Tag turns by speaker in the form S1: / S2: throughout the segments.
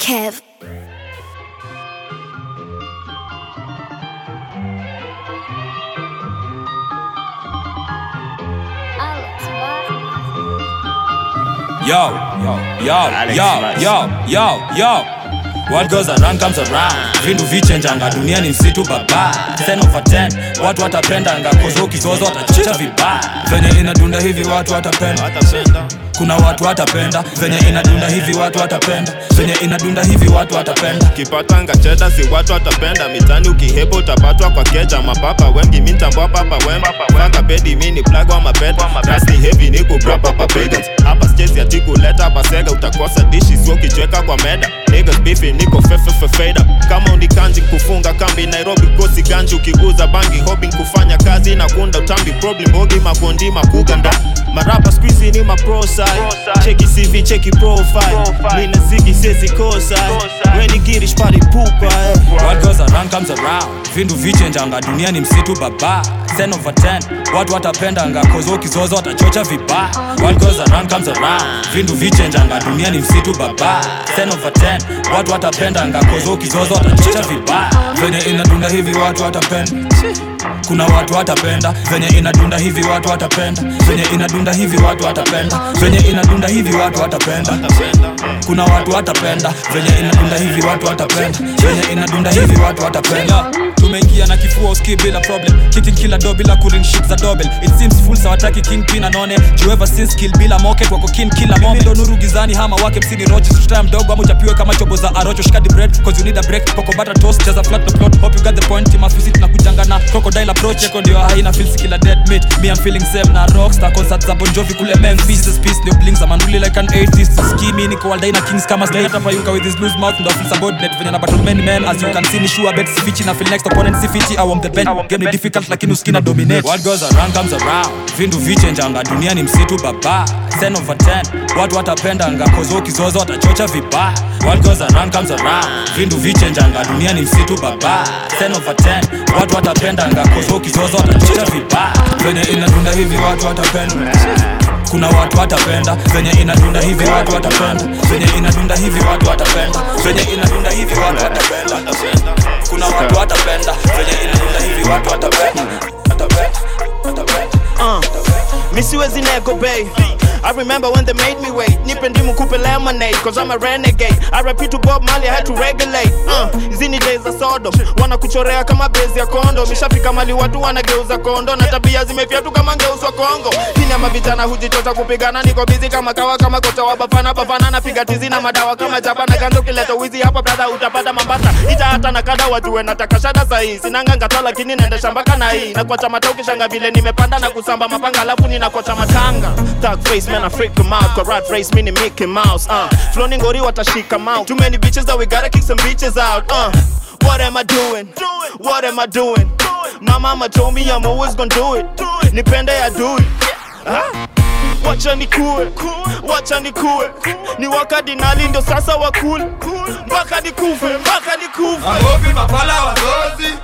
S1: Kev.
S2: Yo, yo, yo, yo, yo, yo, yo. What goes around comes around. Vindu vichenjanga, dunia ni msitu baba. 10 over 10, watu watapendanga, kozo ukizozo watachicha vibaya. Venye inadunda hivi watu watapenda. Kuna watu watapenda, venye inadunda hivi watu watapenda. Venye inadunda hivi watu watapenda.
S3: kipatanga cheda si watu watapenda. Mitani ukihebo utapatwa kwa keja. Mapapa wengi mintambwa papa wembaka pedi mini plagwa wa hevi ni pagans hapa stesi atikuleta hapa sega utakosa dishi. Sio kichweka kwa meda niggas beefy niko fefefe fade up. Kama unikanji kufunga kambi Nairobi kosi ganji ukiguza bangi. Hobby kufanya kazi na kunda utambi. Problem bogi makondi makuganda marapa squeezy ni mapro side. Cheki CV cheki profile. Nina zigi sezi kosa. Weni girish pari pupa. Eh.
S2: What goes around comes around. Vindu vichenjanga, dunia ni msitu baba. 10 over 10, watu watapendanga, kozo kizozo watachocha vibaya. What goes around comes around. Vindu vichenjanga, dunia ni msitu baba. 10 over 10, watu watapenda ngakozo kizozo watachocha vibaya. Venye inadunda hivi watu watapenda. Kuna watu watapenda venye inadunda hivi watu watapenda. Venye inadunda hivi watu watapenda. Venye inadunda hivi watu watapenda. Kuna watu watapenda venye inadunda hivi watu watapenda. Venye inadunda hivi watu watapenda. Tumeingia na kifua uski bila problem. Kicking kila do bila cooling ship za dobel it seems full sawataki king pin anone. Jueva since kill bila moket wako kin kila moment ndo nuru gizani hama wake msini roches tutaya mdogo ama uchapiwe kama chobo za arocho. Shikadi bread cause you need a break. Koko butter toast jaza flat the plot. Hope you got the point. Mafisi tunakujanga na crocodile approach yako ndio haina feels kila dead meat. Me I'm feeling same na rockstar concert za Bon Jovi kule Memphis this piece ndio blings za manuli like an atheist skimi niko waldaina kings kama slay hata payuka with his loose mouth ndo feel subordinate venye na battle many men as you can see ni sure bet sifichi na feel next opponent sifichi I want the bench game ni difficult lakini uskina dominate. What goes around comes around. Vindu vichenjanga dunia ni msitu baba. 10 over 10 watu watapendanga kozo ukizozo watachocha vibaya. What goes around comes around. Vindu vichenjanga dunia ni msitu baba. 10 over 10 watu watapendanga kozo ukizozo watachocha vibaya venye inadunda hivi watu watapenda. Kuna watu watapenda venye inadunda hivi watu watapenda. Venye inadunda hivi watu watapenda. Venye inadunda hivi watu watapenda. Kuna watu watapenda venye inadunda hivi watu watapenda watapenda watapenda.
S3: Uh, mi negobei I remember when they made me wait. Nipe ndimu kupe lemonade Cause I'm a renegade. I repeat to Bob Marley I had to regulate. Uh, Hizi ni days za Sodom. Wanakuchorea kama bezi ya kondo. Mishafika mali watu wanageuza kondo. Na tabia zimefyatu kama ngeuswa Kongo. Hini ama vijana hujichota kupigana Niko busy kama kawa kama kocha wa bafana Bafana napiga tizi na madawa kama chapa Na ganzo kileta wizi hapa brother utapata mambata. Ita hata na kada wajue nataka shada sahi. Sinanga ngata lakini naendesha mpaka na hii. Na kwa chama tau kishanga vile nimepanda na kusamba mapanga Alafu ninakocha matanga Thug face man I freak them out Kwa rat race mini Mickey Mouse uh. Flowing ngori watashika mouth Too many bitches that we gotta kick some bitches out uh. What am I doing? What am I doing? My mama told me I'm always gonna do it Nipende ya do it huh? wacha nikue wacha nikue ni wakadinali ndo sasa wakule mpaka nikufe mpaka nikufe
S4: Magopi mapala wazozi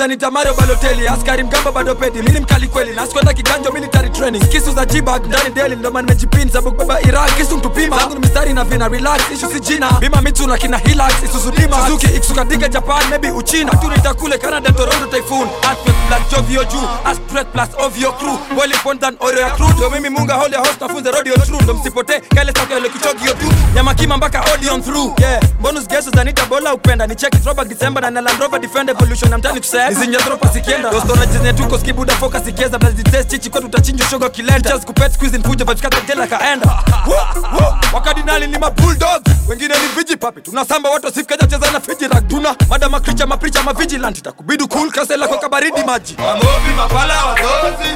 S4: mafunzo ni tamario baloteli askari mgamba bado pedi. Mimi mkali kweli naskwenda kiganjo military training. Kisu za jibag ndani deli ndo man nimejipin sababu baba iraq kisu mtupima. Zangu ni mistari na vina relax ishu si jina. Bima mitu na kina Hilux, isuzu dima suzuki ikusuka diga japan maybe uchina. Tu nitakule canada toronto typhoon. Aspect plus jovio juu. Aspect plus ovio crew. Boiling point than oreo ya crew. Ndo mimi munga hold ya host nafunze rodeo true. Ndo msipote kale sasa ile kichogio tu. Nyama kima mpaka audion through. Yeah bonus gesso zanita bola upenda. Ni check Robert december na land rover defender evolution. Na mtani to say nizinja dropa sikienda those storage tuko skibuda foka ikieza. Blazi test chichi kwetu tachinjwa shoga kilenda. Kupet squeeze vibes kata kaenda. Wakadinali ni mabulldog wengine ni viji papi tunasamba watu wasifikaja cheza na fiji ragduna. Madama kricha mapricha mavigilant itakubidi cool kasela kwa kabaridi maji. Mamovi mapala wazozi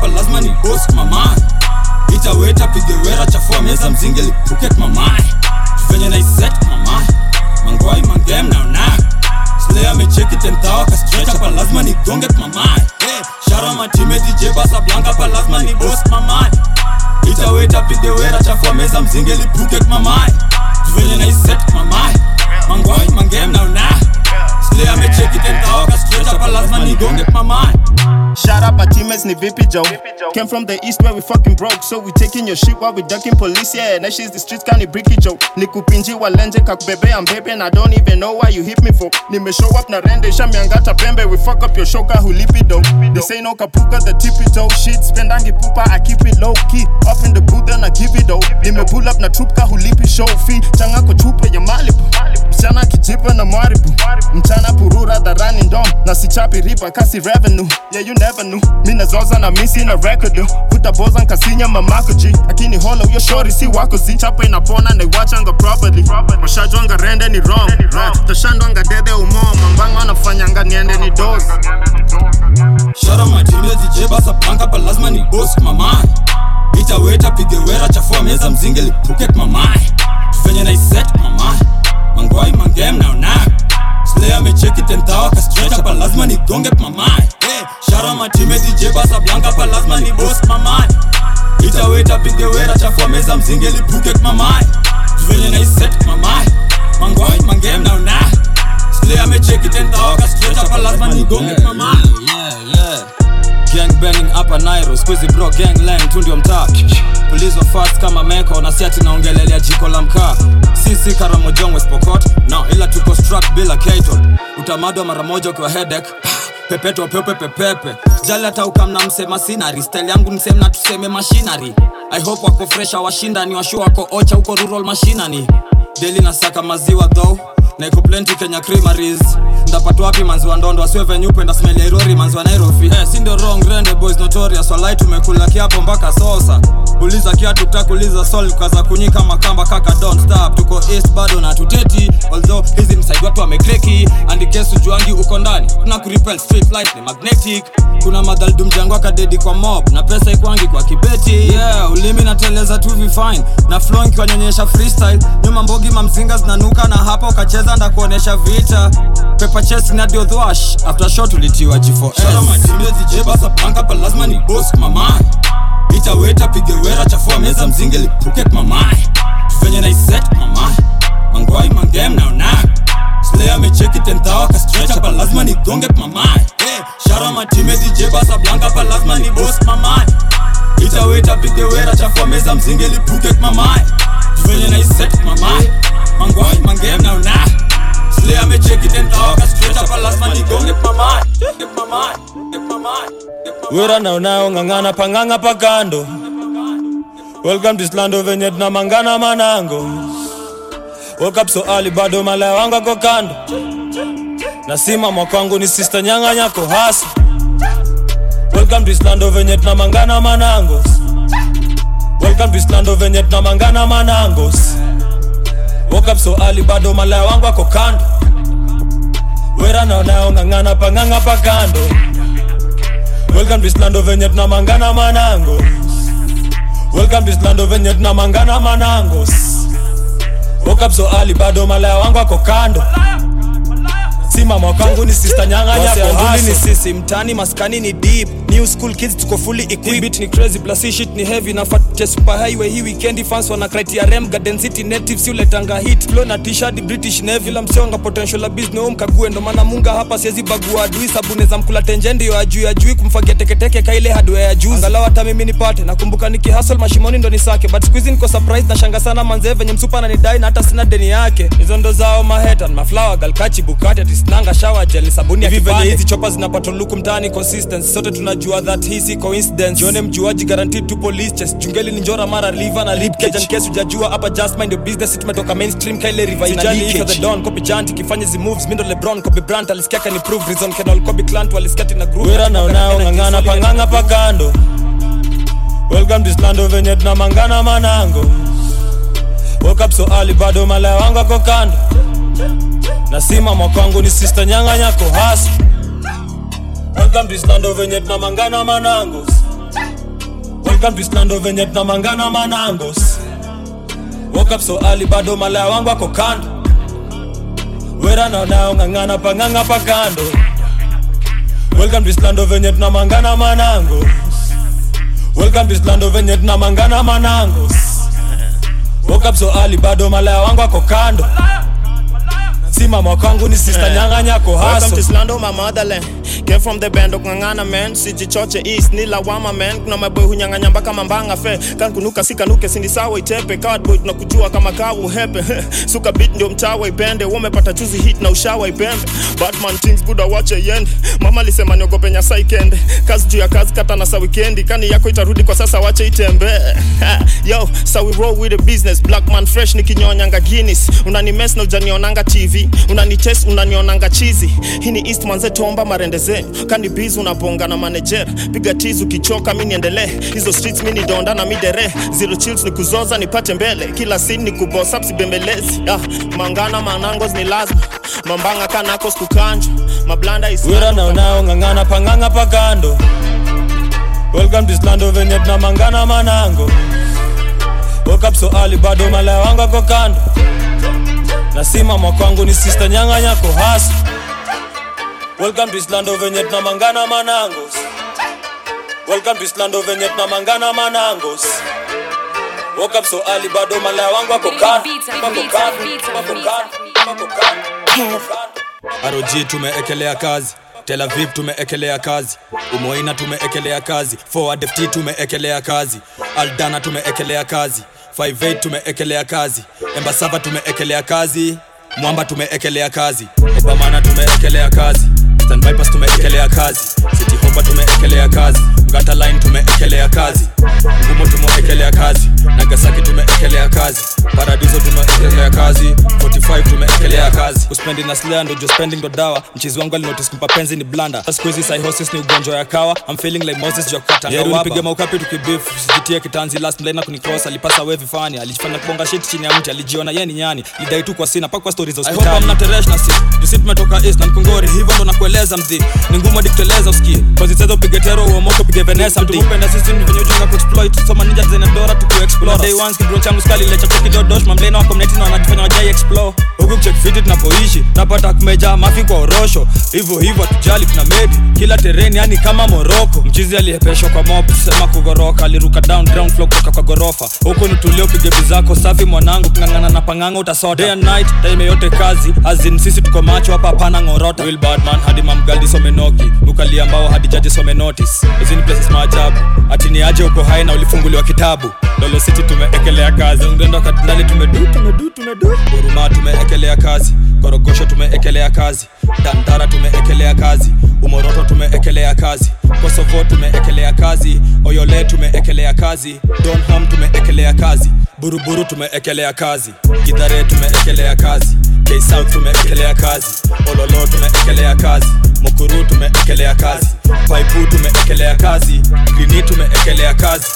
S2: lazima ni boss kwa mamai itaweta pige wera chafua meza mzinge lipuket mamai venye naiset mama. Mangwai mangem na naona slay amecheki tentawa kastretch hapa lazima ni gonge kwa mama hey, shara matime dj basa blanca pa lazima ni boss kwa mamai itaweta pige wera chafua meza mzinge lipuket mamai venye naiset mama. Mangwai mangem na naona slay amecheki kastretch hapa lazima nigonge mind
S3: Shout out my teammates, ni VP Joe. Came from the east where we fucking broke, so we taking your shit while we ducking police. Yeah, that she's the streets kind of bricky Joe. Nikupinji walenje kakubebe I'm baby and I don't even know why you hit me for. Nime show up na rende shamiangata pembe, we fuck up your shoka hulipi though. They say no kapuka, the tippy toe shit. Spendangi pupa, I keep it low key. Up in the booth then I give it though. Nime pull up na trupka hulipi show fee. Changa ko chupa ya Malibu. Mchana kijipa na mwaribu. Mchana purura dharani ndom. Na sichapi ripa kasi revenue. Yeah, you never knew. Mina zoza na misi na record. Puta nkasinya mamako ji lakini holo hiyo shori si wako zi. Chapa inapona na iwachanga properly. Washajwanga rende ni wrong. Right. Tashandwanga dede umo. Mambango anafanyanga niende ni dos
S2: Shara matime DJ basa blanca pa lazima ni boss mamai itaweta pige wera chafua meza mzinge lipuket mamai venye naiset mamai mangwai mangem naona slay amecheki tentawa kastretch hapa lazima nigonge mamai hey, shara matime DJ basa blanca pa lazima ni boss mamai itaweta pige wera chafua meza mzinge lipuket mamai venye naiset mamai mangwai mangem naona slay amecheki tentawa kastretch hapa lazima nigonge mamai Banging hapa Nairo, squeezy bro gang lang tu ndio mtaa. Pulizwa fast kama meko na siati naongelelea jiko la mkaa. Sisi Karamojong spokot Pokot, no ila tuko struck bila Keton. Utamadwa mara moja ukiwa headache. Pepeto pepe pepepe. Jali hata ukamna msema sinari, style yangu msemna na tuseme mashinari I hope wako fresh washindani washu wako ocha huko rural mashinani. deli na saka maziwa though na Kenya creameries ndapata wapi manzi wa ndondo? Asiwe venye upenda smell ya irori manzi wa Nairobi. Eh si ndio wrong rende boys notorious. Walai tumekula kiapo mpaka sosa. Uliza kiatu takuliza sol kaza kunyika makamba kaka don't stop. Tuko east bado na tuteti although hizi ni watu wamekreki. And kesu juangi uko ndani tuna kuripel street light ni magnetic. Kuna madhaldum jangwa kadedi kwa mob na pesa ikwangi kwa kibeti. Yeah ulimi nateleza tu vifine na flow ikiwanyonyesha freestyle. Nyuma mbogi mamzinga zinanuka na hapa ukacheza ndakuonesha vita. Pepa chesi na dio thwash after shot ulitiwa g4s lazima ni boss mama ita weta pige wera chafua meza mzinge lipuket mamai venye naiset mama mangwai mangem naona slay amecheki tentawa kastretch pa lazima nigonge mama hey, shara matimbe dj basa blanca pa lazima ni boss mama ita weta pige wera chafua meza mzinge lipuket mamai venye naiset mama mangwai mangem naona slay amecheki tentawa kastretch hapa lazima nigonge go Get mamai Get mamai Get mamai
S5: wera naonao ng'ang'ana pang'ang'a pakando welcome to islando venye tunamangana manango. Woke up so early bado malaya wangu ako kando. Nasimama kwangu ni sister nyanga nyako hasa welcome to islando venye tunamangana manangos welcome to islando venye tunamangana manangos woke up so early bado malaya wangu ako kando wera naonao ng'ang'ana pang'ang'a pakando welcome to islando venye tunamangana manango. welcome to islando venye tunamangana manango. woke up so early bado malaya wangu ako kando simama kwangu ni sister nyanga nyako
S2: ni sisi mtani maskani ni deep. New school kids tuko fully equipped. Beat ni crazy plus shit ni heavy na fat super highway. Hii weekend fans wana criteria rem garden city natives yule tanga hit. Flow na t-shirt british navy la msionga potential business no mkague ndo maana munga hapa siwezi bagua adui sabuni za mkula tenje ndio ajui ajui kumfagia teketeke kaile hardware ya juu angalau hata mimi nipate nakumbuka nikihustle mashimoni ndo nisake. But squeeze niko surprise na shanga sana manzee venye msupa ananidai na hata sina deni yake. Hizo ndo zao maheta maflower galkachi bukati atisnanga shower gel sabuni ya
S5: Hivi venye hizi
S2: chopa zinapata luku mtaani consistency sote tunajua that hii si coincidence. Jione mjuaji guaranteed to police chest jungeli ni njora mara liver na lip cage. And case hujajua hapa just mind your business. Tumetoka mainstream kaile river ina
S5: leak
S2: leakage the don copy giant kifanya zi moves. Mindo lebron kobe brand alisikia kan improve reason. Can all copy clant walisikia tina group
S5: wera naonao ng'ang'ana pang'ang'a pakando welcome to islando venye tunamangana manango. Woke up so early bado malaya wangu ako kando nasimama kwangu ni sister nyanga nyako
S1: bado malaya wangu ako kando. Wera pang'ang'a pa kando. Welcome to islando venye tunamangana manangos welcome to islando venye tunamangana manangos woke up so early bado malaya wangu ako kando simama kwangu ni sister nyang'anyako
S3: Welcome Came from the band okung'ang'ana man, sijichoche east ni lawama man. Kuna maboy hunyang'anya mpaka mambanga fe. Kan kunuka sikanuke sindi sawa itepe. Cardboy tunakujua kama kawu hepe. Suka beat ndio mtawa ipende. Wamepata chuzi hit na ushawa ipembe. Batman things buda wache yende. Mama alisema niogope nyasa ikende. Kazi juu ya kazi kata na sa weekendi. Kani yako itarudi kwa sasa wache itembe. Yo, we roll with the business. Black man fresh nikinyonyanga Guinness. Unani mess na ujanionanga TV. Unani test unanionanga chizi. Hii ni East manze tomba marende zenyu. Kani biz unabonga na manager. Piga tizu ukichoka mi niendelee. Hizo streets mi ni donda na midere. Zero chills ni kuzoza nipate mbele. Kila scene ni kubosa sibembelezi. Ah, mangana manangos ni lazima. Mambanga kanako skukanjwa. Mablanda is
S1: wera naonao ng'ang'ana pang'ang'a pakando welcome to islando venye tunamangana manango woke up so early bado malaya wangu ako kando na simama kwangu ni sister nyang'anyako haso welcome to islando venye tunamangana manangos. Welcome to islando venye tunamangana manangos. Woke up so early bado malaya wangu wako kan. wako kan. wako kan. wako kan.
S2: rog tumeekelea kazi. Tel aviv tumeekelea kazi. Umoina tumeekelea kazi. Forward ft tumeekelea kazi. Aldana tumeekelea kazi. 58 tumeekelea kazi. Embasava tumeekelea kazi. Mwamba tumeekelea kazi. Obamana tumeekelea kazi Stanbypass tumeekelea kazi. City hopa tumeekelea kazi. Ngata line tumeekelea kazi. Ngumo tumeekelea kazi. Nagasaki tumeekelea kazi. Paradiso tumeekelea kazi. 45 tumeekelea kazi. Uspendi na slayer ndo spending ndo dawa. Mchizi wangu alinotice kumpa penzi ni blanda siku hizi psychosis ni ugonjwa ya kawa. I'm feeling like Moses jokata nipige maukapi tukibeef, sijitie kitanzi last line na kunicross alipasa wewe vifani, alijifanya kubonga shit chini ya mti. Alijiona yeye ni nyani. Lidai tu kwa sina. Pakwa stories za hospitali I hope mnateresh na si tumetoka east na mkongori. Hivyo ndo nakueleza mzi ni ngumu hadi kuteleza usikie. Kozi zezo pige tero uomoko pige venesa mti upenda sisi ni venye ujinga kuexploit soma ninja design dora tuku explore day ones kidro changu skali lecha cheki dodosh mamlena wako mneti na wanatufanya wajai explore. Huku check fiti tunapoishi napata kumeja mafi kwa orosho. Hivyo hivyo tujali tuna medi kila tereni yani kama moroko mchizi aliyepeshwa kwa mob sema kugoroka. Aliruka down ground floor kutoka kwa gorofa. Huku nitulio pige bizako safi mwanangu. Kungangana na panganga utasota. Day and night time yote kazi. Azin sisi tuko macho hapa hapana ngorota. Will badman hadi mamgaldi somenoki ukali ambao hadi jaji some notice hizi ni aje uko hai na ulifunguliwa kitabu lolo city tumeekelea kazi ngendo katindali tumedu tumeekelea kazi korogosho tumeekelea kazi dandara tumeekelea kazi umoroto tumeekelea kazi kosovo tumeekelea kazi oyole tumeekelea kazi donham tumeekelea kazi buruburu tumeekelea kazi gidhare tumeekelea kazi ksouth tumeekelea kazi. Ololo tumeekelea kazi. Mukuru tumeekelea kazi. Paipu tumeekelea kazi. Grini tumeekelea kazi.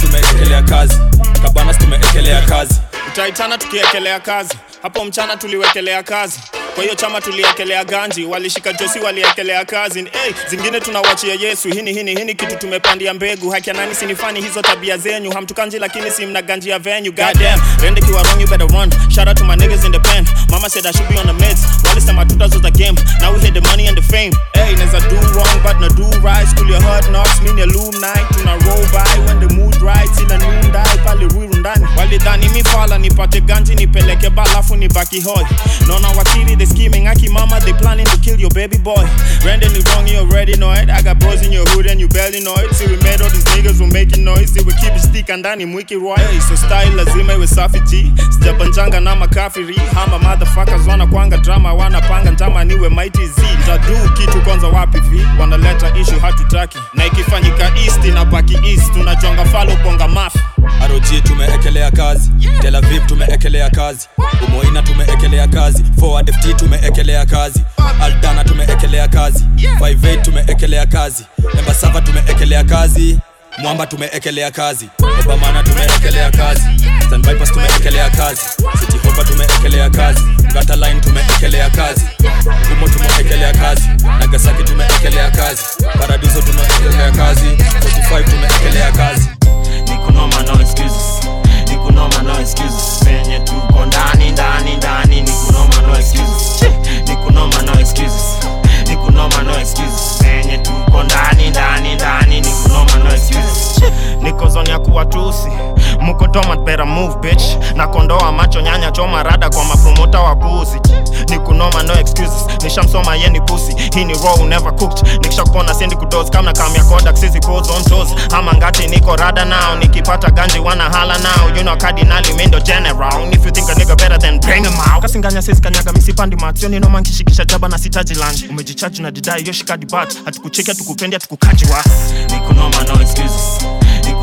S2: Tumeekelea kazi. Kabanas tumeekelea kazi.
S3: Utaitana tukiekelea kazi. Hapo mchana tuliwekelea kazi kwa hiyo chama tuliekelea ganji walishika josi waliekelea kazi. Hey, zingine tunawachia yesu. Hini hini hini kitu tumepandia mbegu. Haki ya nani sinifani hizo tabia zenyu? Hamtukanji lakini si mna ganji ya venue goddamn rende mama said i should be on the meds. Walisema tutas was the game. Now we hit the money and the fame but na do right. School your hard knocks mini alumni tuna roll by when the mood right sina noonday pale ruiru ndani walidhani mifala nipate ganji nipeleke balafu nibaki hoi naona wakili they scheming aki mama they planning to kill your baby boy. Brandon is wrong you already know it. I got bros in your hood and you barely know it. See we made all these niggas who making noise. See we keep it stick ndani mwiki roy hey, so style lazima iwe safi g. Sijapanjanga na makafiri hama motherfuckers wanakwanga drama wanna wanapanga njama niwe mighty z. Tadu kitu kwanza wapi vi wanaleta ishu hatutaki. Na ikifanyika east inabaki east tunachonga falo bonga mafi
S2: rog tumeekelea kazi. Tel aviv tumeekelea kazi. Umoina tumeekelea kazi. Forward ft tumeekelea kazi. Aldana tumeekelea kazi. 58 tumeekelea kazi. Embasava tumeekelea kazi mwamba tumeekelea kazi. Obamana tumeekelea kazi. Stanvipers tumeekelea kazi. Sitihopa tumeekelea kazi. Gataline tumeekelea kazi. Gumo tumeekelea kazi. Nagasaki tumeekelea kazi. Paradiso tumeekelea kazi. 45 tumeekelea kazi.
S3: Excuses chenye
S2: tuko ndani ndani ndani, niko noma no
S3: excuse, niko zoni ya kuwatusi dormant better move bitch. Na kondoa macho nyanya choma rada kwa mapromota wa pussy. Ni kunoma no excuses. Nishamsoma ye ni pussy. Hii ni raw never cooked. Nikishakupona sendi kudos kama kamya kodak sisi pulls on toes. Ama ngati niko rada now. Nikipata ganji wana hala now. You know cardinali mindo general. If you think a nigga better than bring him out. Kasinganya sisi kanyaga misipandi max. Yoni noma nkishikisha jaba na sitaji lunch. Umejichaji na didai yoshikadi bat. Hatukucheki hatukupendi hatukukaji wa. Nikunoma no excuses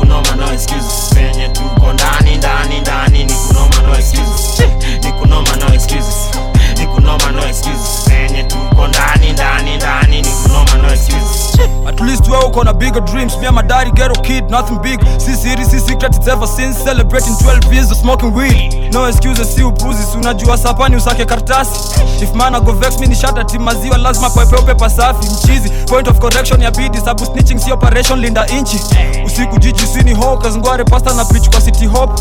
S3: nikunoma no excuses. Penye tuko ndani ndani ndani nikunoma no excuses. Nikunoma no excuses. Nikunoma no excuses penye tuko ndani ndani ndani ni kunoma no excuse
S4: At least wewe uko na bigger dreams. Me my daddy ghetto kid, nothing big. Si siri, si secret, it's ever since. Celebrating 12 years of smoking weed. No excuses, si upuzi Si unajua sapani usake kartasi If man go vex, me ni shata ti maziwa Lazima pepeupe pasafi, mchizi. Point of correction ya bidi Sabu snitching si operation, linda inchi. Usiku jiji sini hawkers Ngware pasta na pitch kwa city hop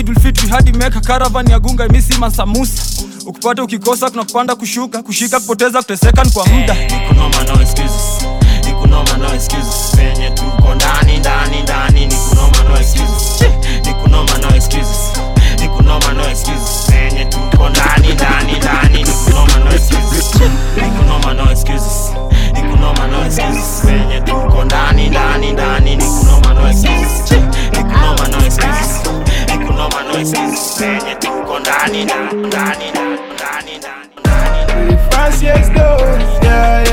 S4: Idul Fitri hadi meka caravan ya gunga imisi masamusa. Ukipata ukikosa kuna kupanda kushuka kushika kupoteza kuteseka kwa muda
S3: ndani ndani ndani ndani ndani ndani nikunoma no excuses nikunoma no excuses nikunoma no excuses penye tuko ndani ndani ndani nikunoma no excuses nikunoma no excuses nikunoma no excuses penye tuko ndani ndani ndani ndani ndani ndani
S6: Francis Dos, yeah, yeah, yeah,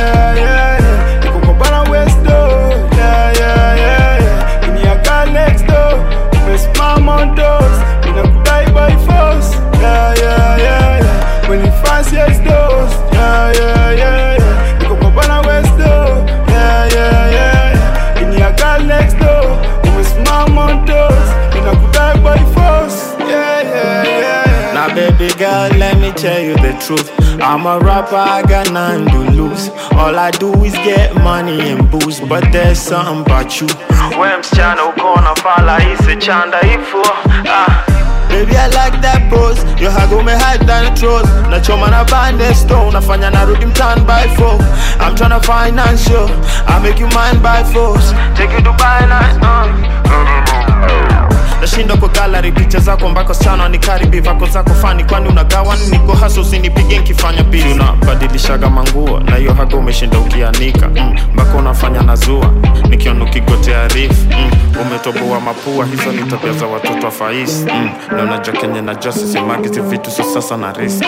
S6: yeah. Niko kwa bana West Dos, yeah, yeah, yeah, yeah. Nimekaa next door, umesimama on doors, ninakudai by force, yeah, yeah, yeah, yeah. When ni Francis Dos, yeah, yeah, yeah, yeah. Niko kwa bana West Dos, yeah, yeah, yeah, yeah. Nimekaa next door, umesimama on doors, ninakudai by force, yeah, yeah, yeah, yeah.
S3: Now, baby girl, let me tell you the truth. I'm a rapper, I got nothing to lose. All I do is get money and booze, but there's something about you. Wewe msichana uko unafala hisi chanda ifo ah. Baby, I like that pose. Your hago me hide than throws. Nachoma na bande stone. Nafanya narudi mtan by four. I'm tryna finance you. I make you mine by force. Take you Dubai night. Uh. Nashinda kwa picha zako mbako sana nikaribi vako zako fani kwani unagawa niko hasa usinipige nkifanya pili unabadilishaga manguo na hiyo haga umeshinda ukianika. Mm, mpaka unafanya nazua nikiona ukigotea rif mm, umetoboa mapua. Hizo ni tabia za watoto wa faisi mm, na kenye najua sisimagizi vitu so sasa na riski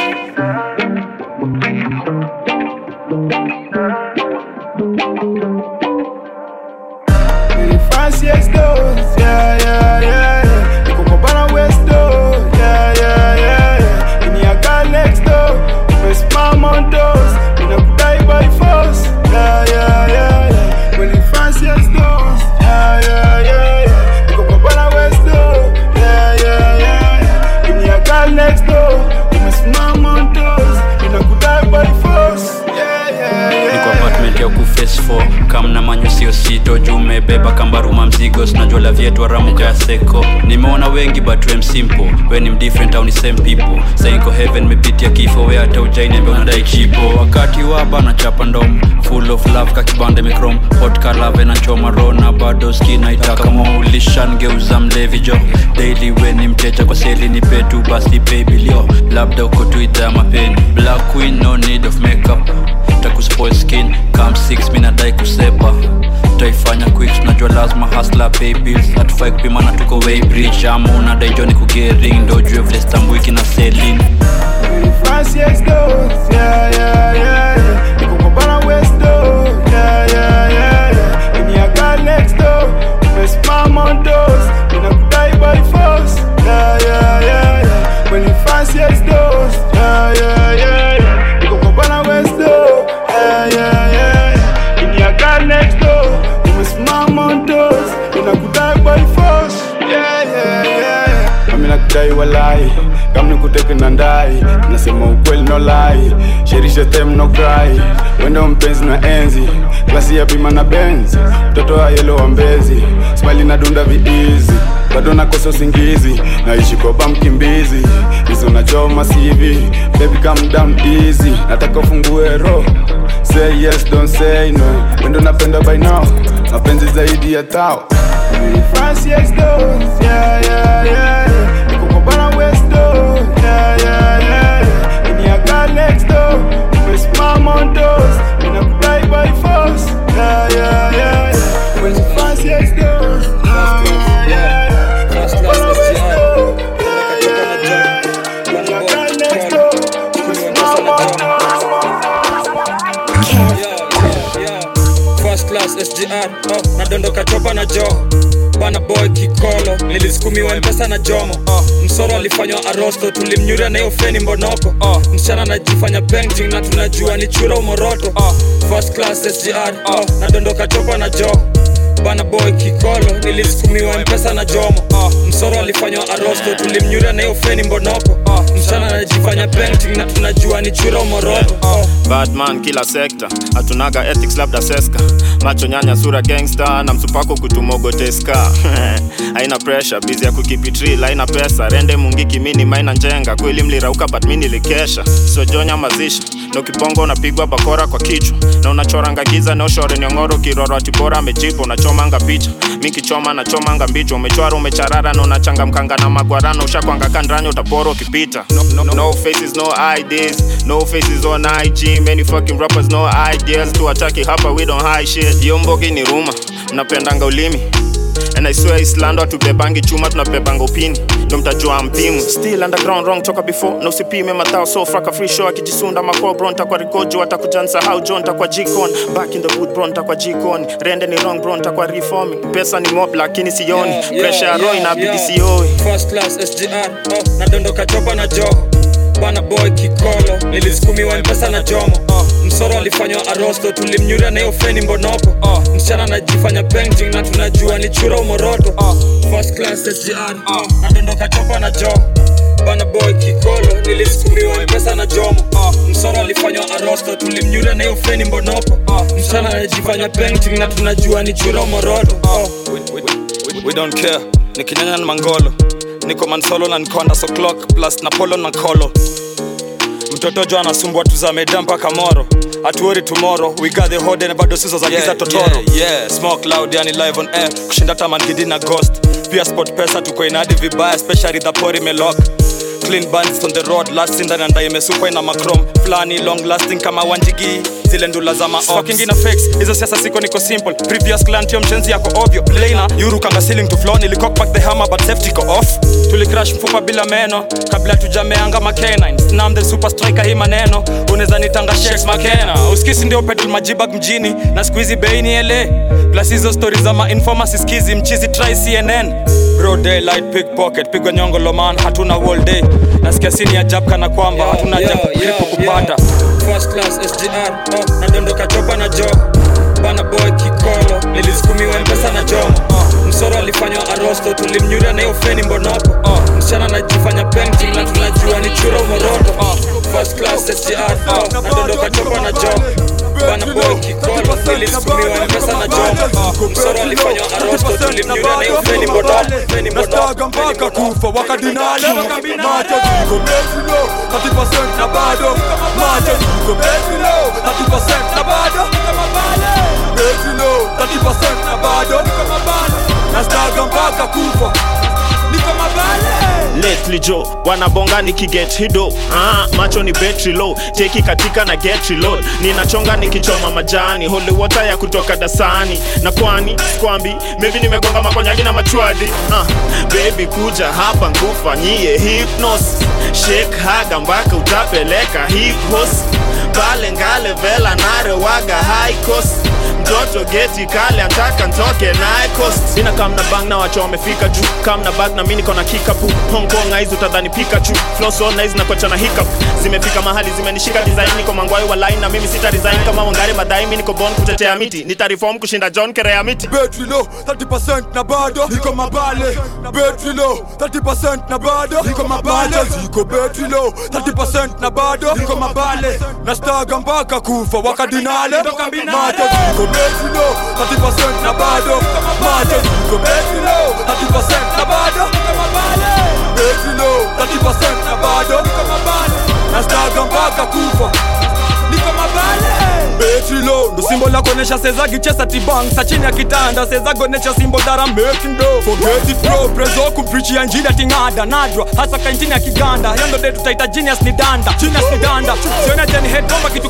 S7: sito juu kambaruma mzigo sinajola vyetu aramuka ya seko. Nimeona wengi but wem simple. We mdifferent au ni same people. Saiko heaven mepitia kifo we hata ujainembe unadai chipo. Wakati waba na chapa ndom full of love kakibande mikrom hot kalave na choma rona bado maulishan geuza mlevi jo. Daily we ni kwa seli ni petu basi paybilio labda uko tu ya mapeni black queen no need of makeup takuspoil skin. Kam 6 minadai kusepa. Taifanya quick tunajua lazima hasla pay bills. Hatufai kupimana tuko way bridge. Ama unadai joni kugering ndo jue vile na selin
S6: yeah, yeah, yeah. Next yeah. Nakudai walai kama nikuteke na ndai nasema ukweli no lai sherisha them no cry wendo mpenzi na enzi klasi ya bima na benzi mtoto wa yelo wa mbezi smali na dunda viizi bado nakosa usingizi naishi koba mkimbizi hizo nachoma sivi baby come down easy nataka ufungue ro say yes don't say no wendo napenda by now mapenzi zaidi ya tao Francis yeah, yeah next door. We spam on doors, and I'm right by force. Yeah, yeah, yeah. yeah. When the fast door.
S5: Chopa na joho. Bana boy kikolo nilisukumiwa mpesa na jomo. Msoro alifanywa arosto tulimnyuria na hiyo feni mbonoko. Msichana anajifanya painting na tunajua ni chura umoroto first class sgr nadondoka chopa na joho. Bana boy kikolo nilisukumiwa mpesa na jomo. Msoro alifanywa arosto tulimnyuria na hiyo feni mbonoko msichana anajifanya painting na tunajua ni chura umoroto
S3: Batman kila sekta. Hatunaga ethics labda seska. Macho nyanya sura gangsta na msupako kutumogoteska haina pressure bizi ya kukipitril haina pesa. Rende mungiki mini maina njenga. Kweli mlirauka but mi nilikesha sojonya mazisha na ukibongo unapigwa bakora kwa kichwa. Na unachoranga giza neoshore nyongoro kiroro atibora amejipa unachomanga picha. Mi kichoma nachomanga mbicho. Umechwara umecharara na unachangamkanga na magwarana ushakwanga kandranya utapora ukipita no, no, no, no faces no IDs no faces on IG many fucking rappers no ideas. To ataki hapa we don't hide shit. Yo mbogi ni ruma. Mnapendanga ulimi And I swear Islando hatubebangi chuma tunabebanga upini ndo mtajua mpimu still underground wrong toka before. Na usipime matao so fraka free show. Akijisunda makobro ntakwa rikojo atakuja nsahau jo ntakwa jikon back in the wood bro ntakwa jikon rende ni wrong bro ntakwa reforming pesa ni mob lakini sioni.
S5: Yeah,
S3: pressure ya
S5: yeah,
S3: roho
S5: yeah,
S3: inabidi
S5: yeah.
S3: sioi
S5: First class SGR oh, nadondoka chopa na joho bana boy kikolo nilisukumiwa mpesa na jomo. Msoro alifanywa arosto tulimnyuria na hiyo feni mbonoko. Msichana anajifanya painting na tunajua ni chura umoroto First class SGR uh, nadondoka chopa na joho bana boy kikolo nilisukumiwa mpesa na jomo. Msoro alifanywa arosto tulimnyuria na hiyo feni mbonoko. Msichana anajifanya painting na tunajua ni chura umoroto oh. we don't care. Nikinyanya na mangolo niko mansolo na so clock plus napolo na kolo mtoto jo anasumbua tuzameda mpaka moro. Hatuori tumoro we the bado sizo za giza totoro. yeah, yeah. smoke loud yani live on air. Kushinda tamangidi na ghost. Pia sport pesa tuko inadi vibaya especially the pori melok clean bands on the road last ndani anda imesukwa ina macrom flani long lasting kama wanjigi. Zile ndula za mafucking ina fix. Hizo siasa siko niko simple. Previous clan tio mchenzi yako obvio. Laina yuru kama ceiling to floor. Nilicock back the hammer but safety go off. Tulicrash mfupa bila meno. Kabla tujameanga makenine nam the super striker hii maneno. Unaweza nitanga shakes makena. uskisi ndio petrol majibag mjini. Na squeezy beini ele plus hizo stories za ma informer siskizi. Mchizi try cnn bro daylight pickpocket pigwa nyongo loman hatuna all day. Nasikia sini ya jab kana kwamba hatuna jab kripo kupata. First class sgr oh, nadondoka chopa na jo bana boy kikolo nilisukumiwa mpesa na jomo msoro alifanywa arosto tulimnyuria na hiyo feni mbonoko. Msichana anajifanya penti na tunajua ni chura umoroto first class sgr oh, nadondoka chopa na jo bana boy kikolo nilisukumiwa mpesa na jomo msoro alifanywa arosto tulimnyuria na hiyo feni mbonoko feni
S8: nastaga mpaka kufa wakadinali macho ziko betilo 30% na bado macho ziko betilo 30% na bado betilo 30% na bado nastaga mpaka kufa niko mabale
S3: lately jo wanabonga nikiget hido. Ah, macho ni betri low. Teki katika na get reload. Ninachonga nikichoma majani. Holy water ya kutoka dasani. Na kwani kwambi maybe nimegonga makonyagi na machwadi. Ah, baby kuja hapa nkufanyie hypnos. Shake haga mpaka utapeleka hipos pale ngale vela nare high mtoto geti kale ataka ntoke naye cost. Kamna bang na wacho wamefika juu. Kamna bag na mi niko na kikapu. Hong kong aizi utadhani pikachu. Floso na kocha na hiccup. Zimefika mahali zimenishika design niko mangwai wa line na mimi sita resign. Kama wangare madai mimi niko born kutetea miti. Nitareform kushinda john kerea miti.
S8: Battery low 30% na bado. Niko mabale. Battery low 30% na bado. Niko mabale. Ziko battery low 30% na bado. Niko mabale. Nastaga mpaka kufa wakadinale macho ziko battery low 30% na bado. Macho ziko battery low 30% na bado betri low 30% na bado. Nastaga mpaka kufa. Niko mabale betri ndo simbo la kuonesha sezagi chesa tibang. Sa chini ya kitanda sezagonesha simbo that I'm making do forget prezo kumpreach ya atingada nadra hasa kaintini ya kiganda. Ndo tutaita genius ni danda. Genius ni danda. Siona jani head bomba kitu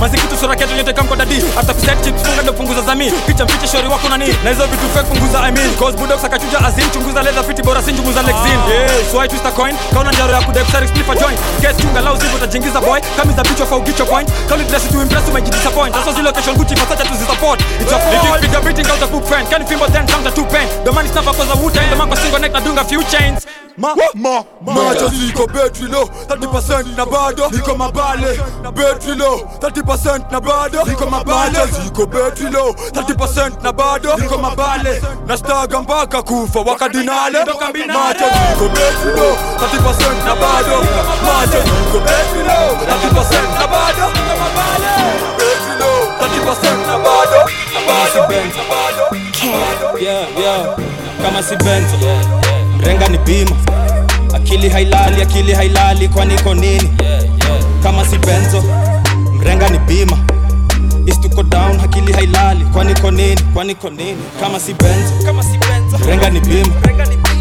S8: mazikitu sura ketu nyote kamko dadi. Hata kuset chips ndo punguza zami. Kicha mfiche shori wako nani? Na hizo vitu fake punguza I mean. Cause bulldogs akachuja azim chunguza leather fiti bora sin chunguza lexin yeah so I twist a coin. Kaona njaro ya kudai kusari split for joint. Guess chunga lao zivo utajingiza boy. Kamiza bicho fa ugicho point kama dress to impress ume
S4: umejidisappoint That's why zile location Gucci Versace tuzisupport It's your fault. Piga beating out a book friend Can you feel then comes the two pen The man is never cause a Wu-Tang. The man go single neck nadunga few chains Ma, ma,
S8: macho ziko betri low 30% na bado niko mabale betri low 30% na bado niko mabale ziko betri low 30% na bado niko mabale nastaga mpaka kufa wakadinale macho ziko betri low 30% na bado macho ziko betri low 30% na bado betri low 30% na bado
S2: Kama si Benzo. Yeah, yeah. Kama si Benzo. Mrenga ni bima akili hailali akili hailali kwani iko nini? Kama si benzo mrenga ni bima istuko down akili hailali kwani iko nini? Kwani iko nini? Kama si benzo mrenga ni bima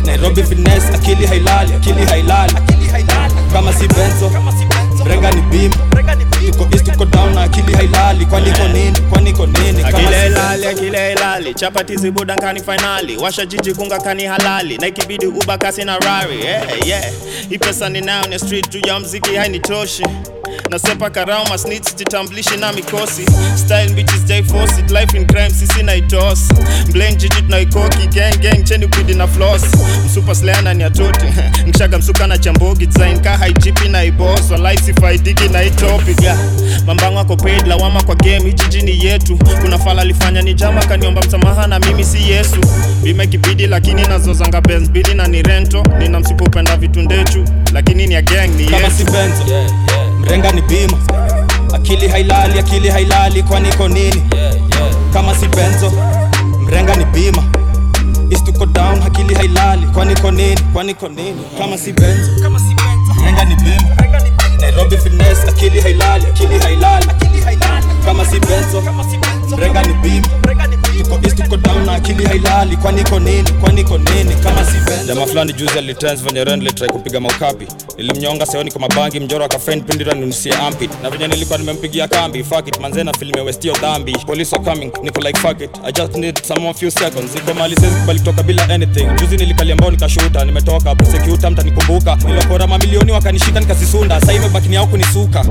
S2: nairobi finesse akili hailali akili hailali. Kama si benzo mrenga ni bim tuko east tuko down na akili hailali. Kwani iko nini? Kwani iko nini?
S3: Akile ilali akile ilali chapati zibuda nkani finali. Washa jiji kunga kani halali. Na ikibidi uba kasi na rari. Yeah, yeah. hii pesa ninayo ni street juu ya mziki hainitoshi. Nasepa karao masnits jitambulishi na mikosi. Style bitches jai force it. Life in crime sisi na itos blame jiji tunaikoki gang gang cheni bidi na floss. Msupa sleana ni atoti mshaga msuka na chambogi design ka haijipi na iboss. Walai sifaidiki na yeah. mambango ako paid lawama kwa game hii yetu. Kuna fala alifanya ni jama kaniomba msamaha na mimi si yesu. Bima kibidi lakini nazozanga benz bili na ni rento. Nina msipo upenda vitu ndechu lakini ni ya gang ni
S2: kama
S3: yetu
S2: si benzo mrenga ni bima. Akili hailali akili hailali kwani iko nini? Kama si benzo mrenga ni bima. Istuko down akili hailali kwani iko nini? Kwani iko nini? Kama si benzo mrenga ni bima nairobi finesse akili hailali akili hailali. Kama si benzo brega ni bim tuko east tuko down na akili hailali. Kwani iko nini? Kwani iko nini? Kama si benzo. jamaa fulani juzi alitens venye ren litrai kupiga maukapi. Nilimnyonga seoni kwa mabangi mjoro akafen pindira nunusie ampit na venye nilikuwa nimempigia kambi fuck it manze na film ya westio dhambi. Police are coming niko like fuck it. I just need some more few seconds. Niko mali sezi kubali kutoka bila anything. Juzi nilikalia mbao nikashuta nimetoka prosecutor mtanikumbuka. Nilokora mamilioni wakanishika nikasisunda sasa imebaki ni au kunisuka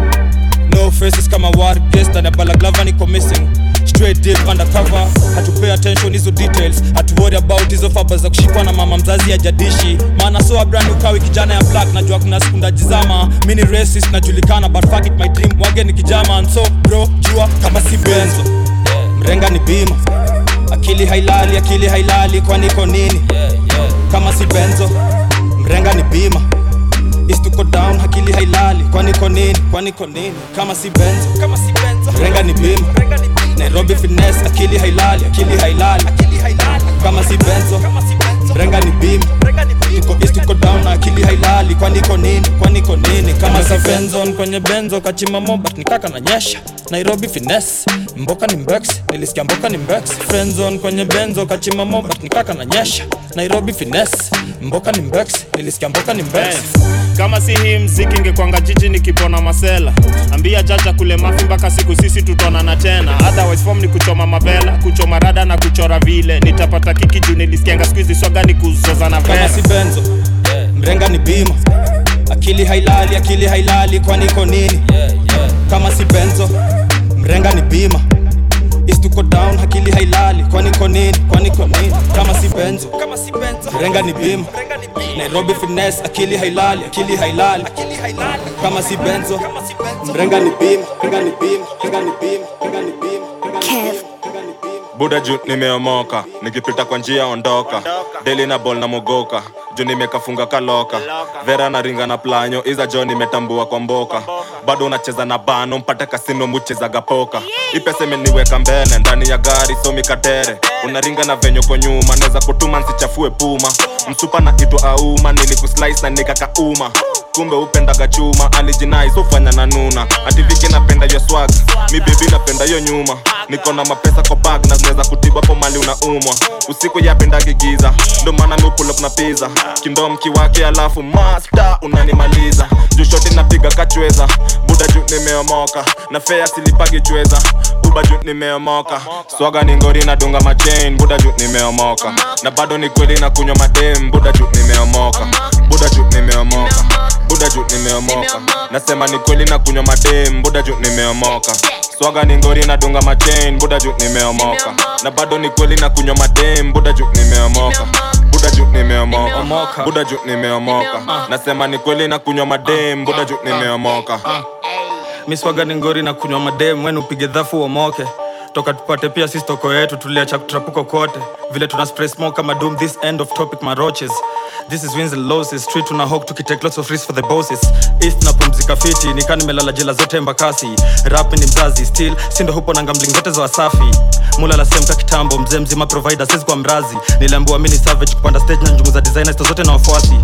S2: no faces kama war guest and balaglava niko missing. Straight deep undercover hatupay attention hizo details. Hatu worry about hizo faba za kushikwa na mama mzazi ya jadishi maana so brand ukawi kijana ya black najua kuna siku ndajizama. Mi ni racist najulikana but fuck it my dream wage ni kijama. And so bro jua kama si benzo. Mrenga ni bima. Akili hailali akili hailali kwani iko nini? Kama si benzo mrenga ni bima istuko down hakili hailali. Kwani iko nini? Kwani iko nini? Kama si benzo kama si benzo renga ni bima. Nairobi finesse akili hailali akili hailali. Kama si benzo mrenga ni bima. Tuko east tuko down na akili hailali. Kwani iko nini? Kwani iko nini? Kama si benzo kwenye benzo kachima mobat nikaka na nyesha. Nairobi finesse mboka ni mbex. Nilisikia mboka ni mbex. Friendzone kwenye benzo kachima mobat nikaka na nyesha nairobi finesse. Mboka ni mbex. Nilisikia mboka ni mbex.
S3: Kama si hii mziki ingekwanga jiji nikipona masela. Ambia jaja kule mafi mpaka siku sisi tutaonana tena. Otherwise form ni kuchoma mavela kuchoma rada na kuchora vile. Nitapata kiki juu nilisikianga skuizi swaga ni kuzozana
S2: kama
S3: vela
S2: si benzo mrenga ni bima. Akili hailali akili hailali kwani iko nini? Kama si benzo mrenga ni bima istuko down akili hailali. Kwani nini? Kwani nini? Kama si benzo. Renga ni bima. Nairobi finesse akili hailali akili hailali. Kama si benzo. Bima renga ni bima renga ni bima renga ni bima mrenga ni bima, mrenga ni bima
S9: buda juu nimeomoka nikipita kwa njia ondoka. Deli na bol na mogoka juu nimekafunga kaloka. Vera na ringa na planyo iza jo nimetambua kwa mboka. Bado unacheza na bano mpate kasino muchezaga poka. Mbele ndani ya gari somi katere. Unaringa na venyo kwa nyuma naweza kutuma nsichafue puma. Msupa na itwa auma nilikuslice na nikakauma kumbe upendaga chuma alijinai sofanya na nuna. Ativiki napenda yo swag mi napenda yo nyuma. Niko na mapesa kwa bag na zinaweza kutiba po mali unaumwa. Usiku yapendagi ndo maana mi na pizza. Kindom kiwake alafu masta unanimaliza. Jushoti napiga kachweza buda juu nimeomoka. Na fea silipagi uba juu nimeomoka. Swaga ni ngori na machain buda juu nimeomoka. Na bado ni kweli na kunywa madem buda juu nimeomoka buda juu nimeomoka. Buda juu nimeomoka. Nasema ni kweli na kunywa madem. Buda juu nimeomoka. Swaga ni ngori na dunga machain buda juu nimeomoka. Na bado ni kweli na kunywa madem. Buda juu nimeomoka. Buda juu nimeomoka. Buda juu nimeomoka. Nasema ni kweli na kunywa madem. Buda juu nimeomoka.
S2: Miswaga ni ngori na kunywa madem. Wen upige dhafu uomoke. Toka tupate pia sisi toko yetu. Tuliacha kutrapuko kote. Vile tuna spray smoke kama doom. This end of topic maroches this is wins and losses street tuna hawk tukitake lots of risks for the bosses. East na pumzika fiti nika nimelala jela zote mbakasi. Rap ni mzazi still sindo hupo na gambling zote za wasafi. Mula la semka kitambo mzee mzima provider sisi kwa mrazi. Niliambiwa mini savage kupanda stage na njungu za designers zote na wafuasi.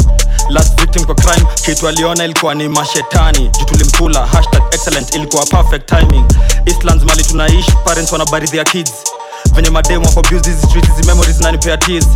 S2: Last victim kwa crime kitu aliona ilikuwa ni mashetani. Juu tulimkula hashtag excellent ilikuwa perfect timing. Eastlands mali tunaishi parents wanabaridhia kids. Venye mademu wako hizi streets memories nanipea tears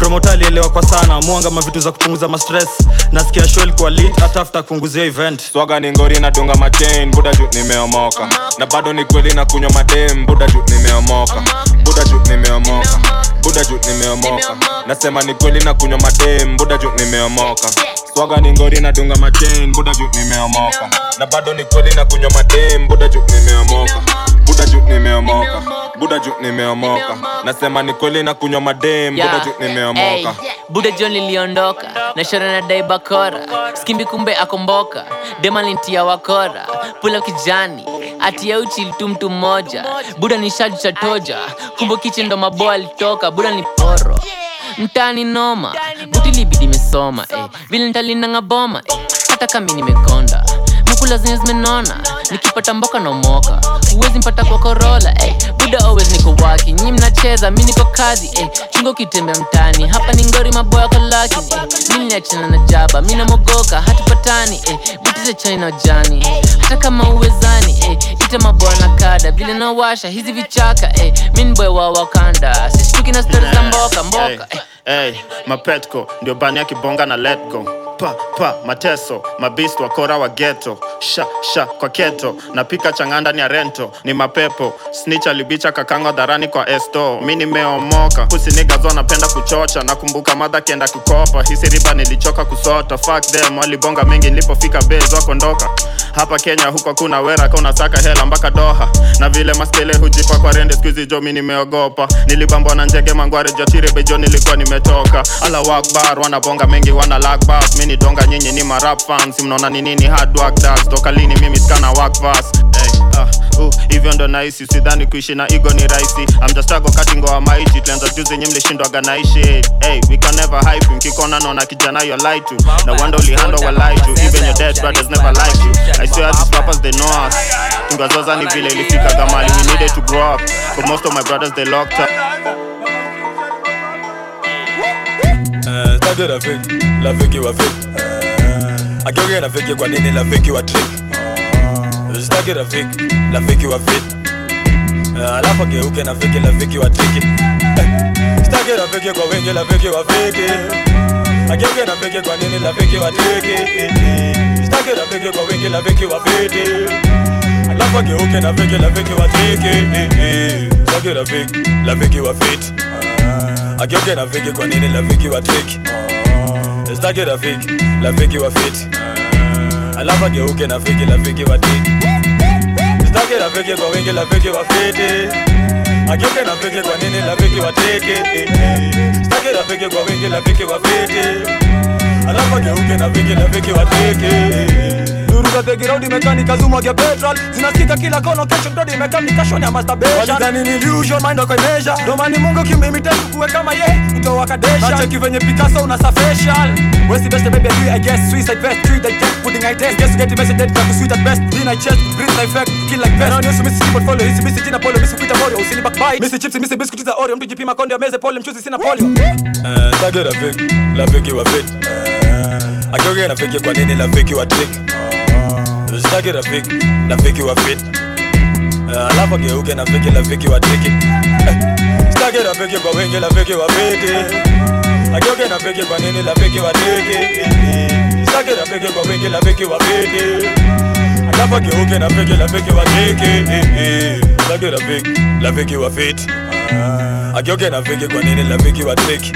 S2: promota alielewa kwa sana mwanga mavitu za kupunguza mastress nasikia show kwa lit atafta kupunguzia event.
S9: Swaga ni ngori na dunga machain buda juu nimeomoka. Na bado ni kweli na kunywa madem buda juu nimeomoka. Buda juu nimeomoka buda juu nimeomoka. Nasema ni kweli na kunywa madem buda juu nimeomoka. Swaga ni ngori nadunga machain buda juu nimeomoka. Na bado ni kweli na kunywa madem buda juu nimeomoka. Buda juu nimeomoka buda juu nimeomoka. Nasema ni kweli na kunywa madem. Buda
S10: Yeah.
S9: juu nimeomoka.
S10: Hey, buda john liliondoka na shora na dai bakora. Skimbi kumbe akomboka. Demalintia wakora. Pula kijani. Atia uchi mtu mmoja. Buda ni shaju cha toja. Kumbe kichi ndo maboa alitoka. Buda ni poro. Mtani noma. Buti libidi mesoma eh. vile ntalinanga boma eh. hata kami nimekonda mukula zenye zimenona nikipata mboka na umoka huwezi mpata kwa korola eh. buda always niko waki nyi mnacheza mi niko kazi eh. chingo kitembea mtani hapa ni ngori maboya kolakini eh. mi niachana na jaba mi namogoka hatupatani eh. biti za china jani hata kama uwezani eh. ita maboya na kada vile nawasha hizi vichaka eh. mi ni boy wa wakanda sistuki na stori za mboka mboka hey,
S3: Hey, mapetko ndio bani akibonga kibonga na let go pa pa mateso mabist wakora wa geto sha sha kwa keto napika changa ndani ya rento ni mapepo snitch alibicha kakango dharani kwa esto mi nimeomoka kusinigazo anapenda kuchocha nakumbuka madha kienda kukopa hisi riba nilichoka kusota fuck them walibonga mengi nilipofika bez wakondoka hapa kenya huko kuna wera ka unasaka hela mpaka doha na vile maskele hujipa kwa rende skuizi jo mi nimeogopa nilibambwa na njege mangware jatire bejo nilikuwa nimetoka. Ala wakbar wanabonga mengi wana lakbas mi ni donga nyinyi ni marap fans. Mnaona ni nini? Hard work does. Toka lini mimi skana wakvas hey, ah, uh, hivyo ndo nahisi. Sidhani kuishi na igo ni rahisi. Amjastago katingoa maishi tulianza juzi nyi mlishindwaga naishi hey, we can never hype mkikona naona kijana yo lie to. Na wanda ulihando wa lie to. Even your dead brothers never like you. I swear these rappers they know us. Tungazoza ni vile ilifika gamali we needed to grow up. But most of my brothers they locked up.
S1: Eh, Rafiki, rafiki wa fake akiongea Ageuke rafiki kwa nini rafiki wa trick Eh, Staki rafiki, rafiki wa Eh, Alafu ageuke rafiki, rafiki wa trick sitaki rafiki kwa wengi, rafiki wa fake Ageuke rafiki kwa nini rafiki wa trick Eh, eh, rafiki kwa wengi, rafiki wa fake Alafu ageuke rafiki, rafiki wa trick sitaki eh, rafiki, rafiki wa fake ageuke rafiki kwa nini rafiki wa trick staki rafiki rafiki wa fit alafu ageuke rafiki rafiki wa trick staki rafiki kwa wingi rafiki wa fit ageuke rafiki kwa nini rafiki wa trick staki rafiki kwa wingi rafiki wa fit alafu ageuke rafiki rafiki wa trick
S4: Duru za the ground imekani kazumwagia petrol. Zinasikika kila kono kesho imekani kashoni ya masturbation walidhani ni illusion mind wako measure ndo maana Mungu kimimitate kuwe kama ye kutoa wakadesha cheki venye Picasso una facial. West best baby I guess. Suicide vest treat I get pudding I test. Guess get the message that you sweet at best. In I chest breathe I fact kill like best. News misi keyboard follow hisi misi jina polo misi kuita moyo usini backbite misi chips misi biscuit za Oreo mtu jipima konde meze pole mchuzi sina polio.
S1: Eh, staki la rafiki wa fit na rafiki kwa nini la rafiki wa trick staki rafiki rafiki wa fit. Eh, alafu ageuke rafiki rafiki wa tiki. Eh, rafiki kwa wengi rafiki wa fit ageuke rafiki kwa nini rafiki wa tiki. Staki rafiki kwa wengi rafiki wa fit alafu ageuke rafiki rafiki wa tiki. Staki rafiki rafiki wa fit. Ageuke rafiki kwa nini rafiki wa tiki.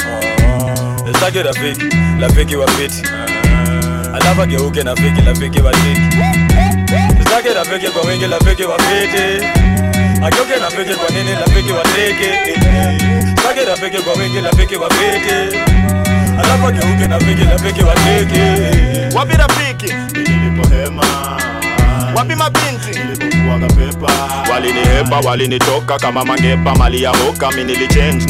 S1: Staki rafiki rafiki wa fit alafu ageuke na fiki rafiki wa tiki zake rafiki kwa wingi rafiki wa fiti ageuke na fiki kwa nini rafiki wa tiki zake rafiki kwa wingi rafiki wa fiti alafu ageuke na fiki rafiki wa tiki
S3: wapi rafiki? Nilipohema wapi mabinti? Walinihepa walinitoka kama mangepa mali ya hoka mi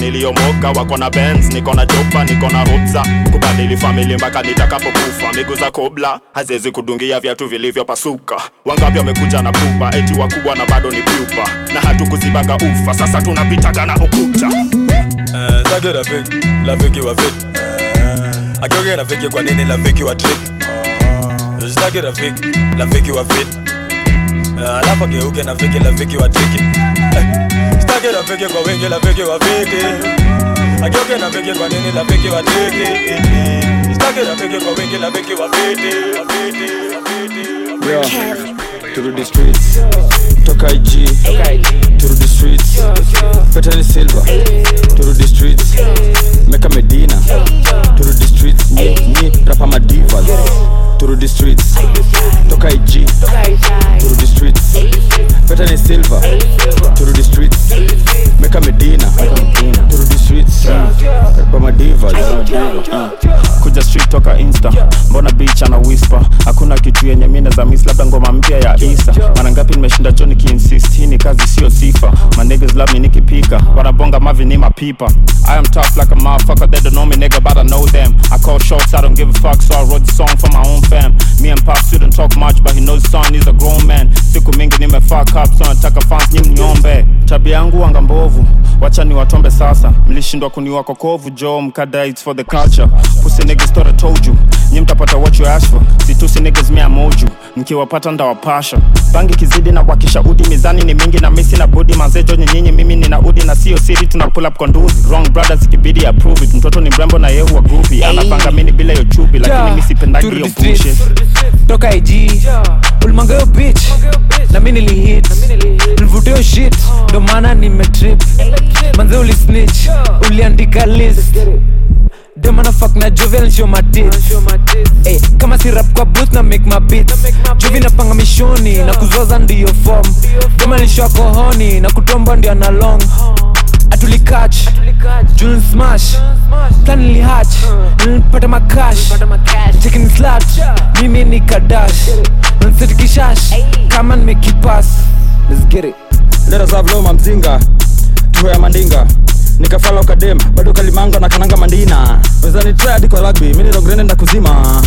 S3: niliyomoka wako na benz niko na chopa niko na hopsa kubadili famili mpaka nitakapokufa. Miguu za kobla haziwezi kudungia viatu vilivyopasuka. Wangapi wamekuja na pupa eti wakubwa na bado ni pupa. Na hatukuzibaga ufa sasa tunapitaga na ukuta.
S1: Uh, rafiki rafiki wa uh, rafiki kwa nini rafiki wa tiki zake rafiki rafiki wa fiti Eh, alafu ageuke na fiki rafiki wa tiki. Eh, rafiki kwa wingi rafiki wa fiti. Ageuke na fiki kwa nini rafiki wa tiki? Staki rafiki kwa wingi rafiki wa.
S8: To the streets, toka IG, the streets, Petani silver. The streets, meka Medina, the streets, ni, rapa madivas, the streets, toka IG, the streets, Petani silver. The streets, meka Medina, the streets, rapa madivas.
S3: kuja street toka insta. Mbona beach ana whisper? Hakuna kitu yenye mine za miss labda ngoma mpya ya isa mara ngapi nimeshinda jo nikiinsist hii ni kazi sio sifa. My niggas love me nikipika. Wanabonga mavi ni mapipa. I am tough like a motherfucker they don't know me nigga but i know them. I call shots i don't give a fuck so i wrote the song for my own fam. Me and pop shouldn't talk much but he knows son is a grown man. Siku mingi nime fuck up so nataka fans ni mniombe tabia yangu wanga mbovu. Wacha ni watombe sasa. Mlishindwa kuniwa kokovu Joe mkada it's for the culture. Pussy niggas thought I told you. Nyi mtapata what you ask for. Situsi niggas mea moju. Mkiwapata ndawapasha bangi kizidi na wakisha udi mizani ni mingi na misi na budi. Mazejo nyinyinyi mimi nina udi na sio siri tuna pull up konduzi wrong brothers ikibidi approve it. Mtoto ni mrembo na yehu wa grupi anapanga mini bila yo chupi lakini mimi sipendagi hiyo bullshit.
S11: Toka ig ulimanga yo bitch. Na mi nilihit. Nilivutio shit. Ndo maana nimetrip. Manze ulisnitch. Uliandika list demana fuck na jovel show my tits. Hey, kama si rap kwa booth na make my beats. Jovi napanga mishoni na kuzoza ndiyo form. Dema nilishwa kohoni na kutomba ndio analong atulikach June smash. Plan nilihach nilipata makash chicken slat mimi ni kadash. Nsetikishash kama nimekipas let's get it.
S8: Let us have vloma mzinga tuho ya mandinga. Nikafala ukadem bado kalimanga na kananga mandina. Wezani triad kwa rugby rogrene nda kuzima.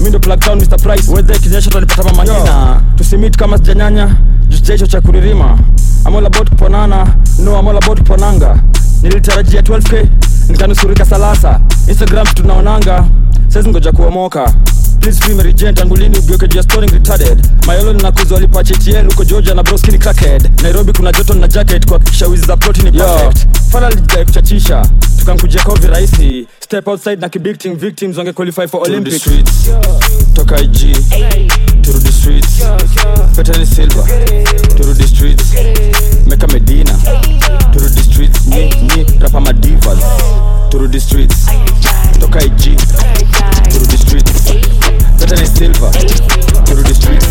S8: Mi ndo plug town mr price. Wedhe kinyesha tanipata mamanyina tusimit kama sijanyanya jusijaisho cha kuririma amola bot kuponana. No amola bot kuponanga. Nilitarajia 12k nikanusurika salasa. Instagram tunaonanga. Saizi ngoja kuomoka. Please free Mary Jane tangu lini ugeuke juu ya storing retarded mayolo ninakuzwa walipa htl huko georgia na broski ni crackhead. Nairobi kuna joto na jacket kuhakikisha wizi za protein perfect. Fala lijigae kuchachisha. Tukankujia kwa virahisi step outside na kibicting victims wange qualify for olympic streets. Toka ig turudi streets. Petani silver. Turudi streets. Meka medina. Turudi streets. Ni, ni rapa madivas turudi streets. Toka ig turudi streets. Petani silver. Turudi streets.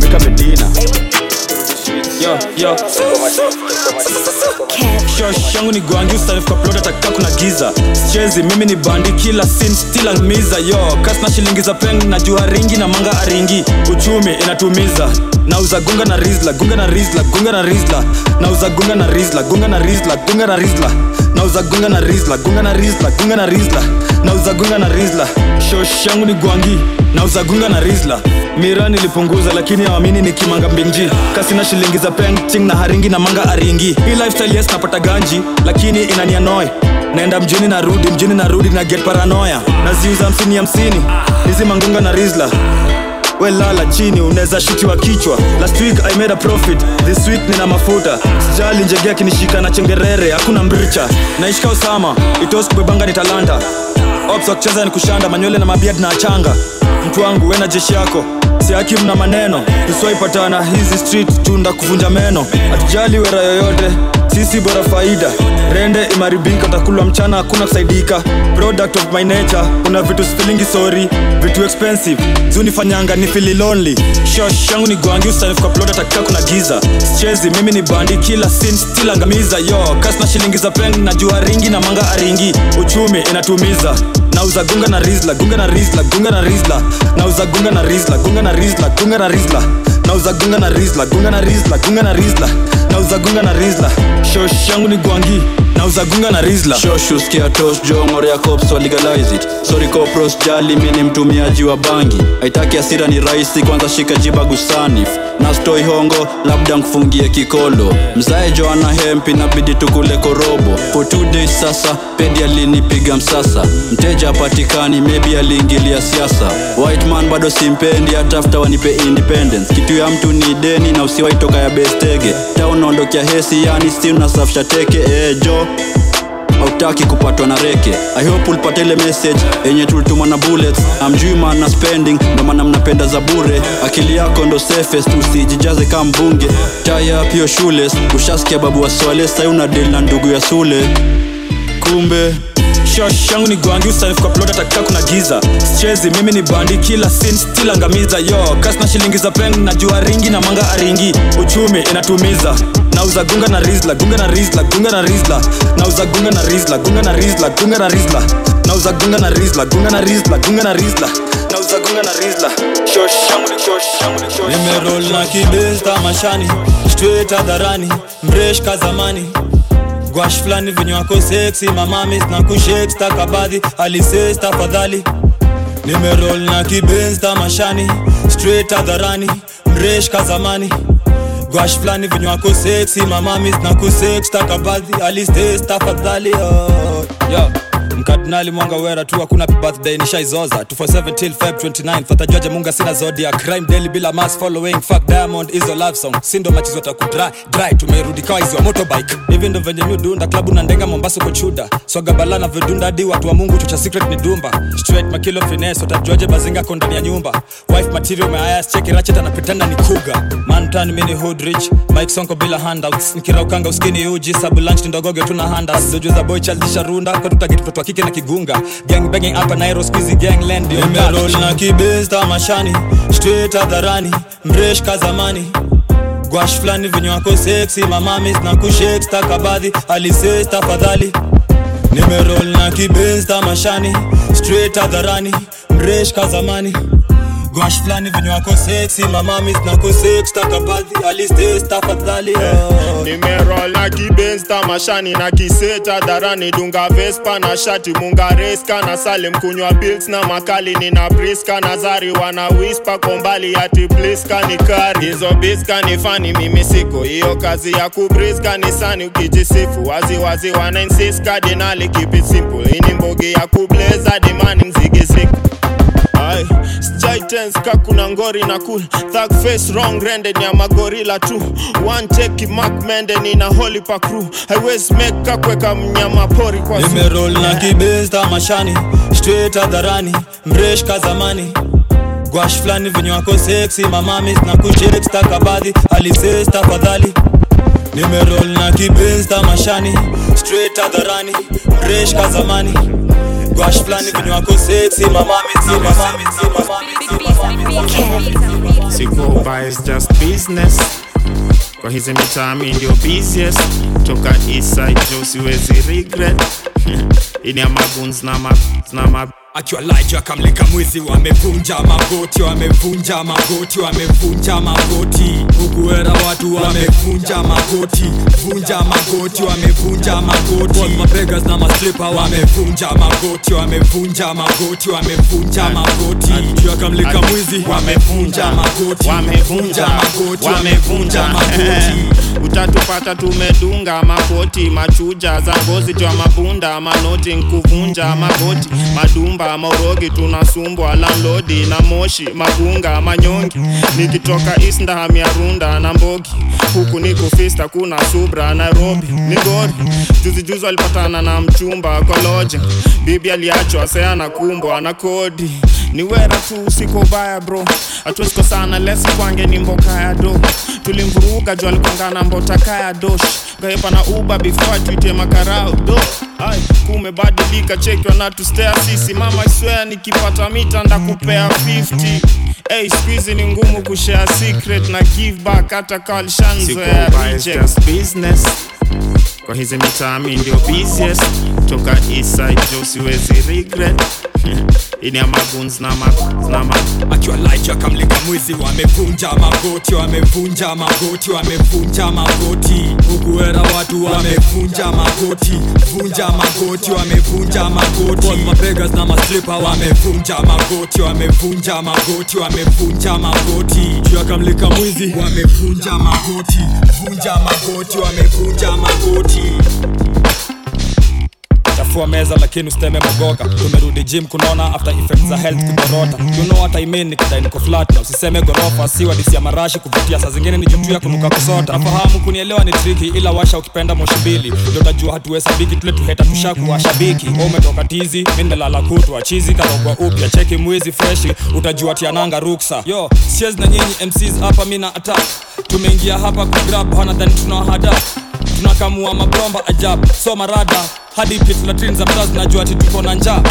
S8: Meka medina.
S2: Yo yo. Shosh yangu ni gwangi usarifu kwa plot ataka kuna giza chezi mimi ni bandi kila sin yo kasi na shilingi za peng na jua ringi na manga aringi uchumi inatumiza nauza gunga na rizla gunga na rizla gunga na rizla nauza gunga na rizla gunga na rizla gunga na rizla nauza gunga na rizla gunga na rizla gunga na rizla nauza gunga na rizla shosh ni gwangi nauza gunga na rizla mira nilipunguza lakini awamini ni kimanga mbinji kasi na shilingi za penting na haringi na manga aringi hii lifestyle yes napata ganji lakini inanianoi naenda mjini narudi mjini narudi na get paranoya naziuza hamsini hamsini. Hizi mangunga na rizla. We lala chini unaweza shutiwa kichwa. Last week i made a profit this week nina mafuta. Sijali njegea kinishika na chengerere hakuna mricha. Naishika usama itos kubebanga ni talanta. Ops wakucheza ni kushanda manywele na mabiad na achanga. Mtu wangu we na jeshi yako. Siaki mna maneno. Tusiwaipatana hizi street tunda kuvunja meno. Hatujali wera yoyote sisi bora faida.
S12: Rende imaribika takulwa mchana hakuna kusaidika. Product of my nature kuna vitu sifilingi sorry. Vitu expensive zunifanyanga ni fili lonely. Shosh yangu ni gwangi usanifuka plot atakika kuna giza. Chezi mimi ni bandi kila sin still yo kasna shilingi za peng najua ringi na manga aringi. Uchumi inatumiza. Nauza gunga na rizla gunga na rizla gunga na rizla. Nauza gunga na rizla gunga na rizla gunga na rizla. Nauza gunga na rizla gunga na rizla gunga na rizla gunga na rizla shosh yangu ni gwangi. Nauza gunga na rizla.
S7: Shoshusikia tos jongore ya cops wa legalize it. Sorry copros jali mi ni mtumiaji wa bangi. Aitaki asira ni rahisi kwanza shika jiba gusanif na stoi hongo labda nkufungie kikolo. Mzae joana hemp inabidi tukule korobo. For two days sasa pedi alinipiga msasa. Mteja apatikani mebi aliingilia siasa. White bado simpendi hatafuta wanipe independence. Kitu ya mtu ni deni na usiwaitoka ya bestege taunaondokea hesi yani si unasafisha teke ejo hautaki kupatwa na reke. I hope ulipata ile message yenye tulituma na bullets. Amjui maana spending ndo maana mnapenda za bure. Akili yako ndo safest usijijaze kama mbunge. Taya pio shules ushasikia babu wa sai una deli na ndugu ya sule. Kumbe
S12: shosh yangu ni gwangi usanif kwa plot atakaa kuna giza. Chezi mimi ni bandi kila sin still angamiza. Yo kas na shilingi za peng najua ringi na manga aringi uchumi inatumiza nauza gunga na rizla gunga na rizla gunga na rizla nauza gunga na rizla gunga na rizla gunga na rizla nauza gunga na rizla gunga na rizla gunga na rizla nauza gunga na rizla shosh yangu ni shosh yangu ni shosh
S2: nimerol na kibesta mashani straight hadharani mresh ka zamani gwash fulani vinywako seksi mamamis na kushek stakabadhi alises tafadhali nimerol na kibensta mashani straight hadharani mresh ka zamani gwash fulani venye wako seksi mamamis na kusek stakabadhi alises tafadhali oh. yo mkardinali mwanga wera tu hakuna birthday nishaizoza. 247 till feb 29 fatajuaje munga sina zodia crime daily bila mass following. Fuck diamond izo love song. Sindo machizo takudry dry. Tumerudi kawa hizo motorbike. Hivi ndo venye miudunda klabu na ndenga mombasa kuchuda swaga balana vidunda hadi watu wa mungu chocha secret ni dumba. Straight makilo finesse utajuaje bazinga ko ndani ya nyumba. Wife material meayas cheki rachet anapitana ni kuga mantan mini hood rich. Mike sonko bila handouts. Nkiraukanga uskini uji sabu lunch ndogoge tuna handouts. Zoju za boy chaldisha runda katutageti kike na kigunga. Gang banging hapa nairo skizi gang land yo nimerol na kibesta mashani straight hadharani mresh ka zamani. Gwash flani vinyo wako sexy mamamis na kushake stakabadhi alises tafadhali. Nimerol na kibesta mashani straight hadharani mresh ka zamani gwash fulani venye wako seksi mamamis na kusek stakabadhi alises tafadhali oh.
S3: Nimerola na kibensta mashani na kiseta dharani dunga vespa na shati mungareska na salem kunywa bils na makali nina briska na zari wana wispa kombali ati pliska ni kari hizo biska ni fani mimi siko hiyo kazi ya kubriska ni sani ukijisifu waziwazi wana insist kadinali keep ini mbogi ya kubleza dimani mzigi ka kuna ngori na cool. Thug face wrong rende ni ya magorila tu. One take Mark Mende ni na holy pa crew. Highways make ka kweka mnyama pori kwa
S2: nimerol na kibesta mashani straight hadharani mresh ka zamani. Gwash flani venye wako seksi mamamis na kushek stakabadhi alises tafadhali nimerol na kibesta mashani straight hadharani mresh ka zamani gwash flani venye wako sexy mama mitima
S3: Sikuopa is just business. Kwa hizi mitaa mi ndio busiest. Toka eastside jo siwezi regret. Ini ya maguns na ma, na ma
S4: akiwa laja akamlika mwizi wamevunja magoti wamevunja magoti wamevunja magoti. Hukuera watu wamevunja magoti vunja magoti wamevunja magoti. Mabegas na maslipa wamevunja magoti wamevunja magoti wamevunja magoti. Akiwa akamlika mwizi wamevunja magoti.
S3: Wamevunja
S4: magoti wamevunja. magoti.
S3: Utatupata tumedunga makoti machuja za ngozi twa mabunda manoti nkuvunja magoti madumba maurogi tunasumbwa landlodi na moshi magunga manyongi. Nikitoka isndaham ya runda na mbogi. Huku niko fista kuna subra nairobi ni gori walipatana na mchumba koloje bibi aliachwa seana kumbwa na kodi. Ni wera tu siko baya bro. Hatuweziko sana lesi kwange ni mboka ya do. Tulimvuruga juu alikongana mbota kaya dosh. Gaepa na uba before tuite makarao. Do kumebadilika cheki wanatustea sisi mama iswea nikipata mita ndakupea 50 Hey, squeeze ni ngumu kushare secret na give back hata kalshanzoea reject. business kwa hizi mitami ndio toka eastside jo siwezi regret. Ini amaguns na ma,
S2: akiwa light akamlika mwizi wamevunja magoti wamevunja magoti wamevunja magoti. Hukuera watu wamevunja magoti vunja magoti wamevunja magoti. Na maslipa wamevunja magoti wamevunja magoti wamevunja magoti. Akamlika mwizi wamevunja magoti vunja magoti wamevunja magoti chafua meza lakini usiteme mogoka tumerudi gym kunaona after effect za health kudorota. You know what I mean usiseme gorofa. Si wadisi marashi kuvutia saa zingine ni jutu kunuka kusota. Nafahamu kunielewa ni triki ila washa ukipenda moshi mbili. Ndio utajua tule tuheta tushaku washabiki wewe umetoka tizi mimi kutwa. Chizi karogwa upya cheki mwizi freshi utajua tiananga ruksa. Yo siezi na nyinyi MCs hapa mimi na attack. Tumeingia hapa kugrab hana than tunakamua mabomba ajabu soma rada. Hadi pitlatrin za mtaa zinajua ati tuko na njaa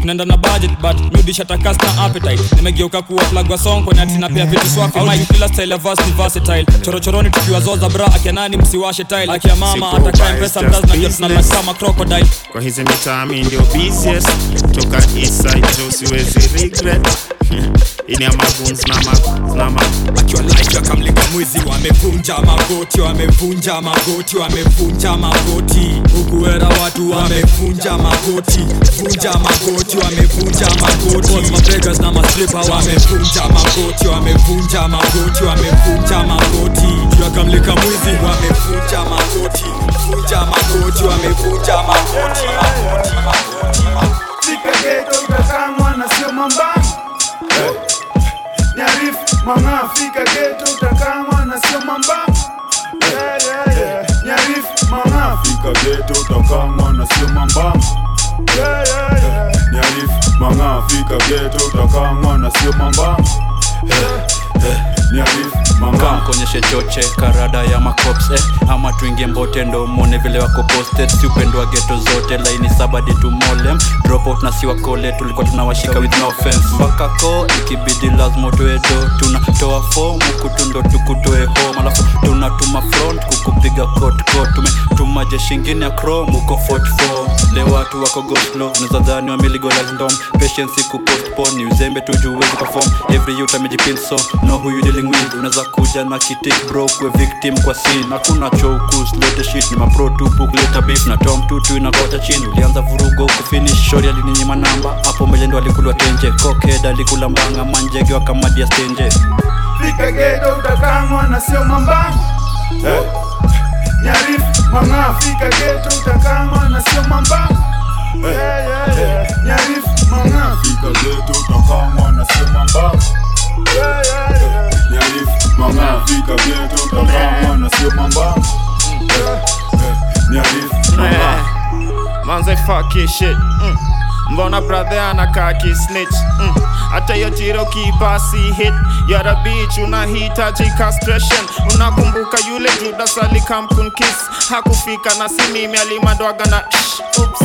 S2: tunaenda na budget but mudisha takas na appetite. Nimegeuka kuwa plug wa song kwenye atina pia vitu swafi mic. Kila style ya verse ni versatile. Chorochoroni tukiwa zoza bra akia nani msiwashe tile. Akia mama atakaye pesa mtazi najua
S3: business.
S2: tunalala kama crocodile.
S3: Kwa hizi mitami ndio busiest. Toka eastside jo siwezi regret. Ini amaguns na ma, na ma.
S2: akiwa light akamlika mwizi wamevunja magoti wamevunja magoti wamevunja magoti. Hukuera watu wamevunja magoti vunja magoti wamevunja magoti. Mabegas na maslipa wamevunja magoti. Wamevunja magoti. Wamevunja magoti. Juu akamlika mwizi wamevunja magoti. Vunja magoti wamevunja magoti.
S6: Fika geto na sio manga fika geto utakamwa na sio Yeah, yeah, yeah. Nyarif mang'aa, fika geto utakamwa mwana sio mambani hey, manga
S7: kamkonyeshe choche karada ya makops eh. ama tuingie mbote ndo mone vile wako posted. Si upendo geto zote laini sabadi tumolem dropout na siwa kole tulikuwa tunawashika with no offense. Mpaka ko ikibidi lazima tuedo tunatoa fomu kutundo tukutoe home. Alafu tunatuma front kukupiga kot kot tumetuma jeshingine ya crom uko 44 le watu wako goslo nazadhani dhani wameligolas patience kupostpone uzembe tujuwezi perform. Every youth amejipinso no you dealing with unaweza kuja na kitik bro kwe victim kwa scene. Hakuna choukus lete shit ni mapro tupu kuleta beef na tom tutu inakota chini. Ulianza vurugo kufinish shori alininyima namba. Hapo mbele ndo alikulwa tenje koked alikula mbanga manjege wakamadia stenje.
S6: Fika geto utakamwa na sio mambani Eh. Nyarif manga fika geto utakamwa na sio mambani Yeah, yeah, yeah. Nyarif manga fika geto utakamwa na sio mambani Yeah, yeah, yeah. Nyarif manga fika geto utakamwa na sio mambani Yeah, yeah. Nyarif manga
S3: manze fucking shit mm. mbona brother anakaa kisnitch mm. hata hiyo tiro kibasi hit yara bitch unahitaji castration unakumbuka yule judas alikamkunkis hakufika na si mimi alimadwaga na shh, oops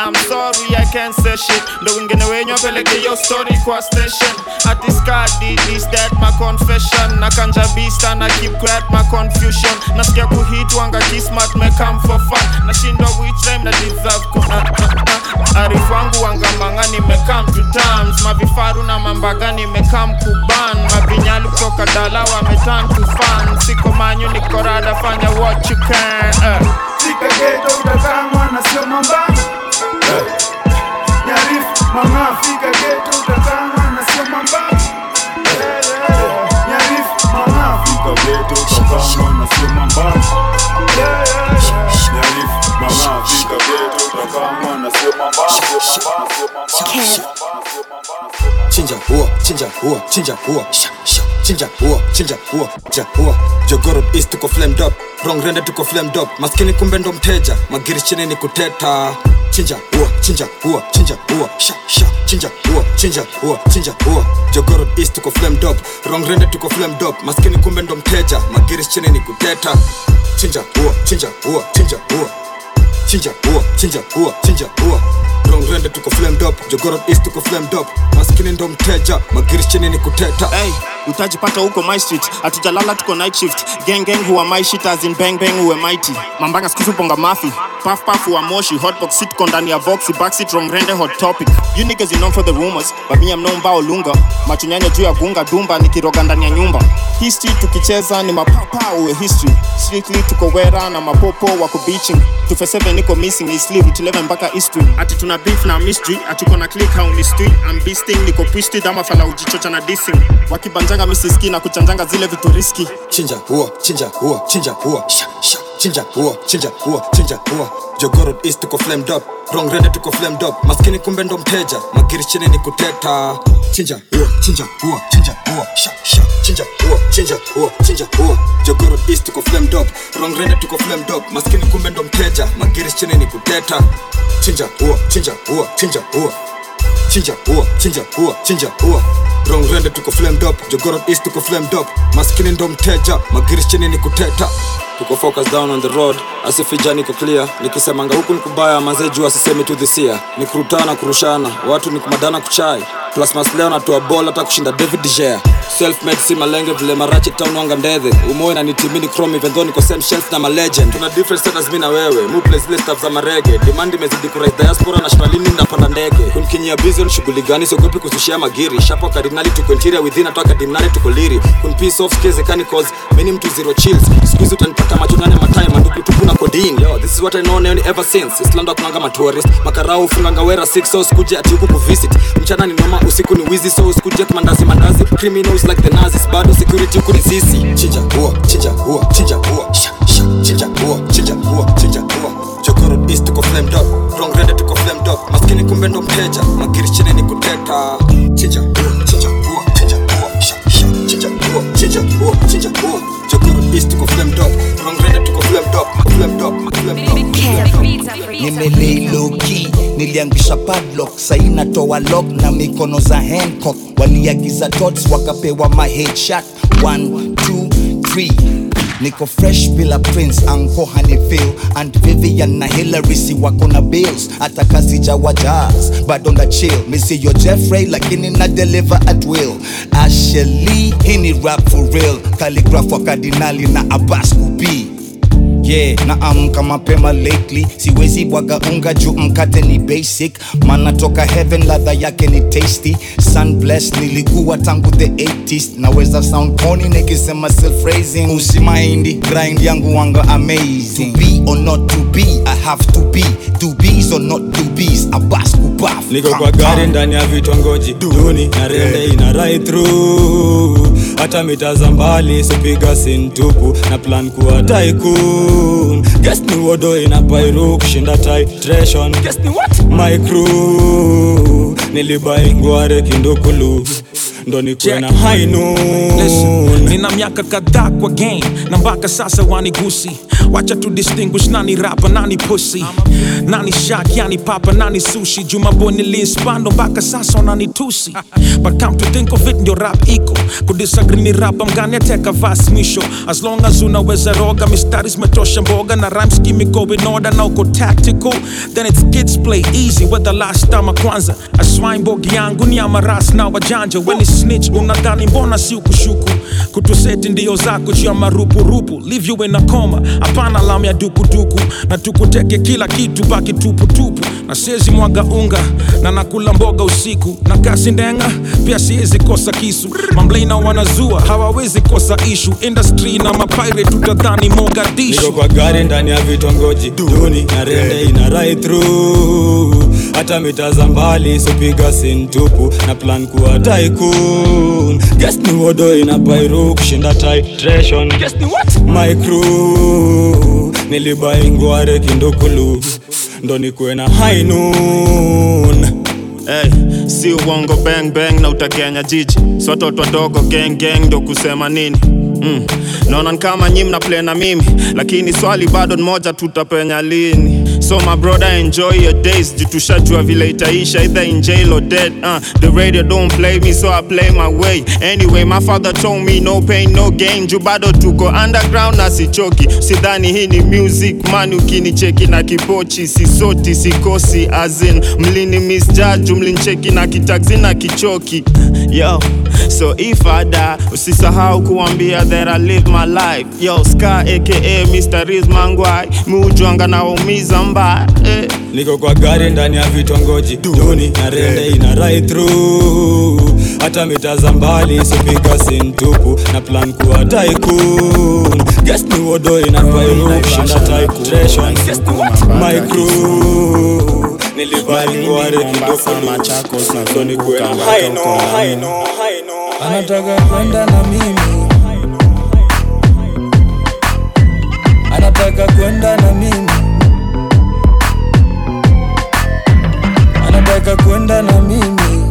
S3: I'm sorry I can't say shit. Ndo wengine wenyu apeleke hiyo story kwa station. Ati skadi is that my confession. Na kanja bista na keep quiet my confusion. Nasikia kuhitwanga kismat me come for fun. Nashindwa which rhyme na deserve ku uh, uh, uh. arifu wangu wangamanga nimekam to terms mavifaru na mambaga nimekam kuban mavinyalu kutoka dala wametan to fun siko manyu niko rada fanya what you can uh.
S6: Fika geto utakamwa na sio mambani Eh. Nyarif manga fika geto utakamwa na sio mambani Yeah, yeah, yeah. Nyarif manga fika geto utakamwa na sio mambani Yeah, yeah, yeah. Nyarif manga fika geto utakamwa na sio mambani Sio mambani, sio mambani, sio mambani, sio mambani.
S8: chinja huo chinja huo chinja huo sha, sha, chinja huo chinja huo cha huo. Jogoro east tuko flamed up. Wrong rende tuko flamed up. Maskini kumbe ndo mteja. Magiri chini ni kuteta. Chinja huo chinja huo chinja huo. Sha sha. Chinja huo chinja huo chinja huo. Jogoro east tuko flamed up. Wrong rende tuko flamed up. Maskini kumbe ndo mteja. Magiri chini ni kuteta. Chinja huo chinja huo chinja huo chinja huo chinja huo chinja huo rongrende tuko flamed up. Jogorod east tuko flamed up. Maskini ndo mteja magiri chini ni kuteta.
S3: Hey, utajipata huko my street. Hatujalala tuko night shift. Gang gang huwa my shit as in bang bang huwe mighty. Mambanga skizu ponga mafi. Puff puff huwa moshi. Hotbox sit ko ndani ya voxy backseat wrong rende hot topic. You niggas you know for the rumors. But me I'm no mbao lunga. Machunyanya juu ya gunga dumba nikiroga ndani ya nyumba. History tukicheza ni mapapa uwe history. Strictly tuko wera na mapopo wako beaching 247 niko missing is sleep 11 mpaka history ati tuna beef na mystery atuko na click street I'm beasting niko twisted ama fala ujichocha na dissing. Wakibanjanga misiski na kuchanjanga zile vitu riski
S8: chinja huo chinja huo chinja huo sha sha chinja huo chinja huo chinja huo jogoro east tuko flamed up wrong rende tuko flamed up maskini kumbe ndo mteja magiri chini ni kuteta chinja huo chinja huo chinja huo sha sha chinja huo chinja huo chinja huo jogoro east tuko flamed up wrong rende tuko flamed up maskini kumbe ndo mteja magiri chini ni kuteta chinja huo chinja huo chinja huo chinja huo chinja huo chinja huo wrong rende tuko flamed up jogoro east tuko flamed up maskini ndo mteja magiri chini ni kuteta tuko focus down on the road. Asifija niko clear. Nikisemanga huku nikubaya mazee juu asisemi tu dhisia ni kurutana kurushana. Watu ni kumadana kuchai plus masleo natoa bol hata kushinda david dgea selfmade si malenge vile marachi town wanga ndedhe. Umoe na nitimini chrome even niko same shelf na malegend. Tuna different status mi na wewe. Muple zile staff za marege. Demand imezidi kurais diaspora nationalini napanda ndege. Kunkinyia bizon shughuli gani? Siogopi kuzushia magiri. Shapo kardinali tuko interior within atoa kardinali tuko liri. Kun off skills kani cause mimi mtu zero chills. Squeeze utanipata macho nane matime manduku tupu na codeine yo this is what i know now ever since. Islando kunanga matourist makarao funganga wera 6 so sikuje ati huku kuvisit. Mchana ni noma usiku ni wizi so usikuje kimandazi mandazi criminals like the nazis bado security huku ni sisi. Chinja huo chinja huo chinja huo sha sha chinja huo chinja huo chinja huo Chokoro east tuko flamed up. Wrong Red tuko flamed up. Maskini kumbe ndo mteja. Chini ni kuteta. Chinja huo chinja huo chinja huo sha sha chinja huo chinja huo chinja huo
S13: loki niliangusha padlock saina toa lock na mikono za hancock. Waliagiza tots wakapewa ma headshot. 1 2 3 niko fresh bila prince anko hanifil and vivian na hilary si wako na bills. Hata kazi jawa bado na chill. Misiyo jeffrey lakini na deliver at will. Asheli hii ni rap for real. Kaligraf wa kardinali na abas kubii yeah na amka mapema lately. Siwezi bwaga unga juu mkate ni basic. Mana toka heaven ladha yake ni tasty. Sun blessed nilikuwa tangu the 80s naweza sound corny nikisema self raising usimaindi grind yangu wanga amazing. To be or not to be i have to be. To be's or not to be's abas kubaf
S1: niko kwa gari ndani ya vitongoji. Duni na rende ina right through. Hata mitaza mbali sipiga sintupu na plan kuwa tycoon guess ni wodo ina pairu kushinda titration. Guess ni what? My crew. Nilibai ngware kindukulu ndo nikuwe na high noon.
S14: Nina miaka kadhaa kwa game na mpaka sasa wanigusi wacha tu distinguish nani rapa nani pussy. Nani shak yani papa nani sushi. Jumabo niliinspando mpaka sasa wananitusi but come to think of it ndio rap iko. Kudisagree ni rapa mgani ateka vas mwisho as long as unaweza roga mistari zimetosha mboga na rhymes scheme iko in order na uko tactical. Then it's kids play easy whether last time kwanza aswine bogi yangu ni amaras na wajanja weni snitch unadhani mbona si ukushuku? Kutuseti ndio zako juu ya marupurupu. Leave you in a coma hapana lam ya dukuduku. Na tukuteke kila kitu baki tuputupu na siezi mwaga unga na nakula mboga usiku. Na kasi ndenga pia siezi kosa kisu. Mamlaina wanazua hawawezi kosa ishu. Industry na mapire tutadhani mogadishu.
S1: Kwa gari ndani ya vitongoji. Duni na rende ina right hata mita za mbali sipiga sintupu na plan kuwa tycoon. Guess ni wodo ina bairu kushinda titration. Guess ni what? My crew. Nilibai ngware kindukulu. Ndo nikuwe na high noon.
S3: Hey, si uongo bang bang na utakenya jiji. Si watoto wadogo gang gang ndo kusema nini? Mm. naona kama nyi mna play na mimi lakini swali bado moja tutapenya lini so my brother enjoy your days. Jitushajua vile itaisha either in jail or dead uh, the radio don't play me so I play my way. Anyway my father told me no pain no gain. Juu bado tuko underground na sichoki. Sidhani hii ni music man ukinicheki na kipochi. Sisoti sikosi azin mlini misjaju mlincheki na kitaxi na kichoki. Yo so if I die usisahau kuambia that I live my life. Yo ska aka Mr. Riz Mangwai naumiza mbaya eh.
S15: niko kwa gari ndani ya vitongoji duni na rende ina right through. Hata mitaza mbali sipika sintupu na plan kuwa tycoon. Guess ni wodo ina pairupanda titration my crew. Nilivaliware kidofoni kwenda
S5: anataka kwenda na mimi. Anataka kwenda na mimi anataka kwenda na mimi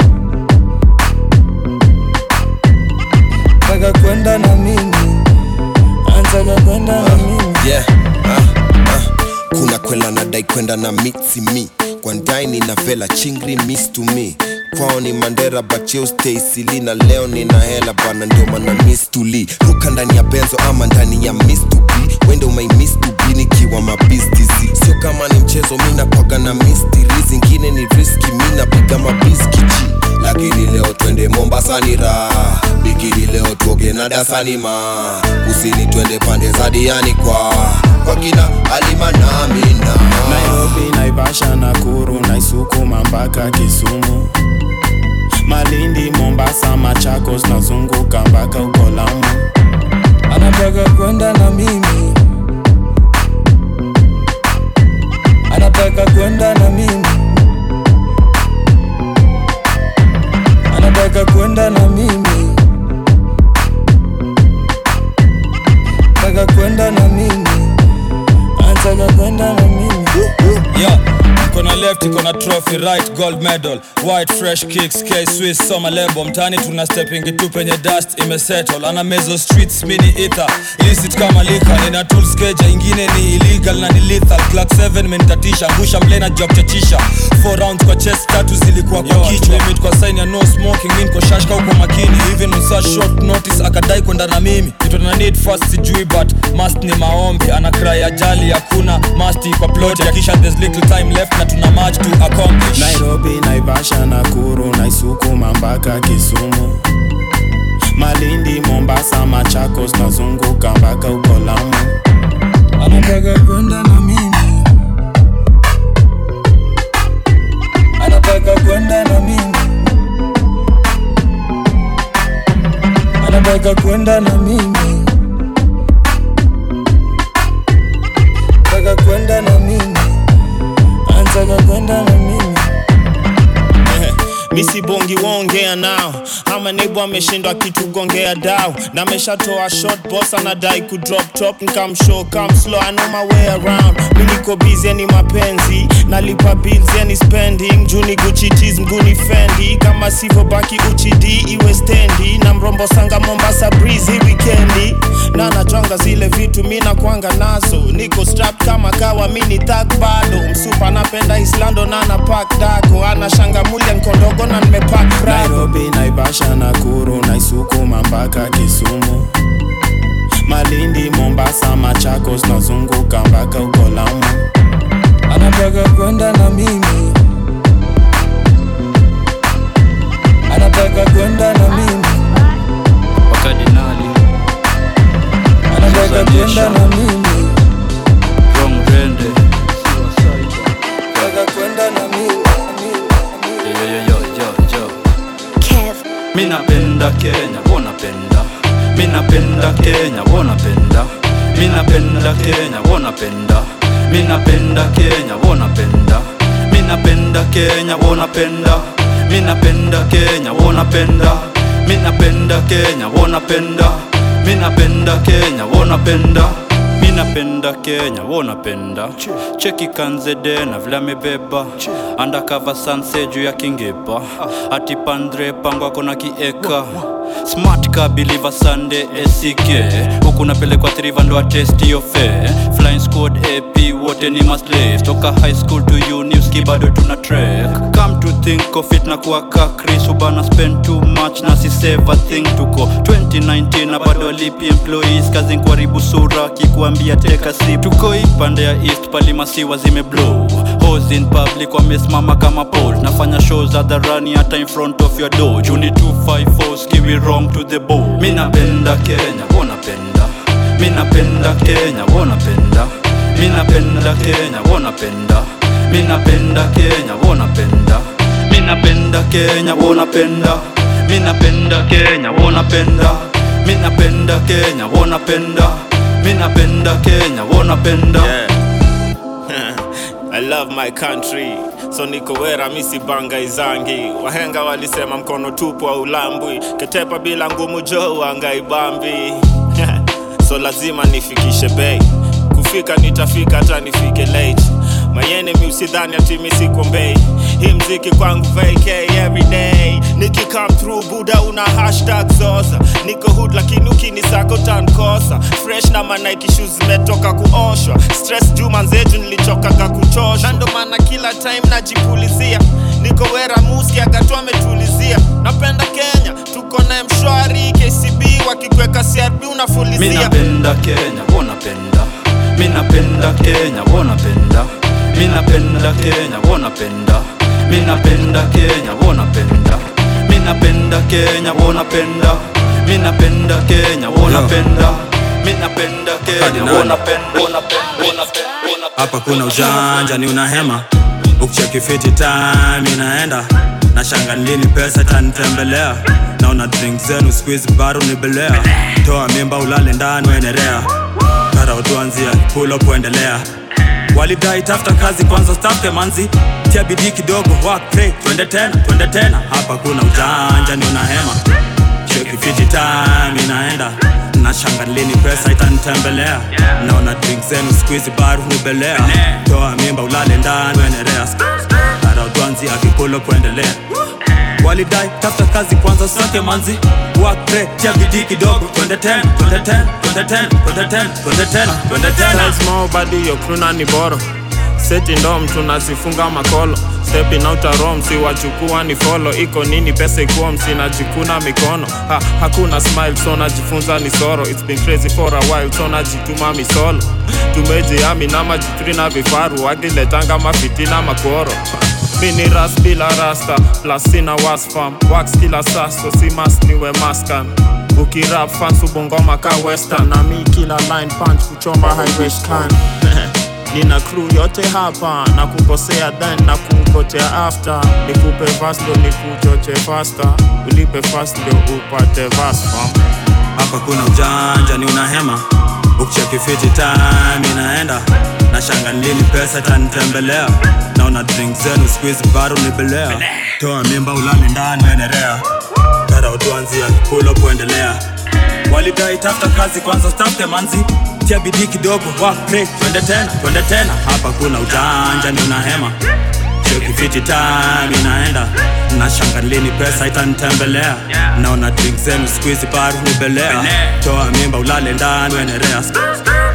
S5: anataka kwenda na mimi anataka kwenda na mimi
S16: yeah. ah, ah. kuna kwela nadai kwenda na mitsi mi kwa ndaini na vela chingri miss to me kwao ni mandera bacheo na leo nina hela bana ndio mana miss ruka ndani ya benzo ama ndani ya miss to be wende umai miss nikiwa mabistizi sio kama ni mchezo mi nakwaga na mistiri zingine ni riski mi napiga mabiskiji lakini leo twende mombasa ni raha. Bikini leo tuoge na dasani kusini twende pande za diani kwa. Kwa kina alima na amina.
S3: Nairobi naivasha nakuru naisukuma mpaka kisumu malindi mombasa machakos nazunguka mpaka uko lamu
S5: anataka kwenda na mimi
S2: right gold medal. White fresh kicks k swiss soma lebo mtani tuna stepping tu penye dust imesettle. Ana mezo streets mini ether illicit kama lika ina tool skeja ingine ni illegal na ni lethal. Clock 7 menitatisha ngusha mlena job chachisha 4 rounds kwa chest tatu zilikuwa kwa kichwa. limit kwa sign ya no smoking in kwa shashka uko makini. Even on such short notice akadai kwenda na mimi. Kitu na need first sijui but must ni maombi. Ana cry ajali hakuna must kwa plot. Kisha there's little time left na tuna much to accomplish
S3: nairobi naivasha nakuru naisukuma mpaka kisumu. Malindi mombasa machakos nazunguka mpaka uko lamu.
S5: Anataka kwenda na mimi. Anataka kwenda na mimi. Anataka kwenda na mimi. Anataka kwenda na mimi. Anataka kwenda na mimi
S3: misibongi waongea nao. Ama neighbor ameshindwa kitugongea dao. Na ameshatoa short boss anadai ku top. Nkamshow come slow around. Mi niko mapenzi. Nalipa bills yani spending. Juni Gucci mguni fendi. Kama sivyo baki uchidi iwe stendi. Na mrombo sanga Mombasa breeze hii weekendi na najwanga zile vitu mi nakwanga nazo. Niko strap kama kawa mini thug bado. Msupa anapenda islando na anapak dako anashangamulia nkondogo na nimepak nairobi naivasha nakuru naisukuma mpaka kisumu. Malindi mombasa machakos nazunguka mpaka uko lamu.
S5: Anataka kwenda na mimi. Anataka kwenda na mimi.
S7: Wakadinali.
S5: Anataka kwenda na mimi
S7: minapenda kenya wonapenda minapenda kenya wonapenda minapenda kenya wonapenda minapenda kenya wonapenda minapenda kenya wonapenda minapenda kenya wonapenda minapenda kenya wonapenda minapenda kenya wonapenda mi napenda kenya wo napenda cheki kanzede na vile amebeba. Andakava sanse juu ya kingepa. Ati pandre pango ako na kieka. Smart ka biliva sande esike huku napelekwa triva ndo atesti yofe flying squad ap wote ni maslaves toka high school to uniski bado tuna trek come to think of it na kuwaka chris ubana spend too much na si save a thing. Tuko 2019 na bado alipi employees kazi kuharibu sura kikuambia teka sip. Tuko ipande ya east palimasiwa zimeblow Hoes in public wamesimama kama pol nafanya show za dharani hata in front of your door. Juni 254 skiwi wrong to the bone. Mi kenya wo napenda. Mi kenya wo napenda. Mi napenda kenya wo minapenda Kenya wonapenda minapenda Kenya wonapenda minapenda Kenya wonapenda minapenda Kenya wonapenda minapenda Kenya wonapenda
S3: I love my country. So niko wera misi banga izangi. Wahenga walisema mkono tupu au lambwi ketepa bila ngumu jo angaibambi so lazima nifikishe bei. Kufika nitafika hata nifike late mayenemi usidhani ati mi siko mbei hii mziki kwangu vk everyday niki come through buda una hashtag zoza niko hood lakini ukinisako tankosa fresh na manaiki zimetoka kuoshwa. Stress juu manzeju nilichokaga kuchosha. Ndo maana kila time najipulizia. Niko wera muski akatu ametulizia napenda kenya tuko na mshwari kcb wakikweka crb unafulizia.
S7: Napenda kenya wo napenda mi napenda kenya wo Minapenda Kenya, wanapenda Minapenda Kenya, wanapenda Minapenda Kenya, wanapenda Minapenda Kenya, wanapenda Minapenda Kenya, wanapenda
S2: Hapa kuna ujanja ni unahema Ukicheki fiti time inaenda. Nashanga lini pesa tanitembelea Naona drink zenu squeeze bado nibelea Toa mimba ulale ndani wenerea Karaotuanzia pull up walidai tafuta kazi kwanza stafte manzi. Tia bidii kidogo work twende tena twende tena. Hapa kuna ujanja ni cheki fiti time inaenda. Na pesa itanitembelea. Naona drink zenu squeeze bar hubelea, toa mimba ulale ndani uendelea kara utuanzia kipulo kuendelea walidai tafuta kazi kwanza sote manzi. Pray bidii kidogo. Twende tena twende tena twende tena twende tena twende tena twende tena
S3: small body hiyo kruna ni boro. Seti ndom tunazifunga makolo. Stepping out a rom si wachukua ni follow. Iko nini pesa ikuwa msinajikuna mikono. Ha, hakuna smile so najifunza ni soro it's been crazy for a while so najituma misolo. Tumejiami na majitri na vifaru. Wakiletanga mafitina makoro mini ras bila rasta. Plus sina wax kila saso si niwe maskan ukirap fans ubongoma ka western. Na mi kila line punch kuchoma scan nina crew yote hapa. Na kukosea then na kukotea after. Nikupe ndo nikuchoche faster. Ulipe fast upate vas
S2: hapa kuna ujanja ni unahema ukicheki time inaenda na nini pesa tanitembelea naona drink zenu squeeze baru nibelea toa mimba ulale ndani uendelea tara utuanzia kulo kuendelea walidai tafuta kazi kwanza stafte manzi. Tia bidii kidogo work break, twende tena twende tena. Hapa kuna ujanja ni unahema fiti time inaenda. Na pesa itanitembelea. Naona drink zenu squeeze baru nibelea toa mimba ulale ndani wenerea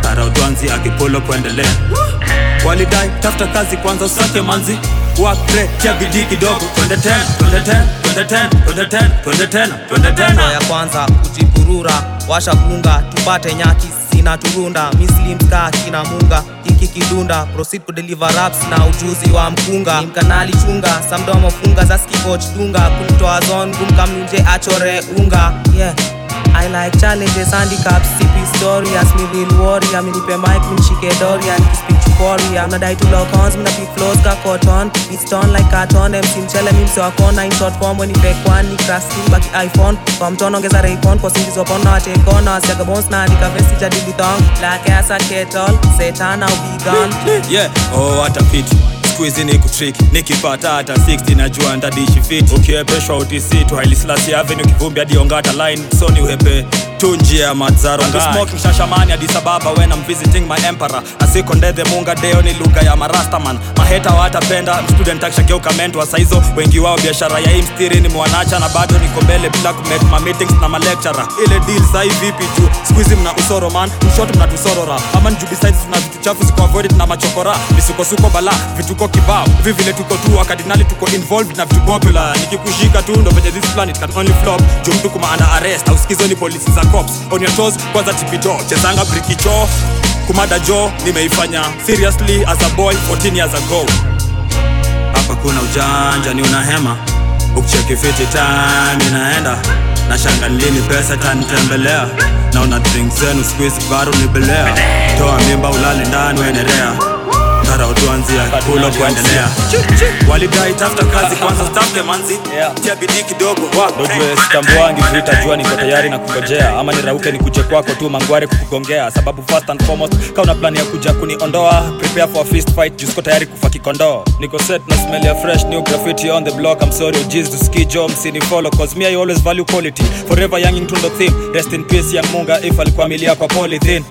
S2: tarautwanzi akipulo kuendelea. Walidai tafuta kazi kwanza usake manzi. Work cha bidii kidogo twende tena twende tena tena
S17: ya kwanza kujipurura washa kunga tupate nyaki sina turunda. Mislimska kina munga hiki kidunda proceed kudeliver raps na ujuzi wa mkunga. Ni mkanali chunga samdomo funga za skikoch dunga kunitoa zon gumkamnuje achore unga. Yeah I like challenges, handicaps, CP story As me real warrior, me nipe mic, me nishike doria Nikispeak warrior na dai to lock horns mna big flows ka cotton it's done like carton MC mchele mimi mse wako na in short form. When ipe kwani ni crash team baki iPhone. Kwa mtono ongeza raycon kwa singizo pona wate gona wasiaga bones na andika vesi jadi bidong black ass a kettle setana ubigan
S2: yeah. Oh what a pity skuizi ni nikipata hata 60 najua ndadishi fiti ukiwepeshwa utisito hailislasi aveni ukivumbi hadi ongata line. So ni
S18: tu ya madzarongasmoking shashamani adisababa when I'm visiting my emperor. Nasiko ndethe munga deo ni lugha ya marastaman. Maheta watapenda student akishageuka mentwa saizo. Wengi wao biashara ya imstiri ni mwanacha na bado niko mbele bila kumake ma meetings na malecturer ile deal sai vipi tu? Squeezy mna usoro man. Mshot mnatusorora ama nju besides tuna vitu chafu ziko avoided na machokora. Misukosuko bala vituko kibao. Vivile tuko tu wakadinali tuko involved na vitu popular. Nikikushika tu ndo venye this planet can only flop. Juu mtu kuma arrest. Au sikizo ni polisi za cops on your toes kwanza tipito chezanga brikicho kumada jo nimeifanya. Seriously as a boy 14 years ago. Hapa kuna ujanja ni unahema ukicheki fiti time inaenda. Na shanga lini pesa tanitembelea naona drink zenu squeeze baro nibelea. Toa mimba ulale ndani uendelea ngara utuanzia kulo kuendelea walidai tafuta kazi kwanza stafte manzi. Tia bidii kidogo.
S2: Dojue sitambuangi vita jua niko tayari na kungojea. Ama nirauke nikuje kwako tu mangware kukugongea. Sababu first and foremost kauna plani ya kuja kuniondoa. Prepare for a fist fight juu siko tayari kufa kikondoo niko set na smell ya fresh new graffiti on the block. I'm sorry OGs to ski job msini follow cause me i always value quality. Forever young into the theme. Rest in peace young munga if alikuwa milia kwa polythene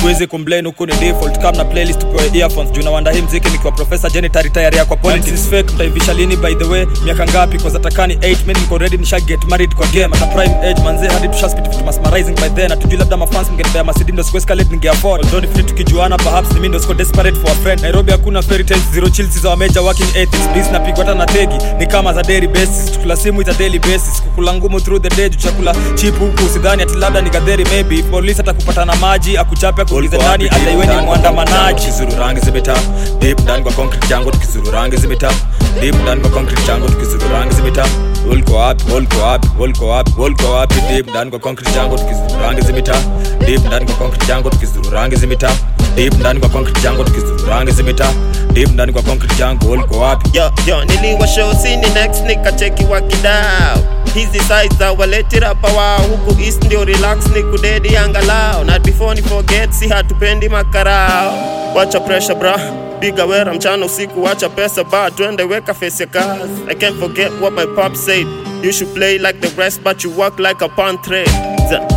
S2: sikuhizi kumblame huku ni default. Kama na playlist tupewe earphones. Juu nawanda hii mziki nikiwa profesa jenitari tayari ya kwa politics fake mtaivisha lini by the way? Miaka ngapi? Cause atakani 8 men niko ready nisha get married kwa game. Ata prime age manze hadi tushaspit vitu masmarizing by then. Atujui labda mafans mgenipea masidi ndo siku escalate ninge afford. Although ni free tukijuana perhaps ni mimi ndo siko desperate for a friend. Nairobi hakuna fairy tales zero chills za major working ethics. Biz napigwa hata na tegi. Ni kama za daily basis. Tukula simu ita daily basis. Kukula ngumu through the day chakula cheap huku. Usidhani ati labda ni gadheri maybe. Polisi atakupata na maji akuchape akuulize nani hata iwe ni mwandamanaji. tukizuru rangi zimeta deep ndani kwa concrete jango tukizuru rangi zimeta deep ndani kwa concrete changu tukizuru rangi zimeta ulko wapi ulko wapi ulko wapi ulko wapi deep ndani kwa concrete changu tukizuru rangi zimeta deep ndani kwa concrete changu tukizuru rangi zimeta deep ndani kwa concrete changu tukizuru rangi zimeta deep ndani kwa concrete changu ulko wapi
S3: yo yo niliwa show sini next nikacheki wakidao hizi size za waletirapa wao huku east ndio relax ni kudedi angalao na before ni forget si hatupendi makarao. Wacha pressure bra piga wera mchana usiku wacha pesa ba twende weka face ya kazi i can't forget what my pop said. You should play like the rest but you work like a pantre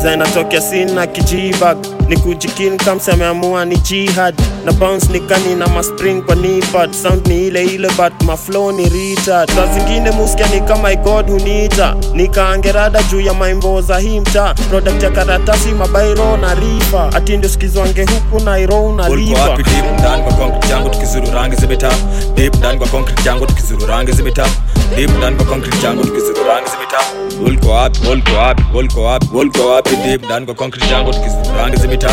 S3: zinatokea sina kijibag ni kujikin kams ameamua ni jihad. Na bounce nikani na maspring kwa nipad. Sound ni ile ile but maflow ni retard. Saa zingine muskia ni kama igod hunita. Nikaangerada juu ya maimbo za himta product ya karatasi mabairo na rifa. Ati ndio skizwange huku nairo
S2: ulko
S3: unalipa
S2: wapi deep ndani kwa concrete jango tukizuru rangi zimeta deep ndani kwa concrete jango tukizuru rangi zimeta deep ndani kwa concrete jango tukizuru rangi zimeta ulko wapi ulko wapi ulko wapi ulko wapi? Deep ndani kwa concrete jango tukizurangi zimita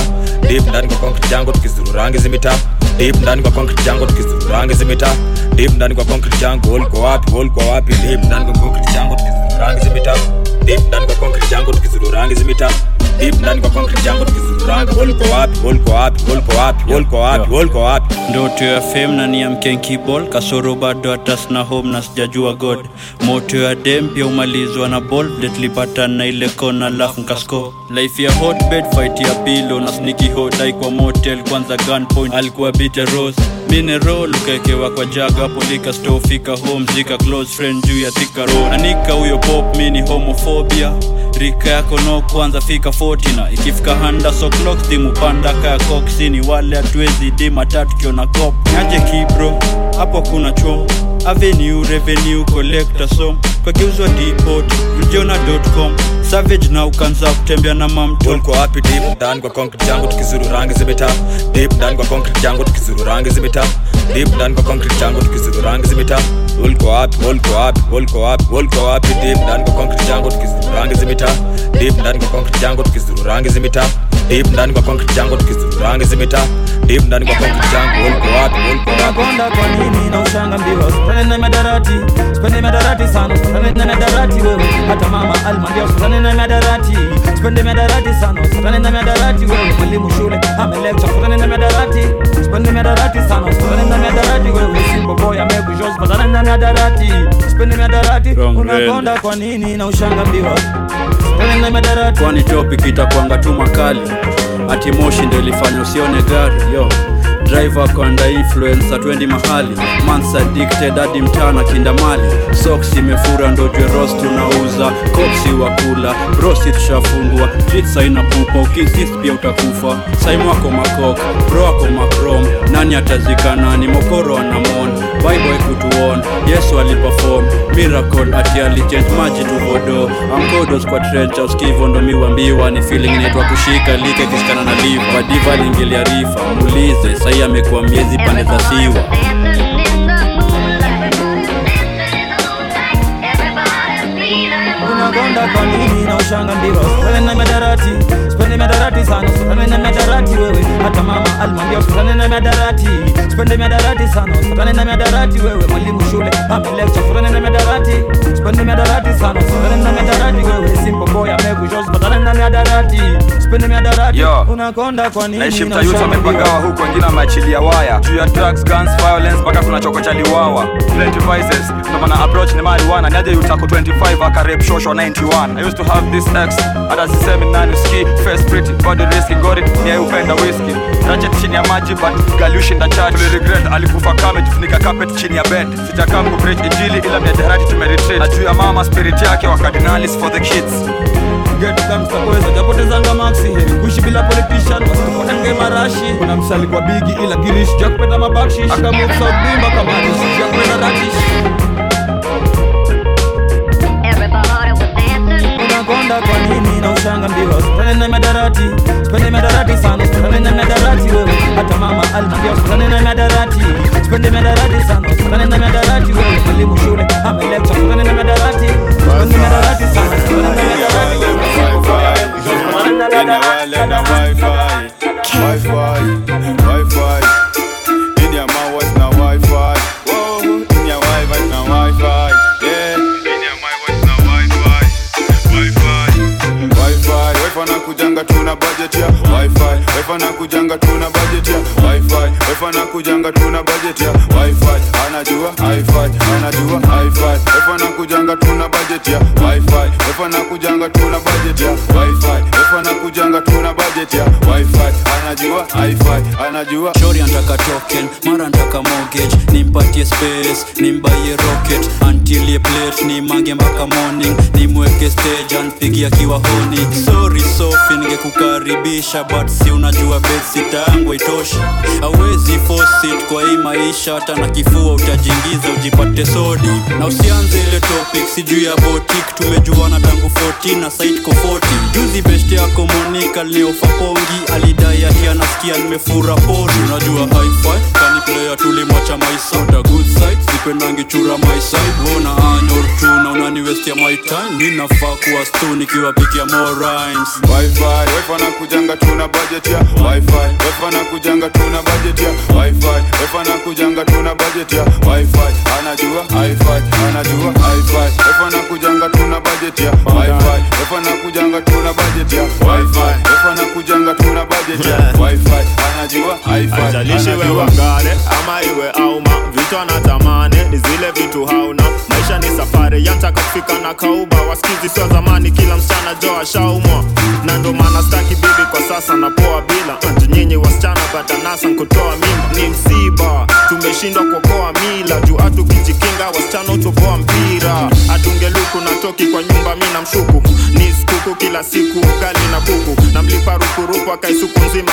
S2: deep ndani kwa concrete jango tukizurangi zimita deep ndani kwa concrete jango tukizurangi zimita deep ndani kwa concrete jango ulko wapi? Ulko wapi? Deep ndani kwa concrete jango tukizurangi zimita deep ndani kwa concrete jango tukizurangi zimita deep ndani kwa concrete jango tukizuru rangi ulko wapi? Ulko wapi? Ulko wapi? Ulko wapi? Ulko wapi?
S7: Ndoto fame na ni ya mkenkibol kasoro bado hatas na home na sijajua god. Moto ya dem pia umalizwa na bol detlipatan na ile kona lafu nkasko. Life ya hotbed fight ya pilo na sniki hodai kwa motel kwanza gunpoint. Alikuwa bita rose minerol ukaekewa kwa jaga polika stofika homzika close friend juu ya thika road huyo pop mini homophobia. Rika yako no kwanza fika 40 na ikifika handa so clock timu panda kaya koksini wale hatuwezi dima tatu kiona cop. Nyaje kibro hapo kuna chom avenue revenue collector som kageuzwa dpot mjona.com savage na ukanza kutembea na mamto
S2: ulko wapi deep ndani kwa concrete jango tukizuru rangi zimeta deep ndani kwa concrete jango tukizuru rangi zimeta deep ndani kwa concrete jango tukizuru rangi zimeta ulko wapi ulko wapi ulko wapi ulko wapi deep ndani kwa concrete jango tukizuru rangi zimeta deep ndani kwa concrete jango tukizuru rangi zimeta deep ndani kwa concrete jango tukizuru rangi zimeta deep ndani kwa concrete jango ulko wapi ulko wapi
S4: kwa nini na ushanga mbio usipende na madarati usipende madarati sana usipende na madarati wewe hata mama alimwambia usipende na madarati usipende madarati sana usipende na madarati wewe mwalimu shule amelecture usipende na madarati usipende madarati sana usipende na madarati wewe Simba boy amekusho usipende na madarati usipende madarati unakonda kwa nini na ushanga mbio na madarati
S7: kwani topic itakuanga tu makali? Ati moshi ndio ilifanya usione gari yo driver kwanda influencer twendi mahali. Mansa addicted hadi mchana kindamali socks imefura ndo jwe rost tunauza kopsi wakula rosi tushafungwa jits aina pupa ukisist pia utakufa. Saimwako makok bro ako makrom nani atazika nani? Mokoro anamon bible kutuon yesu aliperform miracle ati alichange maji tuvodo amkodos kwa trencha uskivo ndo miwambiwa ni feeling inaitwa kushika like kisikana na liva diva lingilia rifa muulize sahi amekuwa miezi pande za siwa.
S4: Unagonda kwa nini na ushanga ndiro wewe na madarati sipende madarati sana. Usitane na madarati wewe hata mama alimwambia usitane na madarati sipende madarati sana. Usitane na madarati wewe mwalimu shule amelecture usitane na madarati sipende madarati sana. Usitane na madarati wewe simple boy amekuja, usitane na madarati sipende madarati unakonda kwa nini?
S2: Naishi
S4: na
S2: mtayuta amepagawa huku wengine wameachilia waya. Juu ya drugs guns violence mpaka kuna choko cha liwawa. Plenty vices ndo maana approach ni marijuana. Niaje yutako 25 akarep shosho 91 i used to have this ex hata sisemi nani ski face pretty bado risky gori yeye upenda whisky ratchet chini ya maji but galushinda chat regret alikufa kame jifunika carpet chini ya bed. Sijakam kupreach injili ila miadarati tumeretreat na juu ya mama spirit yake wa cardinalis for the kids.
S4: Japotezanga maxi kuishi bila politician. Wasituponenge marashi. Kuna msali kwa bigi ila girish jakupenda mabakshish. South bimba kamarishi jakupenda ratish unakonda kwa nini na ushanga mbio? Sipende na madarati sipende madarati sana sipende na madarati wewe. Hata mama alimwambia sipende na madarati sipende madarati sana sipende na madarati wewe. Mwalimu shule amelecture sipende na madarati sipende madarati sana sipende na madarati wewe.
S19: Kujanga wifi na kujanga tuna budget ya wifi wifi na kujanga tuna budget ya wifi anajua hi-fi anajua wifi. Na kujanga tuna budget ya wifi wifi na kujanga tuna budget ya wifi wifi na kujanga tuna budget ya wifi anajua hi-fi
S7: token mara antaka mortgage. Nimpatie space nimbaie rocket. Antilie plate nimange mpaka morning. Nimweke stage anpigia akiwa honi sorry sofi ningekukaribisha but si unajua bedsit yangu itoshi awezi fosit kwa hii maisha hata na kifua utajiingiza ujipate sodi. Na usianze ile topic sijuu ya botik tumejuana tangu 14 na saitko 40 juzi best yako monika leofapongi alidai ati nasikia nimefura pori. Unajua hi-fi kani player tulimwacha maisa the good side sipendangi my side. Wona anyor unaniwestia my time. Mi nafaa kuwa stu
S19: budget ya wifi anajua
S3: ngare ama iwe auma vitu anatamani ni zile vitu hauna. Maisha ni safari yataka kufika na kauba. Wasikizi sio zamani kila msichana jo ashaumwa. Na ndo maana staki bibi kwa sasa napoa bila. Ati nyinyi wasichana batanasa nkutoa mimba. Ni msiba tumeshindwa kuokoa mila. Juu hatukijikinga wasichana utoboa mpira. Atungeluku na toki kwa nyumba mi na mshuku ni skuku kila siku ugali na kuku. Na mlipa rupurupu akaisuku nzima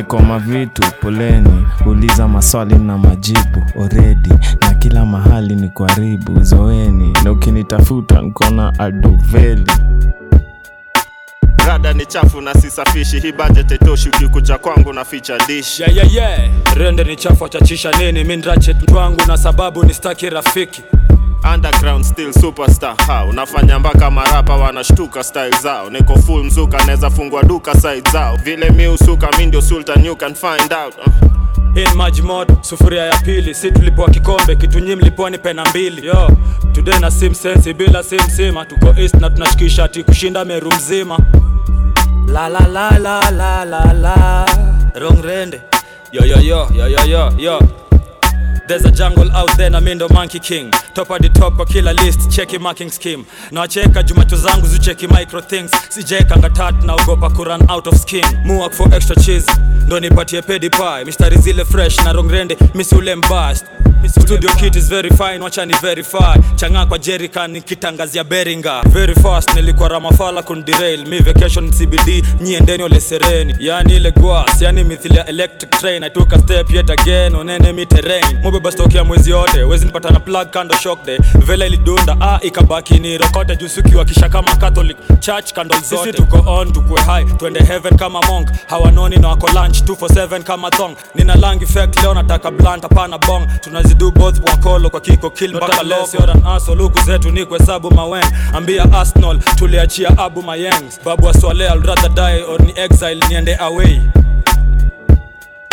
S20: niko mavitu poleni. Uliza maswali na majibu oredi na kila mahali ni kuharibu zoeni. Na ukinitafuta nkona adoveli
S3: rada ni chafu na sisafishi hii budget itoshi ukikuja kwangu na ficha dish.
S21: Yeah, yeah, yeah. rende ni chafu achachisha nini? Mi ndrache mtu wangu na sababu ni staki rafiki
S3: underground still superstar. Ha unafanya mpaka marapa wanashtuka style zao. Niko full mzuka naweza fungua duka side zao. Vile mi usuka mi ndio sultan you can find out uh.
S2: In maji sufuria ya pili. Si tulipoa kikombe kitu nyi mlipoa pena mbili. Yo today na sim sensi bila sim sima. Tuko east na tunashikisha ati kushinda meru mzima. La la la la la la la. Yo yo yo yo yo yo yo There's a jungle out there na mindo monkey king. Top the top kwa kila list cheki marking scheme. Nawacheka jumacho zangu zicheki micro things. Na tatu naogopa kuran out of skin. Muak for extra cheese ndo nipatie pedi pie. Mistari zile fresh na rongrende misi ule mbast studio kit is very fine wacha ni verify. Chang'a kwa Jerika nikitangazia beringa. Very fast nilikuwa ramafala kun derail. mi vacation cbd nyiendeni ole sereni. Yani ile gwas yani mithili ya electric train. I took a step yet again on enemy terrain. Mubeba stoki ya mwezi yote wezi nipata na plug kando shock day vela ilidunda ah ikabaki ni rokote jusukiwa kisha kama catholic church kando zote. Sisi tuko on tukue high twende heaven kama monk. Hawanoni na wako lunch 247 kama thong. Nina lang effect leo nataka blunt hapana bong tunazidu both wakolo kwa kiko kill mpaka loco luku zetu ni kuhesabu mawen ambia arsenal tuliachia abu mayengs. Babu aswale I'll rather die or ni exile niende away.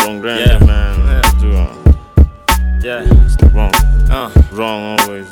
S3: Wrong grand,
S2: Yeah.
S3: man. Yeah.
S2: yeah.
S3: wrong uh, wrong always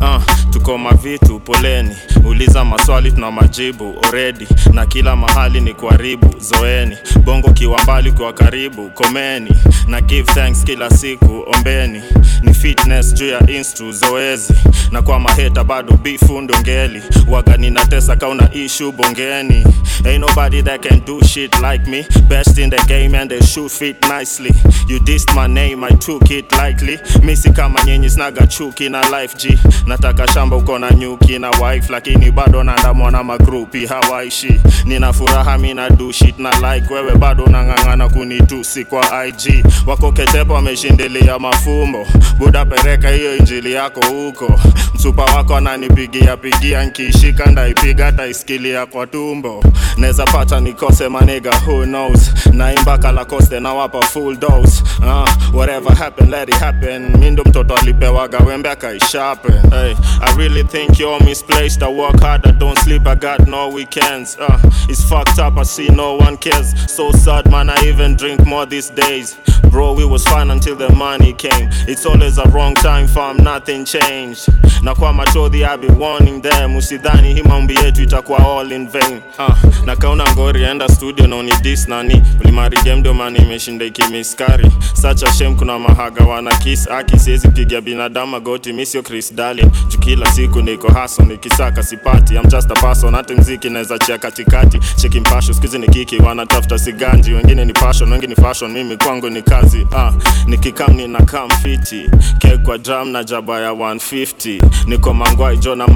S3: uh, tuko mavitu poleni. Uliza maswali tuna majibu already. Na kila mahali ni kuharibu zoeni. Bongo kiwa mbali kwa karibu komeni. Na give thanks kila siku ombeni. Ni fitness juu ya instu zoezi. Na kwa maheta bado bifu ndongeli. Waga ninatesa kauna ishu bongeni ain't nobody that can do shit like me. Best in the game and they shoot fit nicely. You dissed my name i took it lightly. Misi kama snaga chuki na life g. Nataka shamba uko na nyuki na wife lakini bado naandamwa na magrupi hawaishi. Nina furaha mina do na like wewe bado nang'ang'ana kunitusi kwa ig wako ketepo wameshindilia mafumbo. Buda pereka hiyo injili yako huko. Msupa wako ananipigia pigia nkiishika ndaipiga taisikilia kwa tumbo. Neza pata nikose maniga who knows? Naimba kalakoste nawapa full dose. Uh, whatever happen let it happen. Mi mtoto alipewaga wembe akaishape. Hey, i really think you're misplaced. I work hard i don't sleep i got no weekends. Uh, it's fucked up i see no one cares. So sad man i even drink more these days. Bro we was fine until the money came. It's always a wrong time fam nothing changed. Na kwa machodhi i be warning them. Usidhani hii maombi yetu itakuwa all in vain. Uh, na kauna ngori enda studio na unidis nani. Ulimari ndio maana imeshinda ikimiskari. Such a shame kuna mahaga wana kiss. Aki siwezi piga binadamu magoti mi chris darlin juu kila siku niko haso nikisaka sipati. I'm just a person hata mziki naweza chia katikati. Cheki mpasho skuizi ni kiki wanatafuta siganji. Wengine ni passion wengi ni fashion. Mimi kwangu ni kazi ah, nikikam nina kam fiti. Kek kwa drum na jaba ya 150 niko mangwai jo na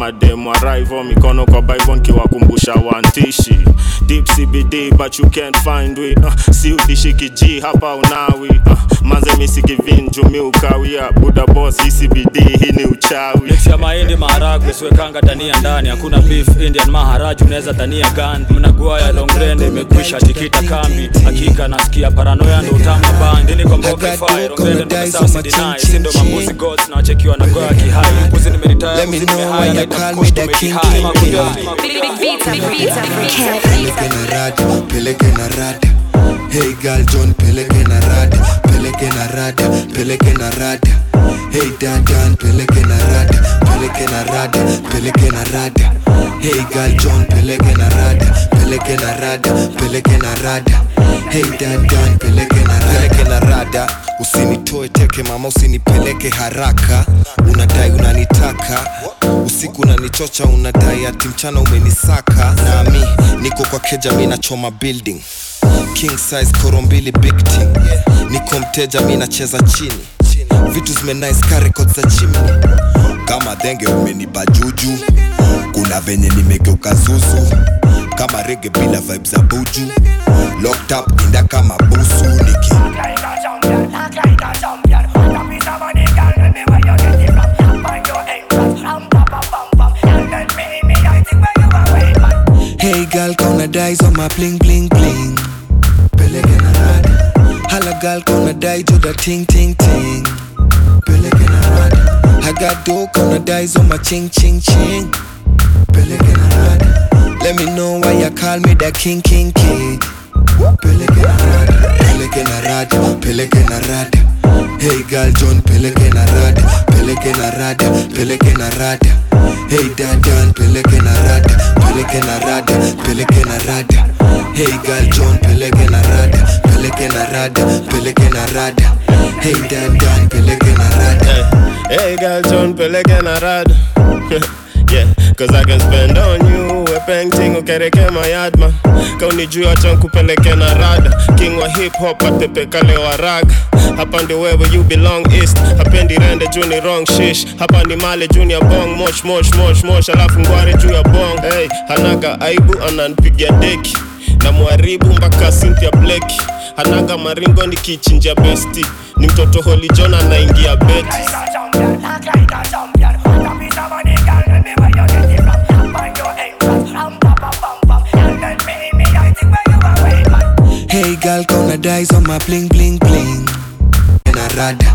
S3: arrival mikono kwa bible nkiwakumbusha wantishi. Deep cbd but you can't find we uh, si udishiki g hapa unawi uh, manze misikivin mi ukawia. Buda boss hii cbd hii ni uchawi.
S2: Mix ya mahindi maharagwe siwekanga dania ndani. Hakuna beef indian maharaju unaweza dania gandi. Mnagua ya longrende imekwisha tikita kambi. Hakika nasikia paranoia ndo utama bandi. Niko mboka fire longrende ndo sasa dinai sindo mambuzi gods na wachekiwa na goa kihai. Mbuzi nimeritaya
S16: Let me
S2: mbuzi
S16: know
S2: nimehaya
S16: why you
S2: naita
S16: call me
S2: mkushtu
S16: the king,
S2: mekihai
S16: king, king.
S2: Makuja.
S16: peleke na rada peleke na rada. Hey girl john peleke na rada peleke na rada peleke na rada. Hey dadan peleke na rada peleke na rada peleke na rada. Hey girl john peleke na rada peleke na rada peleke na rada. Hey dadan peleke na rada. Peleke na rada. Usinitoe teke mama usinipeleke haraka. Unadai unanitaka. Usiku unanichocha unadai ati mchana umenisaka. Nami niko kwa keja mi nachoma building. King size koro mbili big team. Niko mteja mi nacheza chini. Vitu zimenice ka record za chimney.
S22: Kama dhenge umenipa juju. Kuna venye nimegeuka zuzu kama rege bila vibe za buju locked up inda kama busu niki
S16: Hey girl, kauna dies on my bling bling bling. Peleke na rada. Hala girl, kauna die to the ting ting ting. Peleke na rada. A got dope on the dice on my ching ching ching. Peleke na rada. Let me know why you call me the king king king. Peleke na rada, peleke na rada, peleke na rada. Hey girl John, peleke na rada, peleke na rada, peleke na rada. Hey Dadan, peleke na rada, peleke na rada, peleke na rada. Hey girl John, peleke na rada, peleke na rada, peleke na rada. Hey Dadan, peleke na rada.
S3: Hey girl, John peleke na rada Yeah, cause I can spend on you We painting ukereke mayadma Kaunijua acha na rada. King wa hip hop atepekale wa raga Hapa ndi wewe you belong east. Hapendi rende juu ni wrong shish. Hapa ni male juu ya bong Mosh mosh mosh mosh. Alafu ngware juu ya bong. Hey, hanaga aibu ananipigia deki. Na mwaribu mpaka Cynthia Blake hanaga maringo nikichinja besti ni mtoto Holy anaingia beti
S16: Hey girl, gonna dice on my bling bling bling. Na rada.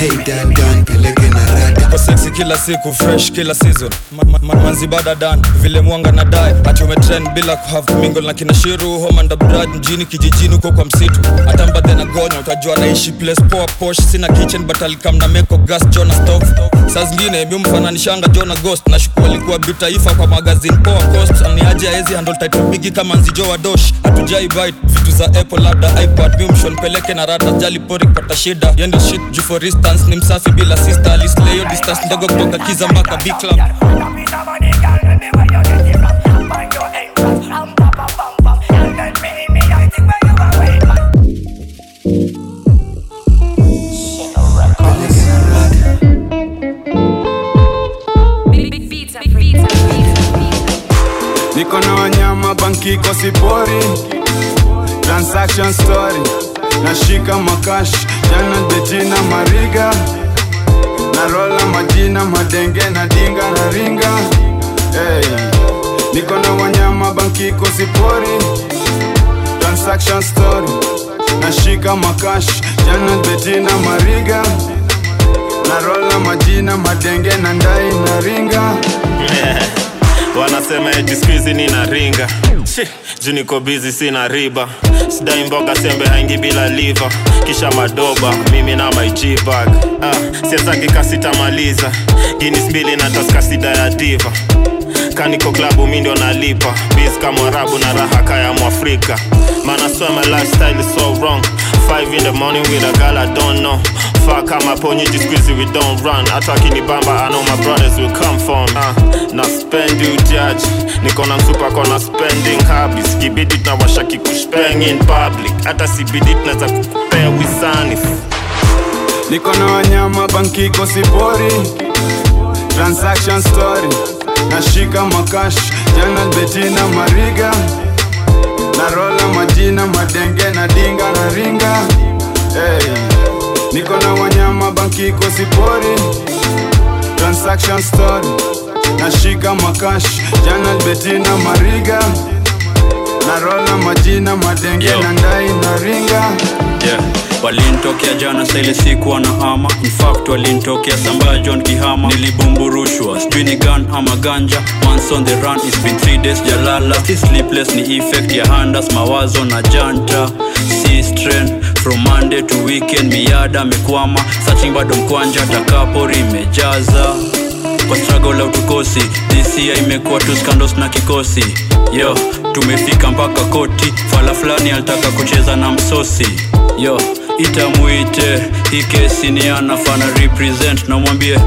S16: Hey Dan Dan, peleke na rada.
S2: Kwa sexy kila siku fresh kila season. Ma, ma, ma, manzi bada dan vile mwanga na dai ati umetrend bila kuhave mingle na kina shiru homanda brad mjini kijijini huko kwa msitu. Hata mbadhe na gonya utajua naishi place poa posh sina kitchen but alikam na meko gas jona stove saa zingine mi mfananishanga jona ghost. Na shuku alikuwa bitaifa kwa magazine poa cost. Aniaje aezi handle title bigi kama nzijo wa dosh. Hatujai bite vitu za apple labda ipad mi mshonpeleke na rada. Jali pori kupata shida yendo shit juu for instance ni msafi bila sister alisleyo distance ndogo kutoka kiza mpaka big club.
S6: Niko na wanyama bankiko sipori. Transaction story nashika makash jana detina mariga. Narola majina madenge na dinga na ringa. Hey. niko na wanyama bankiko sipori transaction story. Nashika makash jana detina mariga. Narola majina madenge na ndai na ringa.
S3: Wanasema eti skuizi nina ringa. Shi, juu niko bizi sina riba. Sidai mboga sembe haingi bila liva kisha madoba mimi na maijibag ah, siezakika sitamaliza. Ginis mbili na taskasida ya diva. Kaniko klabu mi ndio nalipa. Bis kama na raha kaya mwafrika. Man I my lifestyle so wrong Five in the morning with a girl I don't know. Fuck kama just squeezy, we don't run. Hata akinibamba I know my brothers will come from. uh, na spend you judge. Niko na msupa kona spending habits. Kibidi tunawasha kikushpeng in public. Hata sibidi tunaweza kukupea wisani.
S6: Niko na wanyama bankiko sipori. Transaction story. Nashika makash. Jana betina mariga narola majina madenge na dinga na ringa hey. niko na wanyama banki kosipori transaction story nashika makash jana betina mariga narola majina madenge
S7: Yo.
S6: na ndai na ringa
S7: yeah. Walintokea jana saile siku wanahama. Infact walintokea sambaya john kihama. Nilibumburushwa sijui ni gun ama ganja. Once on the run it's been 3 days jalala. Si sleepless ni effect ya handas mawazo na janta si from monday to weekend miada amekwama searching bado mkwanja takapori imejaza. Kwa struggle la utukosi this imekuwa tu scandals na kikosi. Yo tumefika mpaka koti. Fala fulani alitaka kucheza na msosi. Yo itamuite hii kesi ni anafana represent namwambie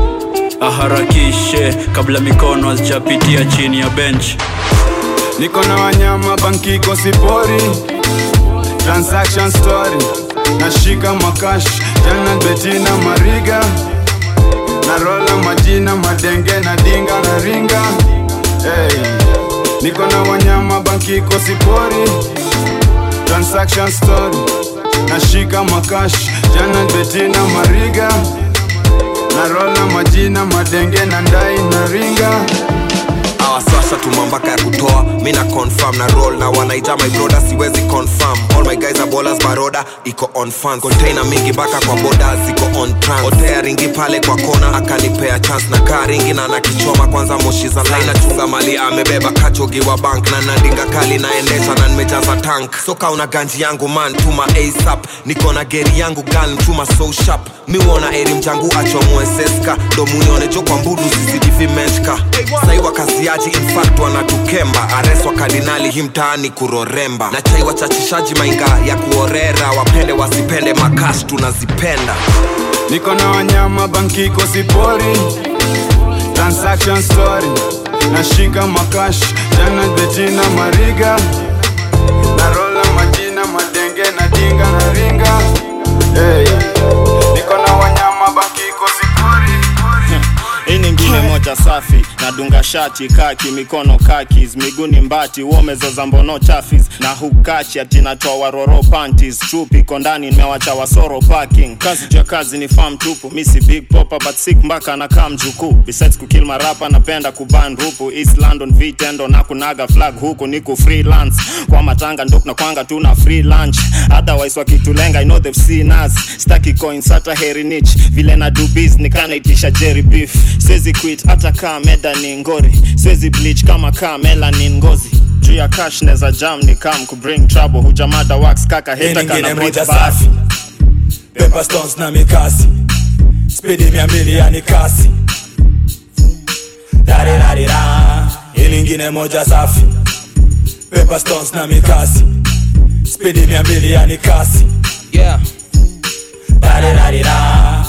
S7: aharakishe kabla mikono hazijapitia chini ya bench.
S6: Niko na wanyama bankiko sipori. Transaction story nashika makash. Jana betina mariga narola majina madenge na dinga na ringa. Hey. niko na wanyama bankikosipori transaction story nashika makash jana betina mariga. Narola majina madenge na ndai na ringa
S16: washatuma mpaka ya kutoa. Mi na confirm na roll na wanaija my broda siwezi confirm. All my guys are ballers baroda iko on fans. Container mingi mpaka kwa boda ziko on trans. Otea ringi pale kwa kona akanipea chance na kaa ringi na nakichoma kwanza moshi za line. Nachunga mali amebeba kachogi wa bank na nadinga kali naendesha na nimejaza tank. Soka una ganji yangu man tuma asap niko na geri yangu gal tuma so sharp. Mi wona eri mjangu achomweseska ndo muione jo kwa mbudu zizidivimeshka saiwa kaziaji infact wanatukemba. Areswa kardinali hii mtaani kuroremba. Na chai wachachishaji mainga ya kuorera. Wapende wasipende makash tunazipenda.
S6: Niko na wanyama story. Nashika makash jana bejina mariga. Narola majina madenge na dinga na ringa. Hey.
S3: Hii moja safi nadunga shati kaki mikono kakis miguni mbati uomezoza mbono chafis na hukachi ati natoa waroro panties. Chupi iko ndani nimewacha wasoro parking. Kazi juu ya kazi ni farm tupu. Misi big popa but sick mpaka na kam jukuu besides kukill marapa napenda kuban rupu. East london vitendo na kunaga flag huku niku freelance. Kwa matanga ndo kwanga tuna free lunch. Otherwise wakitulenga i know they've seen us. Staki coins hata heri niche. Vile na do biz nikanaitisha jerry beef. Siwezi quit. Hata kaa meda ni ngori. Siwezi bleach kama kaa melanin ngozi. Juu ya cash neza jam ni kam kubring trouble. Hujamada wax kaka heta kana breathe
S4: safi. Pepper stones na mikasi. Spidi mia mbili yani kasi. Darirarira hii nyingine moja safi. Pepper stones na mikasi. Spidi mia mbili yani kasi.
S23: Yeah.
S4: darirarira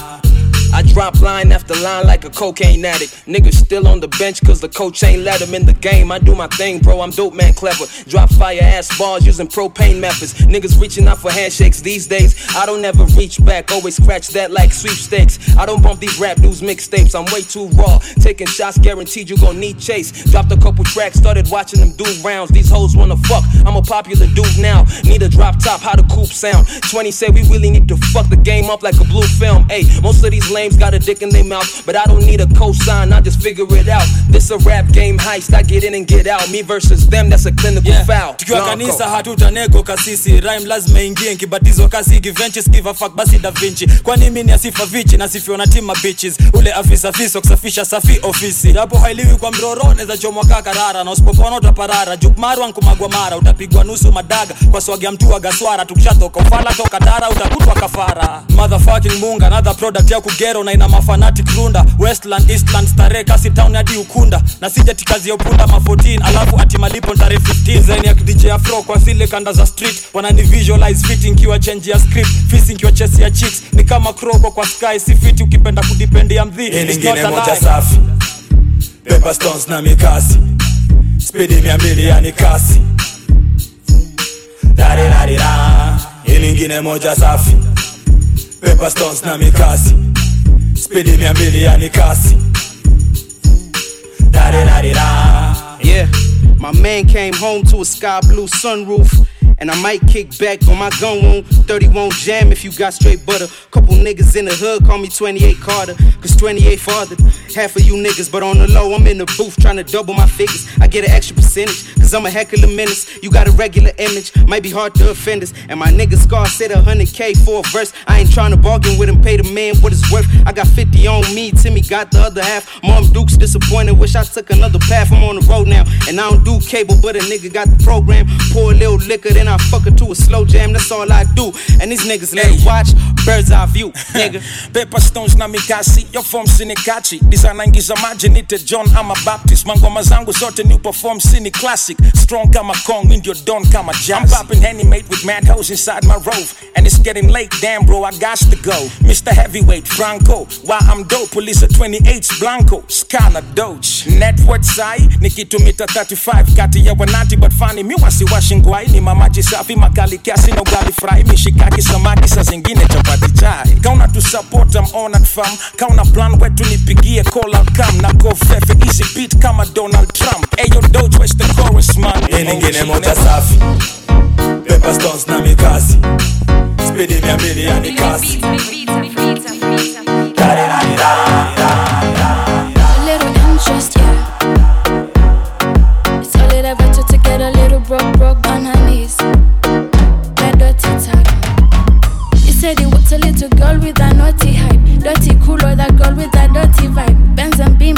S23: I drop line after line like a cocaine addict. Niggas still on the bench cause the coach ain't let him in the game. I do my thing, bro. I'm dope, man, clever. Drop fire ass balls using propane methods. Niggas reaching out for handshakes these days. I don't ever reach back, always scratch that like sweepstakes. I don't bump these rap news mixtapes. I'm way too raw. Taking shots, guaranteed you gon' need chase. Dropped a couple tracks, started watching them do rounds. These hoes wanna fuck. I'm a popular dude now. Need a drop top, how the coupe sound. 20 say we really need to fuck the game up like a blue film. Hey, most of these lames got a dick in their mouth, but I don't need a cosign. I just figure it out. This a rap game heist. I get in and get out. Me versus them, that's a clinical foul.
S4: tukiwa kanisa hatutanego kasisi rhyme lazima ingie nkibatizo kasi givenches give a fuck basi da vinci kwani mimi ni asifa vichi nasifiwa na team bitches ule afisa fiso kusafisha safi ofisi hapo hailiwi kwa mroro neza chomwa karara na usipopona utaparara jukmarwa nkumagwa mara utapigwa nusu madaga kwa swagi ya mtu wa gaswara tukishatoka ufala toka dara utakutwa kafara motherfucking munga another product ya kugero na ina mafanatic runda. Westland eastland starehe kasi town hadi ukunda. Na sijati kazi ya upunda ma 14 alafu ati malipo tarehe 15 zaini ya DJ afro kwa zile kanda za street. Wanani visualize fit inkiwa change ya script. Fisi inkiwa chesi ya chicks. Ni kama kroko kwa sky si fit ukipenda kudipendia mdhi
S2: nyingine moja safi. Pepper stones na mikasi. Spidi mia mbili yani kasi darirarira hii nyingine moja safi. Pepper stones na mikasi mbili yani kasi darirarira
S24: Yeah, my man came home to a sky blue sunroof. And I might kick back on my gun wound. 30 won't jam if you got straight butter. Couple niggas in the hood call me 28 Carter. Cause 28 fathered half of you niggas. But on the low, I'm in the booth trying to double my figures. I get an extra percentage. Cause I'm a heck of a menace. You got a regular image, might be hard to offend us. And my nigga Scar said 100K for a verse. I ain't trying to bargain with him, pay the man what it's worth. I got 50 on me, Timmy got the other half. Mom Duke's disappointed, wish I took another path. I'm on the road now, and I don't do cable, but a nigga got the program. Pour a little liquor, then I fuck her to a slow jam. That's all I do. And these niggas let it watch, bird's eye view, nigga.
S14: Pepper stones na mikasi yo form sinikachi. Designer ingiza maji nite john ama baptist. Mangoma zangu zote new perform sini classic. Strong kama kong ndio don kama jazz. I'm popping henny mate with mad hoes inside my rove. And it's getting late damn bro i got to go. Mr heavyweight franco why i'm dope? Police at 28 blanco scala doge. Net worth sai nikitumita 35 kati ya wanati but fani mi wasiwashingwai ni mamaji safi makali kiasi na ugali fry. Mishikaki samaki saa zingine chapati chai. Kauna tu support am on at farm, kauna plan wetu nipigie call out come. Na go fefe easy beat kama donald trump. Ayo doge where's the chorus man.
S2: Hii nyingine moja safi. Pepper stones na mikasi. Spidi mia mbili yani kasi
S25: a little girl with
S26: a naughty hype. Dirty cooler, that girl with a
S1: dirty vibe. Benz and beam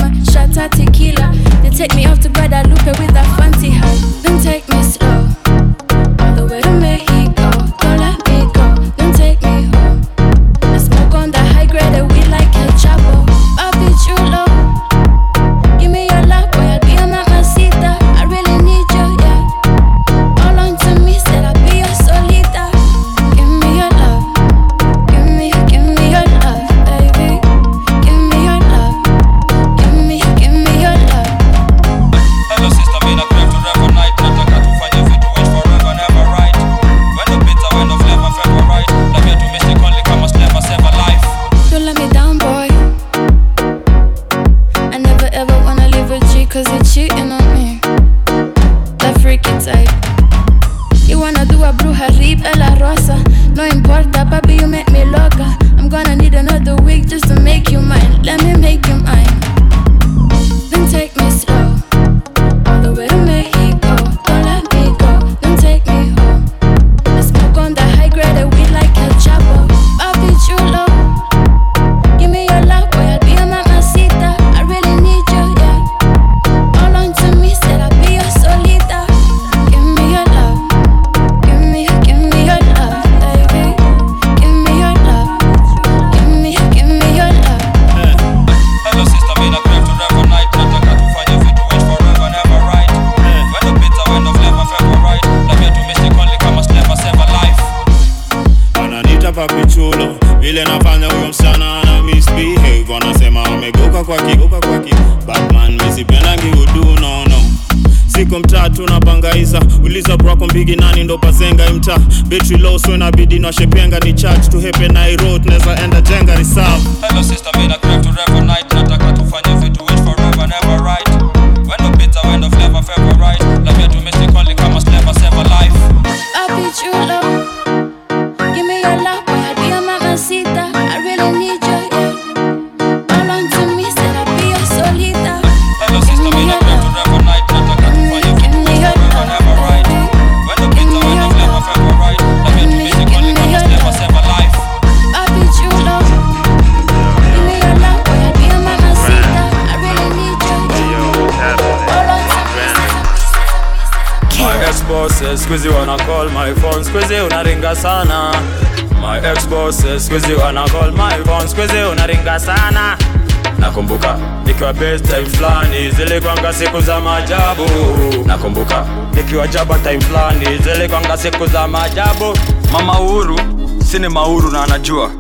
S1: zilikwanga siku za maajabu.
S2: Mama uhuru sini mauru na anajua.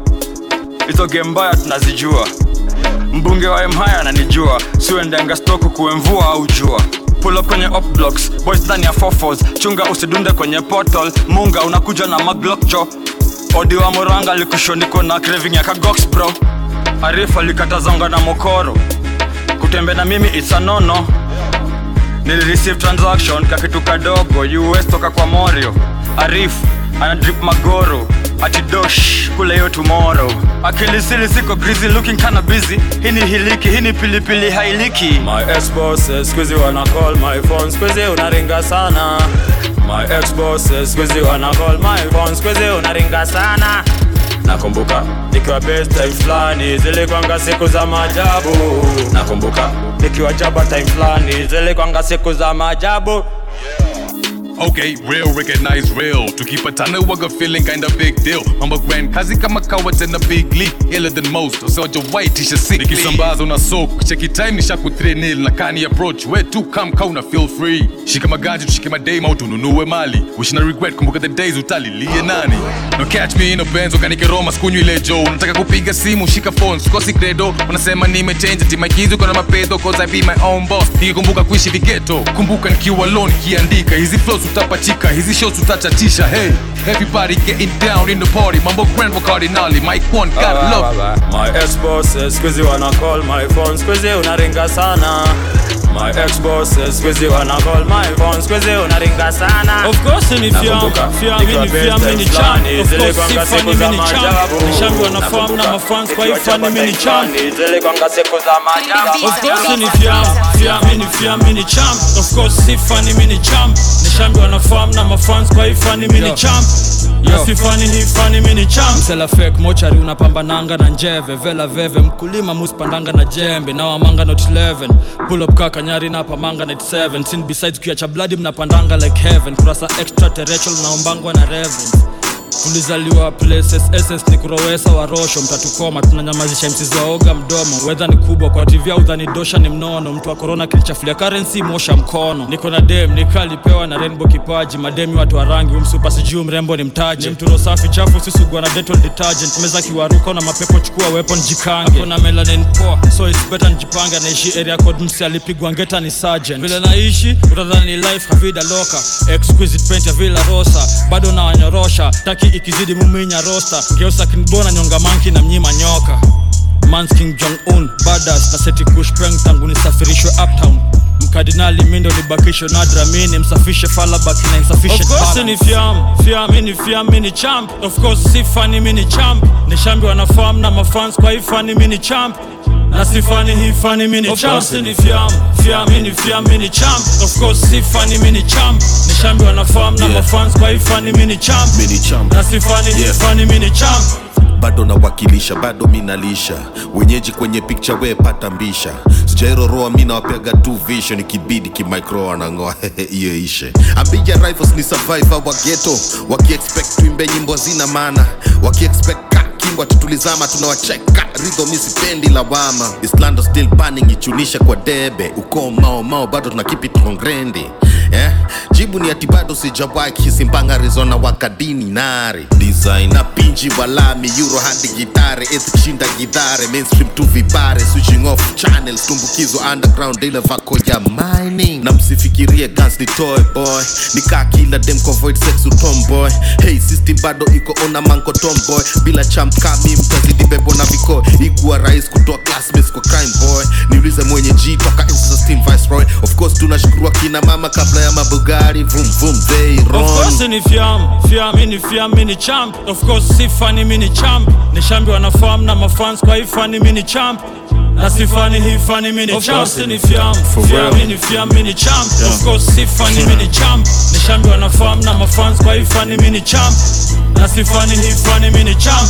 S2: Hizo game mbaya tunazijua. Mbunge wa mhaya ananijua. Siuendenga stoku kuwe mvua au jua. Pull up kwenye op blocks boys ndani ya fofos chunga usidunde kwenye portal. Munga unakuja na maglokcho odi wa moranga likushoniko na craving ya kagox bro. Arifa likatazonga na mokoro. Kutembe na mimi it's a nono. Nilireceive transaction kakitu kadogo. Us toka kwa morio arif anadrip magoro atidosh kule hiyo tomorrow. Akilisili siko grizi looking kana busy. Hii hiliki hii ni pilipili hailiki.
S1: My ex-boss squeezy wanna call my phone. Squeezy unaringa sana. My ex-boss squeezy wanna call my phone. Squeezy unaringa sana. Nakumbuka nikiwa best time flani zilikwanga siku za maajabu. Nakumbuka nikiwa jaba time flani zilikwanga siku za maajabu
S27: Okay, real recognize real. Tukipatana waga feeling kinda big deal. Mambo grand kazi kama kawa tena big league. Iller than most usoja white tisha sick nikisambaza una soak cheki time nisha ku 3 nil na kani approach. Where to come kauna feel free. Shika magaji tushike madame au tununue mali. Wishina regret kumbuka the days utalilie nani? No catch me in a benz ukanike roma skunywi ile joe Nataka kupiga simu shika phone sikosi credo. Unasema nimechange ati my kids uko na mapedo cause I be my own boss. Nikikumbuka kuishi vigeto kumbuka nikiwa alone kiandika hizi flows utapachika hizi show utachatisha hey. Everybody getting down in the party. Mambo grand cardinali mike one got love.
S1: My ex-boss says squeezy wanna call my phone. Squeezy unaringa sana. My ex-boss says squeezy wanna call my phone. Squeezy unaringa sana.
S5: Of course ni fiam, fiam, mini fiam, mini
S1: fulani.
S5: Of course si
S1: fani
S5: ni mini champ.
S1: maajabu.
S5: Nishambi wanafahamu na mafans kwa hiyo
S1: fani
S5: mini chan.
S1: zile kwanga siku za maajabu.
S5: Of course ni fiam, fiam, ni fiam, ni chan. Of course sifa ni mini champ. Nishambi wanafahamu na mafans kwa ifani mini champ. Ni mini
S4: mochari unapambananga na njeve vela veve. Mkulima muspandanga na jembe na wamanga not 11 pull up kaka nyari na pamanga night 7 sin besides kuacha bloody mnapandanga like heaven. Kurasa extraterrestrial naombangwa na reverend tulizaliwa places ni kurowesa warosho mtatukoma tunanyamazisha msizoaoga mdomo. Wedha ni kubwa kwa tv au dosha ni mnono. Mtu wa korona kilichafulia currency mosha mkono. Niko na dem nikalipewa na rainbow kipaji. Mademi watu wa rangi umsupa sijuu mrembo ni mtaji. Mturo safi chafu sisugwa na detol detergent. Meza kiwaruka na mapepo chukua weapon jikange. Kuna melanin poa so it's better njipange naishi area code msi alipigwa ngeta ni sergeant. Vile naishi utadhani life havida loka. Exquisite paint ya villa rosa bado na wanyorosha. Taki ikizidi muminya rosta geusa kinbona nyonga manki na mnyima nyoka. Mans King Jong Un Badas na seti kushpeng tangu nisafirishwe uptown.
S5: Mkardinali mindo nibakisho nadra mini msafishe falabaki na
S2: Of course
S5: ni fiam fiam mini fiam mini champ. Of course si fani mini champ. Nishambi wanafam na mafans kwa hii fani mini champ na sifani hii fani mini champ
S2: course
S5: ni fiam fiam mini fiam mini champ of course si fani mini champ nishambi wanafam na mafans kwa hii fani mini champ
S28: Mini champ.
S5: na sifani hii fani mini champ
S28: bado nawakilisha bado minalisha wenyeji kwenye pikcha we pata mbisha. Sijairoroa mi nawapeaga tu vision. Ikibidi kimicro anang'oa hiyo ishe. Abija rifles ni survivor wa geto wakiexpect tuimbe nyimbo zina maana. Wakiexpect kingwa tutulizama tunawacheka. Ridho misipendi lawama. Islando still burning ichunisha kwa debe. Ukoo mao mao bado tuna kipi tongrendi eh? jibu ni ati bado sijawahi kisimbanga arizona wakadini nari design. Na pinji walami yuro hadi gitare eth kushinda gidhare mainstream tu vibare switching off channels tumbukizo underground ile vako ya mining. Na msifikirie guns ni toy boy. Nikaa kila dem kwa void sex utomboy. Hey system bado iko ona manko tomboy. Bila champ kami mtazidi bebo na ikuwa rais kutoa classmates kwa crime boy. Niulize mwenye g toka steam viceroy of course tunashukuru akina mama kabla ya mabugari. Vum vum they
S5: Of course ni fiam fiam mini fiam mini champ. Of course si fani mini champ. Nishambi wanafahamu na mafans kwa hii fani mini champ. Na sifani hii fani mini champ.
S2: course.
S5: ni fiam fiam mini fiam mini champ. Of course si fani mini champ. Nishambi wanafahamu na mafans kwa hii fani mini champ. Na sifani hii fani mini champ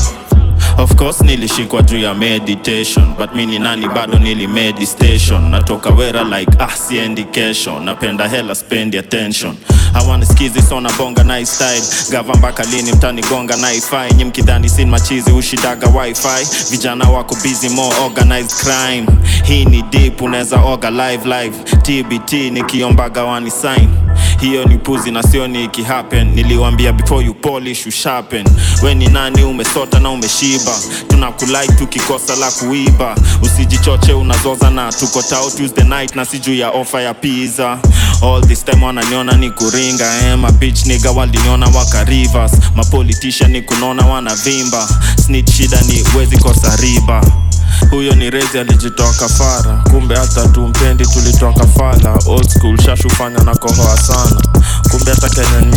S3: of course nilishikwa juu ya meditation but mi ni nani bado nili meditation. natoka wera like ah siendi kesho. Napenda hela spend attention. Hawanisikizi sona bonga style. Gava mpaka lini mtanigonga naifai. Nyi mkidhani sin machizi ushidaga wifi. Vijana wako busy more organized crime. Hii ni deep unaweza oga live live. Tbt nikiombaga wani sign. Hiyo ni puzi na sio ni niliwambia before you polish you we ni nani umesota na umeshiba tunakulike tukikosa la kuiba. Usijichoche unazoza na tuko tao tuesday night na si juu ya ofa ya pizza. All this time wananiona ni kuringa eh, mabich niga waliniona waka rivers. Mapolitisha ni kunona wanavimba snitch shida ni wezi kosa riba. Huyo ni rezi alijitoa kafara kumbe hata tumpendi tulitoa kafala old school shashufanya na kohoa sana. Kumbe hata kenya
S5: ni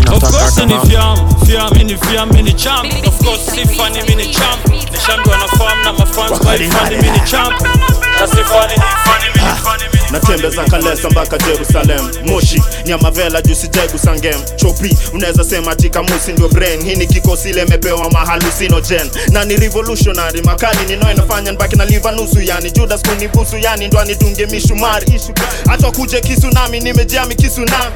S5: na mafans kwa mini champ. Na sifani mini fani mini
S3: natembeza kalesa mpaka jerusalem. Moshi nyamavela juu sijaigusa ngem chopi unaweza sema tikamusi ndio brain. Hii ni kikosi ile imepewa mahalusinogen. Na ni revolutionary makali ninayo inafanya nbaki na liva nusu yani judas kunibusu yani ndo anitunge mishumari. Hata kuje kisunami nimejami kisunami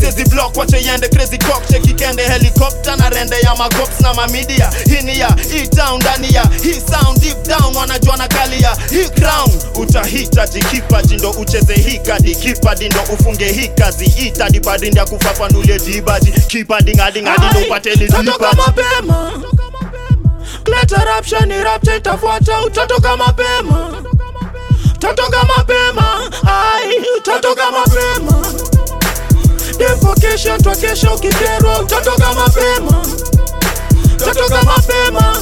S3: sezi block wache yende crazy cock cheki kende helicopter na rende ya magops na mamidia hii ni ya hii town ndani ya hii sound deep down wanajua na kali ya. Hii crown utahita jikipa jindo ucheze hii kadi. Kipa dindo ufunge hii kazi. Ita dipadindi ya kufafanulie dibaji kipa ngadi ngadi ndo upate
S29: Utatoka mapema. Leta rapsha ni rapcha itafuata. Utatoka mapema. Utatoka mapema. Ai utatoka mapema Dempo kesho twa kesho ukikerwa utatoka mapema Utatoka mapema.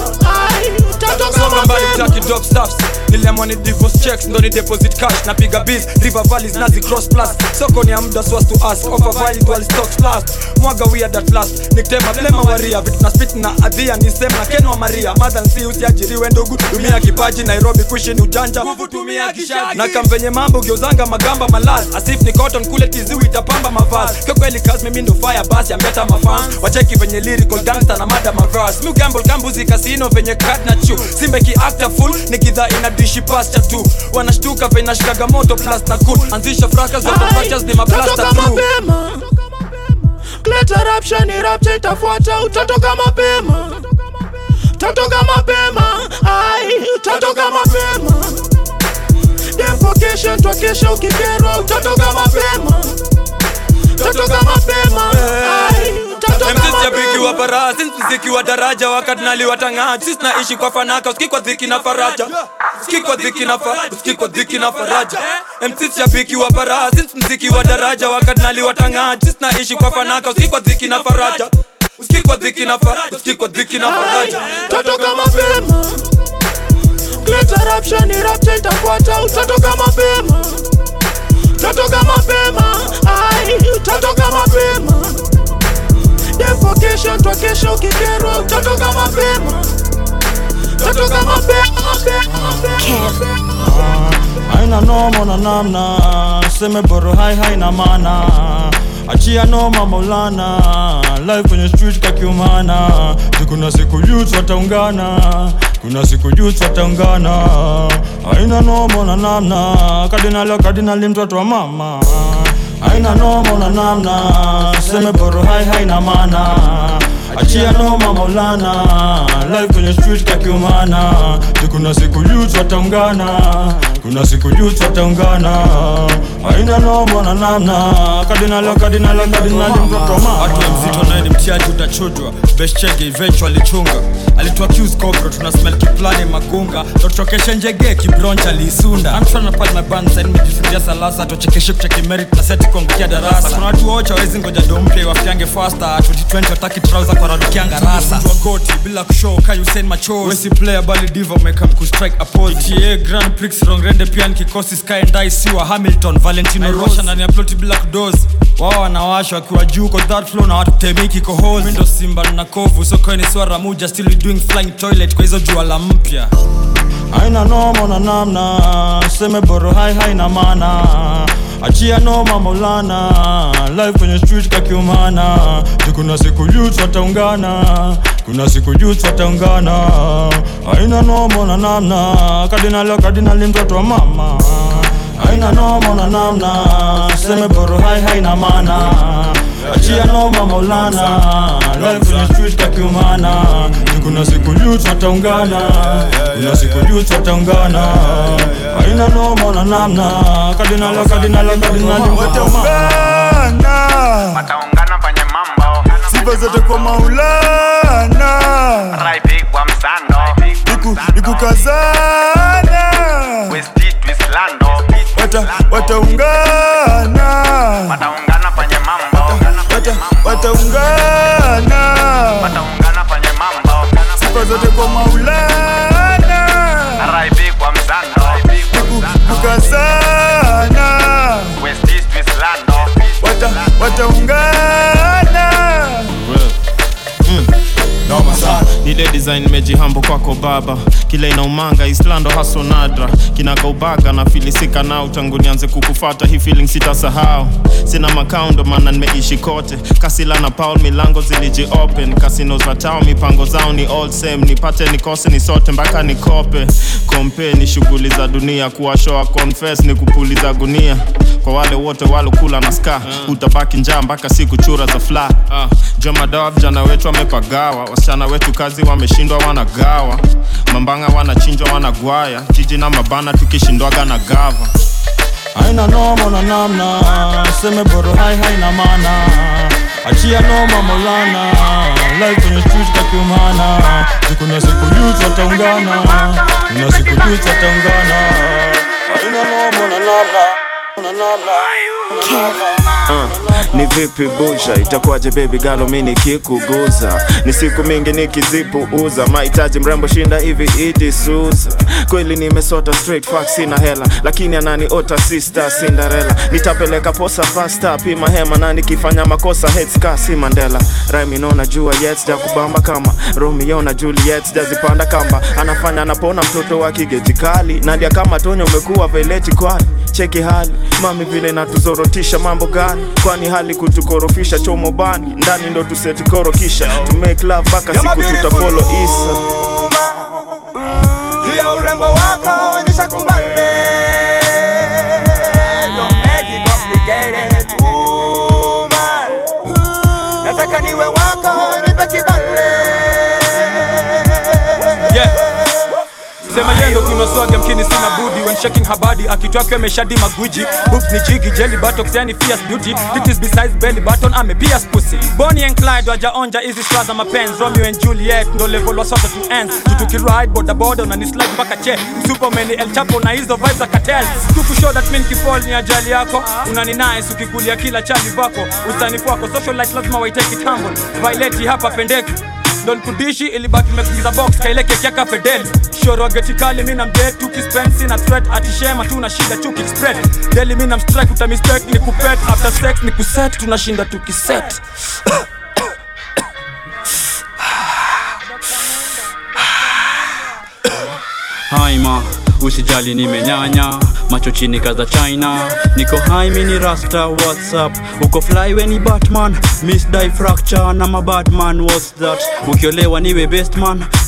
S4: Drop stuffs. Niliamua ni divorce checks ndo ni deposit cash. Napiga bills river valleys nazi cross plus soko ni ya muda to ask. Offer valid while stocks last mwaga weird at last. Nikitema blema waria. Vitu na spit na adhia ni stem na ken maria mother si usiajiriwe ndugu tumia kipaji nairobi kuishi ni ujanja. Nguvu tumia kishaki na kampenye mambo geuzanga magamba malaz. Asif ni cotton kule tiziwi itapamba mavazi kwa kweli kazi mimi ndo fire basi ambeta mafans wacheki venye lyrical gangster na mada mavras mi gamble kambuzi kasino venye cut na chu simbe ki actor full nikidha ina dishi pasture tu wanashtuka venye nashikaga moto plus na cool. Anzisha fraka za pachas ni maplaster
S29: tu Leta rapsha ni itafuata utatoka mapema. Utatoka mapema. Ai utatoka mapema. Dempo kesho twa ukikerwa utatoka mapema. Utatoka mapema. Ai utatoka
S4: baraha sisi mziki wa daraja wakati naliwatangaa sisi naishi kwa fanaka usikii kwa dhiki na faraja. Usikii kwa dhiki na faraja usikii kwa dhiki na faraja. MC shabiki wa bara sisi mziki wa daraja wakati naliwatangaa sisi naishi kwa fanaka usikii kwa dhiki na faraja. Usikii kwa dhiki na faraja usikii kwa dhiki na faraja.
S29: Utatoka mapema Leta rapsha ni itafuata utatoka mapema Utatoka mapema
S6: kesho ukikerwa utatoka mapema. Utatoka mapema
S5: haina noma na namna seme boro hai haina mana achia noma maulana. Live kwenye street kakiumana kuna siku youth wataungana. Kuna siku youth wataungana. Haina noma na namna. Kadinali kadinali mtoto wa mama haina noma na namna seme boro hai haina mana achia noma maulana life kwenye street kakiumana kuna siku youth wataungana kuna siku youth wataungana. Haina noma na namna kadinalo kadinalo kadinali mtoto mama.
S4: Watu wa mzito naye ni mtiaji utachujwa. Beshchege eventually chunga. Alitoa cues cobra tuna smell kiplani magunga totokeshe njege kibroncha aliisunda I'm trying to pad my band side nimejifundia salasa tochekeshe kucheki merit na seti kuangukia darasa. Kuna watu wocha wawezi ngoja dompya wafiange faster. 2020 wataki trouser kwa radukianga rasa. Wa bila kushoka Usain Machos wesi player bali diva umeka mkustrike apol ETA Grand Prix Rongrende pia ni kikosi Sky Ndai siwa Hamilton Valentino Rosha ndani ya ploti bila doors. Wao wanawasha wakiwa juu kwa third floor na watu temiki kohozi Mimi ndo Simba na kovu sokoni swara muja still doing flying toilet kwa hizo jua la mpya
S5: haina noma na namna seme boro hai haina mana achia noma maulana live kwenye street kakiumana. Kuna siku youth wataungana kuna siku youth wataungana. Haina noma na namna kadinalo kadinali mtoto wa mama. Haina noma na namna seme boro hai haina mana achia noma maulana life kwenye street kakiumana kuna siku juu tutaungana, kuna siku juu tutaungana, haina noma na namna. Kadinalo kadinalo kadinali mtoto wa
S6: wataungana kwenye mambo. Sifa zote kwa maulana. Raipi kwa msando. Iku nikukazana westi twislando Wata, wataungana. Wataungana Wata, wataungana. Sifa zote kwa maulana. Twislando Wata, wataungana
S3: noma sana ile design mejihambo kwako baba. Kila inaumanga islando haso nadra. Kinagaubaga na filisika nao tangu nianze kukufata hii feeling sitasahau. Sina makaundo maana nimeishi kote. Kasila na paul milango ziliji open. Kasino za tao mipango zao ni all same. Nipate nikose ni sote mpaka nikope. Kompe ni shughuli za dunia. Kuwashoa confess ni kupuliza gunia. Kwa wale wote walokula na ska utabaki njaa mpaka siku chura za fla. Uh, jomadawa vijana wetu wamepagawa wasichana wetu kazi wameshindwa wanagawa. Mambanga wanachinjwa wanagwaya. Jiji na mabana tukishindwaga na gava.
S5: Haina noma na namna. Seme boro hai haina mana achia noma molana. Live kakiumana kuna siku youth wataungana. Na siku youth wataungana. Haina noma na namna
S8: Uh, ni vipi busha itakuwaje baby galo mi nikikuguza? Ni siku mingi nikizipuuza. Mahitaji mrembo shinda hivi suza. Kweli nimesota straight fuck sina hela. Lakini ananiota sister cinderella. Nitapeleka posa fasta pima hema na nikifanya makosa headska si mandela. Rhyme inaona jua yet sijakubamba kama romeo na juliet sijazipanda kamba. Anafanya anapona mtoto wa kigeji kali. Nadia kama tonya umekuwa veleti kwali, cheki hali mami vile natuzorotisha mambo gani? Kwani hali kutukorofisha chomo bani? Ndani ndo tusetukorokisha. To make love mpaka siku tutafolo isa
S6: juu ya urembo wako onyesha
S4: sema yendo kunoswaga mkini sina budi. When shaking her body akitwake ameshadi magwiji. Boobs ni jigi jelly buttocks yani fierce beauty. Titties besides belly button ame pierce pussy. Bonnie and Clyde wajaonja hizi straws za mapenzi Romeo and Juliet ndo level wa sote to ends. Tutukiride boda boda na slide mpaka che Superman El Chapo na hizo vibes za cartel tukushow that mean kifall ni ajali yako. Unani nice ukikulia kila chali vako. Usanifu wako social life lazima waiteke tumble Violeti hapa pendeki nolkudishi ilibaki mekuingiza box. Kaile kekiaka fedeli shoroagetikali mina namdee tukispensi na threat. Atishema tuna shida tukispread deli mi namstrike utamistake ni kupet. After sex ni kuset. Tunashinda tukiset
S7: haima usijali nimenyanya. Macho chini kaza china. Niko mini rasta whatsapp uko fly weni batman. Miss die fracture na mabatman what's that? Ukiolewa niwe best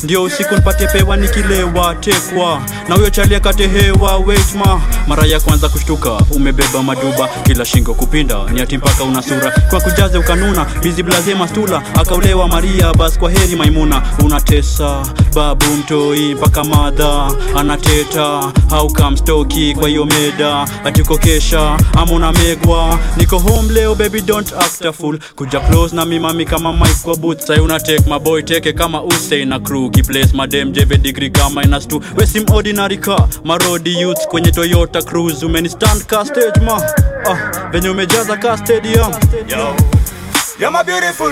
S7: ndio usiku nipate pewa nikilewa tekwa. Na huyo chalia kate hewa ma. Mara ya kwanza kushtuka umebeba maduba. Kila shingo kupinda ni ati mpaka una sura. Kwa kujaze ukanuna bizi blaze mastula. Akaulewa maria bas kwa heri maimuna. Unatesa babu mtoi mpaka madha. Anateta how come stoki kwa hiyo meda atikokesha amona megwa. Niko home leo baby don't act a fool. Kuja close na mimami kama mike kwa boot sai una take my boy teke kama Usain na crew. Kiplace madem jeve degree kama ina stu we sim ordinary car marodi youth kwenye Toyota Cruise umeni stand ka stage ma. Ah venye umejaza ka stadium. Yo.
S30: You're my beautiful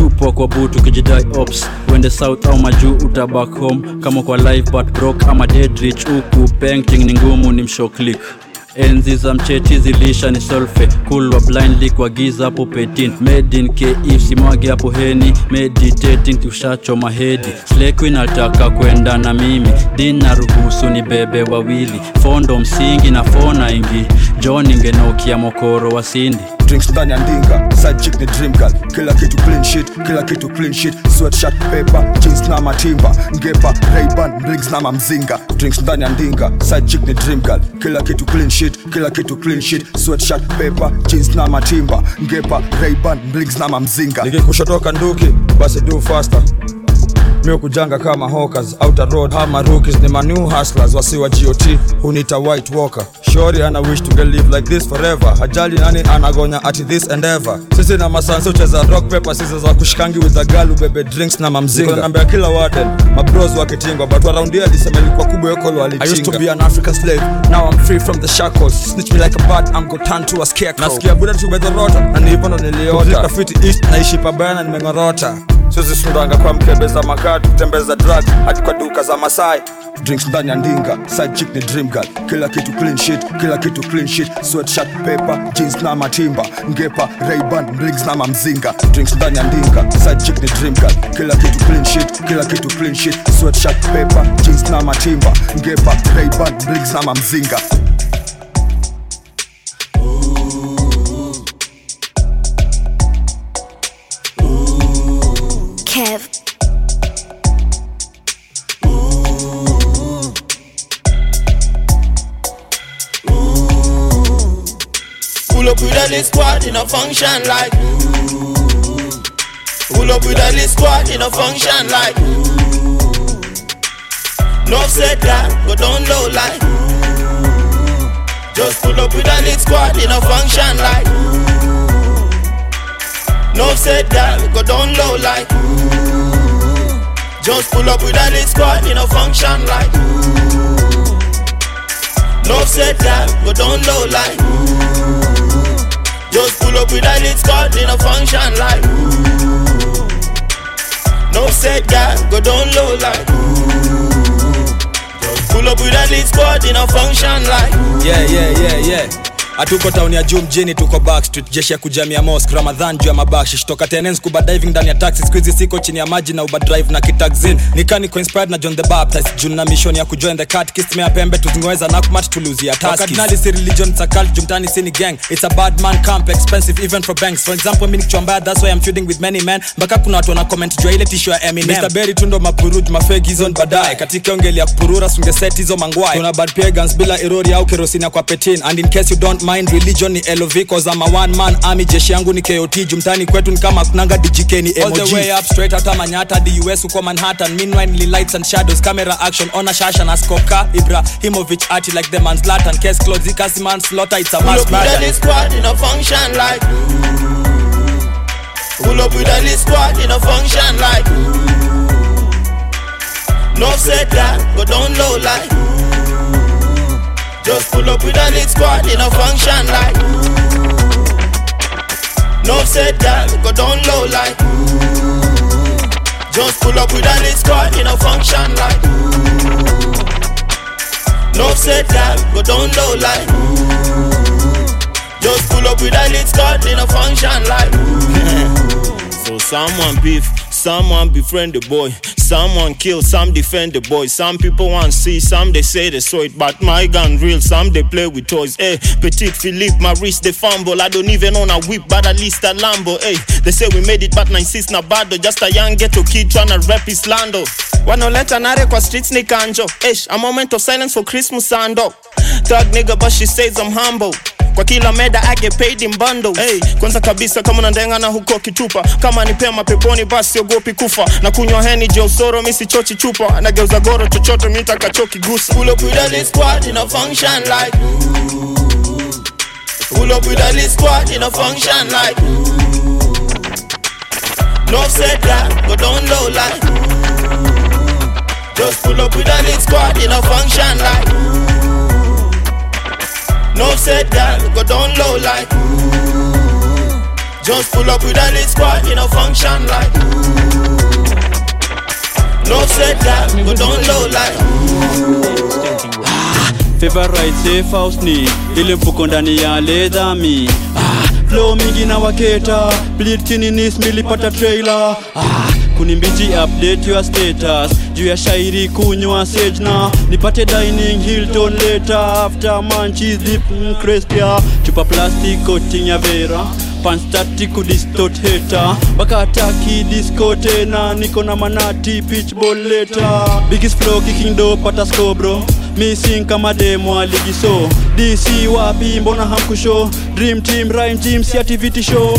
S7: tupo kwa butu kijidai ops. Wende south au majuu utabak home. Kama kwa live but broke ama dead rich. Huku painting ni ngumu ni mshoklik enzi za mcheti zilisha ni solfe. Kulwa blindly kwa giza hapo petin made in simwage hapo heni. Meditating tushachoma hedi slekwin altaka kwenda na mimi. Dina ruhusu ni bebe wawili. Fondo msingi na fona ingi. John ingenokia mokoro wa sindi
S8: drinks ndani ya ndinga side ni dream girl. Kila kitu clean shit kila kitu clean shit. Sweatshirt paper jeans na matimba ngepa rayban bricks na mamzinga drinks ndani ya ndinga side ni dream girl. Kila kitu clean shit kila kitu clean shit. Sweatshirt paper jeans na matimba ngepa rayban bricks na mamzinga
S4: nikikushotoka nduki basi do faster mi kujanga kama hawkers outer road ama rookies ni manew hustlers wasiwa got hunita white walker? Shori ana wish to live like this forever. Hajali nani anagonya ati this endeavor. Sisi na masansi ucheza rock paper sisi za kushikangi with the girl ubebe drinks na mamzinga nambia kila warden mabros wakitingwa but around here alisema ilikuwa kubwa yokolo
S2: I used to be an African slave. Now I'm free from the shackles. Snitch me like a bat, I'm go turn to a scarecrow.
S4: nasikia buda tubedhorota na ni ndo niliota. Fiti east naishi pabaya na nimeng'orota siwezi sundanga kwa mkebe za makati kutembeza drug hadi kwa duka za masai.
S8: Drinks ndani ya ndinga side chick ni dream girl. Kila kitu clean shit kila kitu clean shit. Sweatshirt paper jeans na matimba. Ngepa Ray-Ban bricks na mamzinga. Drinks ndani ya ndinga side chick ni dream girl. Kila kitu clean shit kila kitu clean shit. Sweatshirt paper jeans na matimba. Ngepa Ray-Ban bricks na mamzinga
S31: Pull up with a lit squad in a function like Pull up with a lit squad in a function like No said that, go down low like Just pull up with a lit squad in a function like No said that, go down low like Just pull up with a lit squad in a function like No said that, go down low like Just pull up with a lit squad in a function like ooh. No said that, go down low like ooh. Just pull up with a lit squad in a function like
S2: yeah, yeah, yeah, yeah. Hatuko tauni ya juu mjini tuko backstreet jeshi ya kujamia mosque ramadhan juu ya mabashish toka tenens kuba diving ndani ya taxi. Squeezy siko chini ya maji na uba na kitaxin nikani coinspired na john the baptist. Juu na mission ya kujoin the cat kismea pembe tuzingoweza nakmat tuluzia taskadinali si religion sakal jumtani sini gang. It's a bad man camp expensive even for banks. For example mi nikichwa mbaya that's why I'm feuding with many men. Mpaka kuna watu wana comment juu ya ile tisho ya Eminem. Mr Berry tundo mapuruj mafegi hizo baadaye katika ongeli ya kupurura sungeset hizo mangwai. Tuna bad pagans bila erori au kerosina kwa petin. And in case you don't mind religion ni LOV cause I'm a one man army. Jeshi yangu ni KOT jumtani kwetu ni kama kunanga DJK ni all the way up straight hata Manyata the US uko Manhattan. Meanwhile ni lights and shadows camera action. Ona shasha na skoka Ibrahimovic arty like the man Zlatan. Case closed zikasi man slaughter it's a mass
S31: up with a
S2: murder.
S31: squad in a function like Pull up with a squad in a function like No said that, go down low like Just pull up with a lit squad in a function like No said that, go down low like Just pull up with a lit squad in a function like No said that, go down low like Just pull up with a lit squad in a function like
S3: So someone beef, someone befriend the boy, someone kill, some defend the boy. Some people want see, some they say they saw it, but my gun real. Some they play with toys. Hey, Petit Philippe, my wrist they fumble. I don't even own a whip, but at least a Lambo. Hey, they say we made it, but 96 na bado. Just a young ghetto kid tryna rap his lando. Wanoleta nare kwa streets ni kanjo. Ish, a moment of silence for Christmas sando. Thug nigga, but she says I'm humble kwa kila meda I get paid in bundles. Hey, kwanza kabisa kama unandengana huko kitupa. Kama ni pema peponi basi ogopi kufa. Na kunywa heni je usoro mi chochi chupa. Nageuza goro chochote mi takachokigusa
S31: Pull up with a squad in a function like Pull up with a squad in a function like No said that, go down low like Just pull up with a squad in a function like No set that, go down low like Just pull up with a lit squad in a function like No set that, go down low like
S32: favorite safe house ni ile mfuko ndani ya ledhami ah, flow mingi na waketa. Bleed chini nis milipata trailer. Ah, kunimbichi update your status. Juu ya shairi kunywa sage nipate dining hilton later. After mm, chupa plastic coating ya vera panstati kudistot heta bakataki disko tena. Niko na manati pitchball leta biggest flow kicking do kama demo aligiso dc wapi mbona hamkusho dream team rhyme team si activity show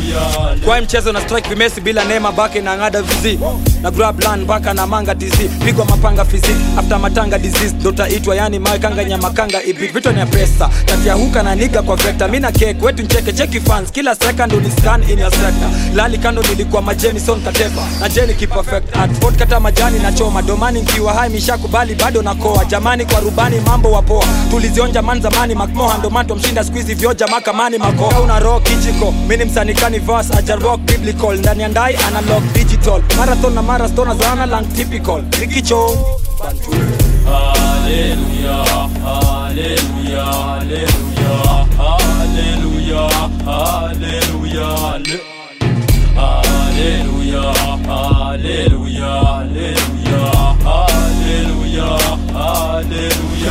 S4: Kwa mchezo na strike vimesi bila neema bake na ngada vizi. Na grab land baka na manga dizi. Pigwa mapanga fizi after matanga disease. Dotaitwa yani mawe makanga nyamakanga ibi vitu ni pesa. Kati ya huka na niga kwa vector. Mina cake wetu ncheke cheki fans. Kila second uni scan in your sector. Lali kando nilikuwa majeni son katepa na jeni ki perfect. At sport kata majani na choma. Domani nkiwa hai mishakubali bado na koa. Jamani kwa rubani mambo wapoa tulizionja man zamani macmohan ndo mato mshinda squeeze vyoja makamani makoa. Una roho kijiko mimi msanikani verse aja biblical ndani ya analog digital marathon na marathon zana lang typical rikicho
S7: bantu haleluya haleluya haleluya haleluya haleluya haleluya haleluya haleluya haleluya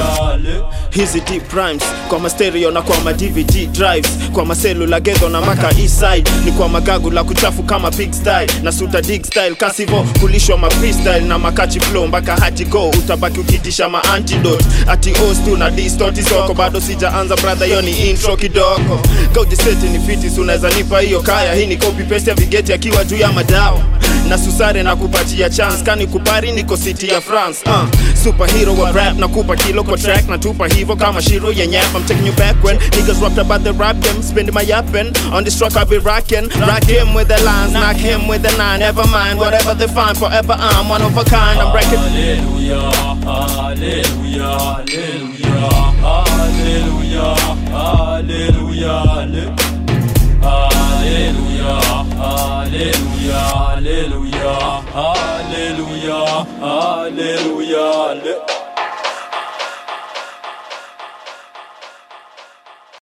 S7: hallelujah.
S3: Hizi deep rhymes kwa mastereo na kwa ma dvd drives. Kwa maselula gedho na maka eastside ni kwa magagu la kuchafu kama pig style. Na suta dig style kasivo kulishwa ma freestyle na makachi flow. Mpaka hati go utabaki ukitisha ma antidote. Ati os tu na distort soko. Bado sijaanza brother hiyo ni intro kidogo. Kaujiseti ni fitis unaweza nipa hiyo kaya. Hii ni copy paste ya vigeti akiwa juu ya madao na susare na kupatia chance. Kani kupari niko city ya france uh, superhero wa rap na kupa kilo kwa track na tupa hivo kama shiro ya nyap I'm taking you back when niggas rapped about the rap them spending my yapping on this truck I be rocking rock him with the lines knock him with the nine never mind whatever they find forever I'm one of a kind I'm breaking
S7: Hallelujah, hallelujah, hallelujah, hallelujah, hallelujah, hallelujah, hallelujah, hallelujah, hallelujah, hallelujah.